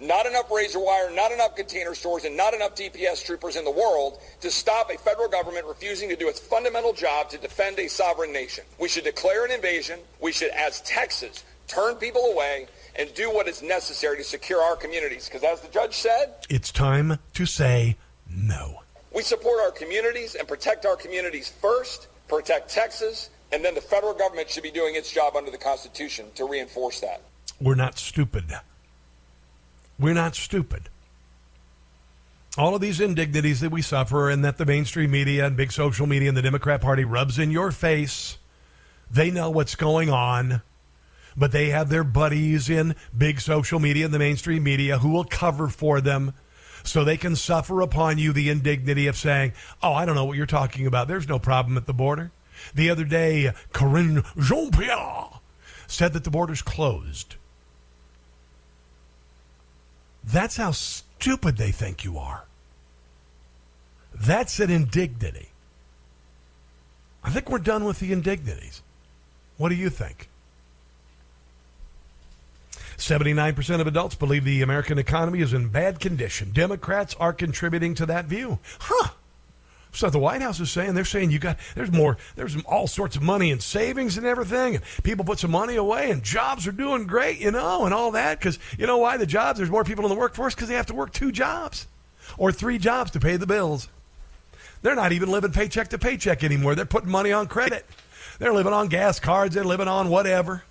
not enough razor wire, not enough container stores, and not enough DPS troopers in the world to stop a federal government refusing to do its fundamental job to defend a sovereign nation. We should declare an invasion. We should, as Texas, turn people away and do what is necessary to secure our communities. Because as the judge said, it's time to say no. We support our communities and protect our communities first, protect Texas, and then the federal government should be doing its job under the Constitution to reinforce that. We're not stupid. We're not stupid. All of these indignities that we suffer and that the mainstream media and big social media and the Democrat Party rubs in your face, they know what's going on, but they have their buddies in big social media and the mainstream media who will cover for them so they can suffer upon you the indignity of saying, Oh, I don't know what you're talking about. There's no problem at the border. The other day, Karine Jean Pierre said that the border's closed. That's how stupid they think you are. That's an indignity. I think we're done with the indignities. What do you think? 79% of adults believe the American economy is in bad condition. Democrats are contributing to that view. Huh. So the White House is saying they're saying you got there's more there's all sorts of money and savings and everything, and people put some money away, and jobs are doing great, you know, and all that because you know why the jobs there's more people in the workforce because they have to work two jobs or three jobs to pay the bills. They're not even living paycheck to paycheck anymore. They're putting money on credit. They're living on gas cards. They're living on whatever.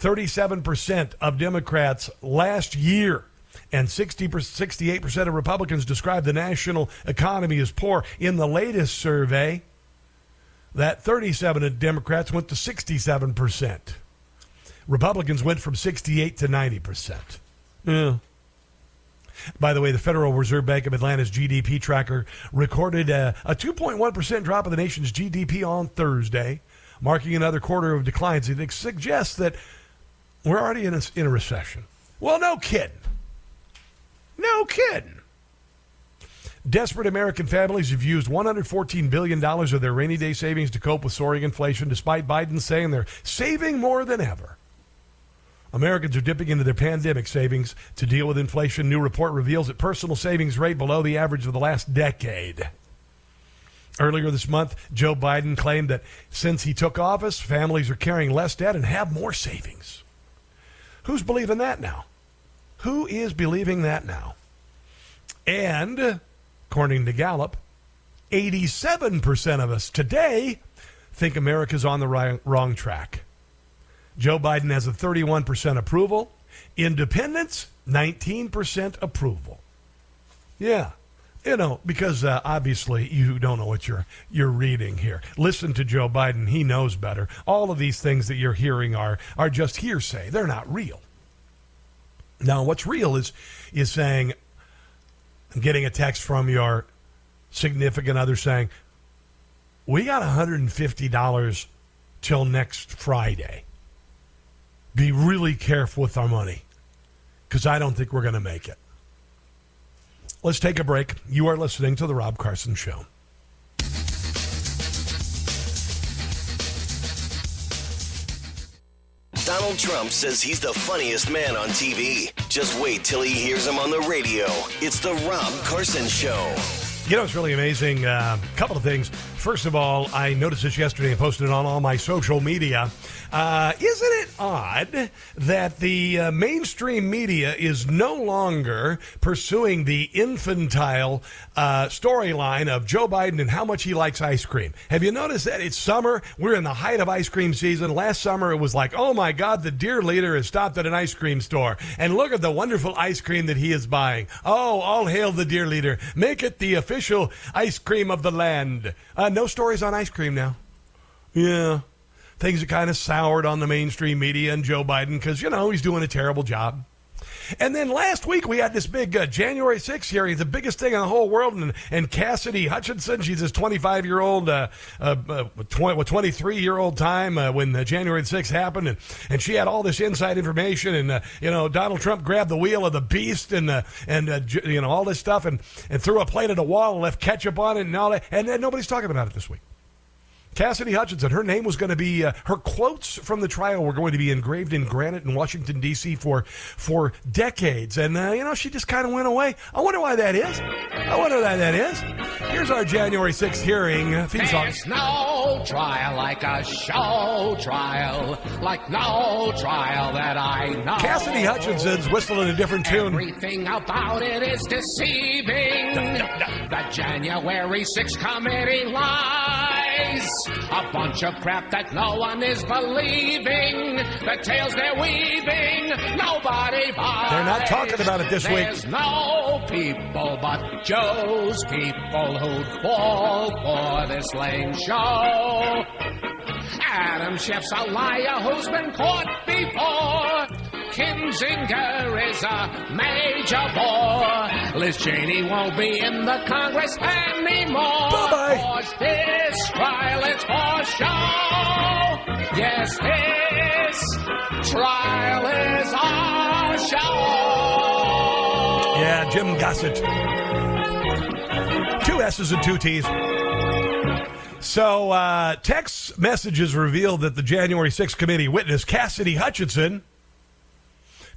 37% of Democrats last year and 60 68% of Republicans describe the national economy as poor. In the latest survey, that 37 of Democrats went to 67%. Republicans went from 68 to 90%. Yeah. By the way, the Federal Reserve Bank of Atlanta's GDP tracker recorded a, a 2.1% drop of the nation's GDP on Thursday, marking another quarter of declines. It suggests that we're already in a, in a recession. Well, no kidding. No kidding. Desperate American families have used $114 billion of their rainy day savings to cope with soaring inflation, despite Biden saying they're saving more than ever. Americans are dipping into their pandemic savings to deal with inflation. New report reveals that personal savings rate below the average of the last decade. Earlier this month, Joe Biden claimed that since he took office, families are carrying less debt and have more savings. Who's believing that now? Who is believing that now? And according to Gallup, 87% of us today think America's on the wrong, track. Joe Biden has a 31% approval. Independents, 19% approval. Yeah. You know, because uh, obviously you don't know what you're you're reading here. Listen to Joe Biden; he knows better. All of these things that you're hearing are are just hearsay; they're not real. Now, what's real is is saying, getting a text from your significant other saying, "We got $150 till next Friday. Be really careful with our money because I don't think we're going to make it." Let's take a break. You are listening to The Rob Carson Show. Donald Trump says he's the funniest man on TV. Just wait till he hears him on the radio. It's The Rob Carson Show. You know, it's really amazing. A uh, couple of things. First of all, I noticed this yesterday and posted it on all my social media. Uh, isn't it odd that the uh, mainstream media is no longer pursuing the infantile uh, storyline of Joe Biden and how much he likes ice cream? Have you noticed that it's summer? We're in the height of ice cream season. Last summer, it was like, oh my God, the dear leader has stopped at an ice cream store. And look at the wonderful ice cream that he is buying. Oh, all hail the dear leader. Make it the official ice cream of the land. Uh, no stories on ice cream now. Yeah things are kind of soured on the mainstream media and Joe Biden because, you know, he's doing a terrible job. And then last week we had this big uh, January 6th hearing, the biggest thing in the whole world. And, and Cassidy Hutchinson, she's this 25 year old, uh, uh, 23 year old time uh, when January 6th happened. And, and she had all this inside information. And, uh, you know, Donald Trump grabbed the wheel of the beast and, uh, and you know, all this stuff and, and threw a plate at a wall and left ketchup on it and all that. And then nobody's talking about it this week. Cassidy Hutchinson, her name was going to be, uh, her quotes from the trial were going to be engraved in granite in Washington, D.C. for for decades. And, uh, you know, she just kind of went away. I wonder why that is. I wonder why that is. Here's our January 6th hearing uh, theme song. There's no trial like a show trial, like no trial that I know. Cassidy Hutchinson's whistling a different tune. Everything about it is deceiving. The January 6th committee lies. A bunch of crap that no one is believing. The tales they're weaving, nobody buys. They're not talking about it this There's week. There's no people but Joe's people who'd fall for this lame show. Adam Schiff's a liar who's been caught before. Kinzinger is a major bore. Liz Cheney won't be in the Congress anymore. This trial is for show. Yes, trial is our show. Yeah, Jim Gossett. Two S's and two T's. So, uh, text messages revealed that the January 6th committee witness, Cassidy Hutchinson,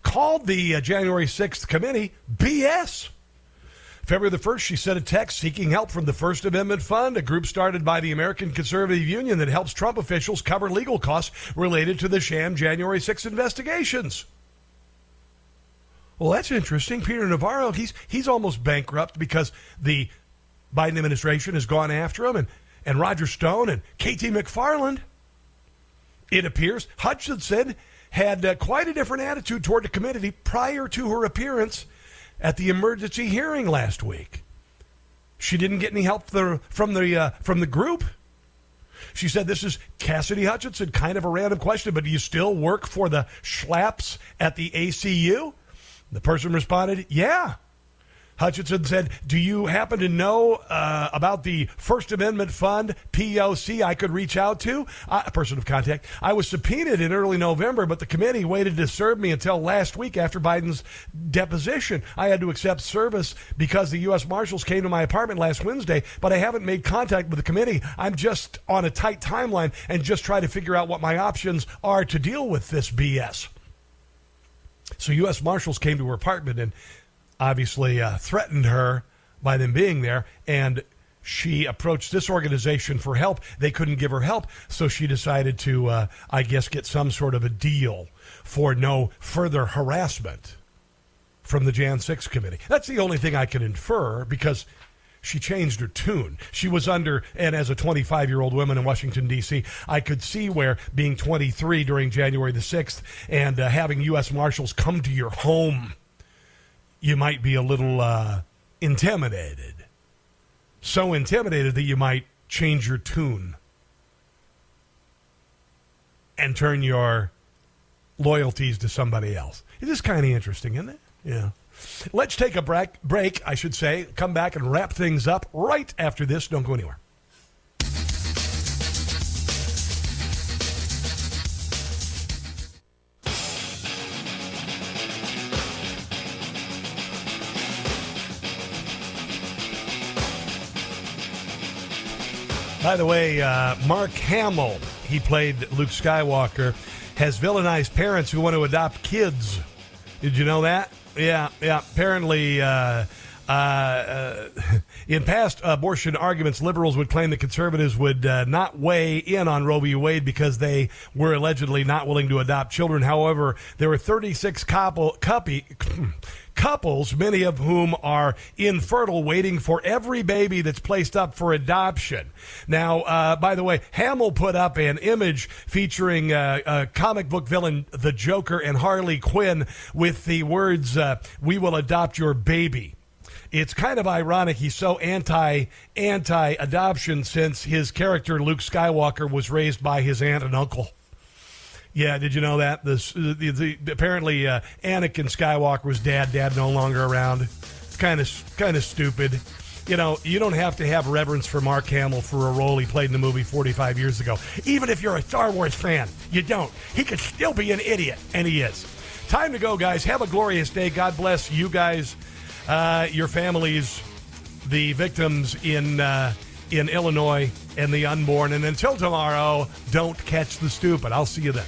called the uh, January 6th committee BS. February the 1st, she sent a text seeking help from the First Amendment Fund, a group started by the American Conservative Union that helps Trump officials cover legal costs related to the sham January 6th investigations. Well, that's interesting. Peter Navarro, he's he's almost bankrupt because the Biden administration has gone after him, and, and Roger Stone and KT McFarland. It appears Hutchinson had uh, quite a different attitude toward the committee prior to her appearance at the emergency hearing last week. She didn't get any help the, from the uh, from the group. She said, "This is Cassidy Hutchinson, kind of a random question, but do you still work for the Schlapps at the ACU?" The person responded, "Yeah." Hutchinson said, Do you happen to know uh, about the First Amendment Fund, POC, I could reach out to? A person of contact. I was subpoenaed in early November, but the committee waited to serve me until last week after Biden's deposition. I had to accept service because the U.S. Marshals came to my apartment last Wednesday, but I haven't made contact with the committee. I'm just on a tight timeline and just try to figure out what my options are to deal with this BS. So U.S. Marshals came to her apartment and obviously uh, threatened her by them being there, and she approached this organization for help. They couldn't give her help, so she decided to, uh, I guess, get some sort of a deal for no further harassment from the Jan 6 committee. That's the only thing I can infer because she changed her tune. She was under, and as a 25 year old woman in Washington, D.C., I could see where being 23 during January the 6th and uh, having U.S. Marshals come to your home you might be a little uh, intimidated. So intimidated that you might change your tune and turn your loyalties to somebody else. It is kind of interesting, isn't it? Yeah. Let's take a break, break, I should say, come back and wrap things up right after this. Don't go anywhere. By the way, uh, Mark Hamill, he played Luke Skywalker, has villainized parents who want to adopt kids. Did you know that? Yeah, yeah. Apparently, uh, uh, uh in past abortion arguments, liberals would claim that conservatives would uh, not weigh in on Roe v. Wade because they were allegedly not willing to adopt children. However, there were 36 couple, couples, many of whom are infertile, waiting for every baby that's placed up for adoption. Now, uh, by the way, Hamill put up an image featuring uh, a comic book villain, the Joker, and Harley Quinn with the words, uh, "We will adopt your baby." It's kind of ironic. He's so anti anti adoption since his character Luke Skywalker was raised by his aunt and uncle. Yeah, did you know that? This, the, the, apparently uh, Anakin Skywalker's dad, dad no longer around. It's kind of kind of stupid. You know, you don't have to have reverence for Mark Hamill for a role he played in the movie 45 years ago. Even if you're a Star Wars fan, you don't. He could still be an idiot, and he is. Time to go, guys. Have a glorious day. God bless you guys, uh, your families, the victims in. Uh, in Illinois and the unborn. And until tomorrow, don't catch the stupid. I'll see you then.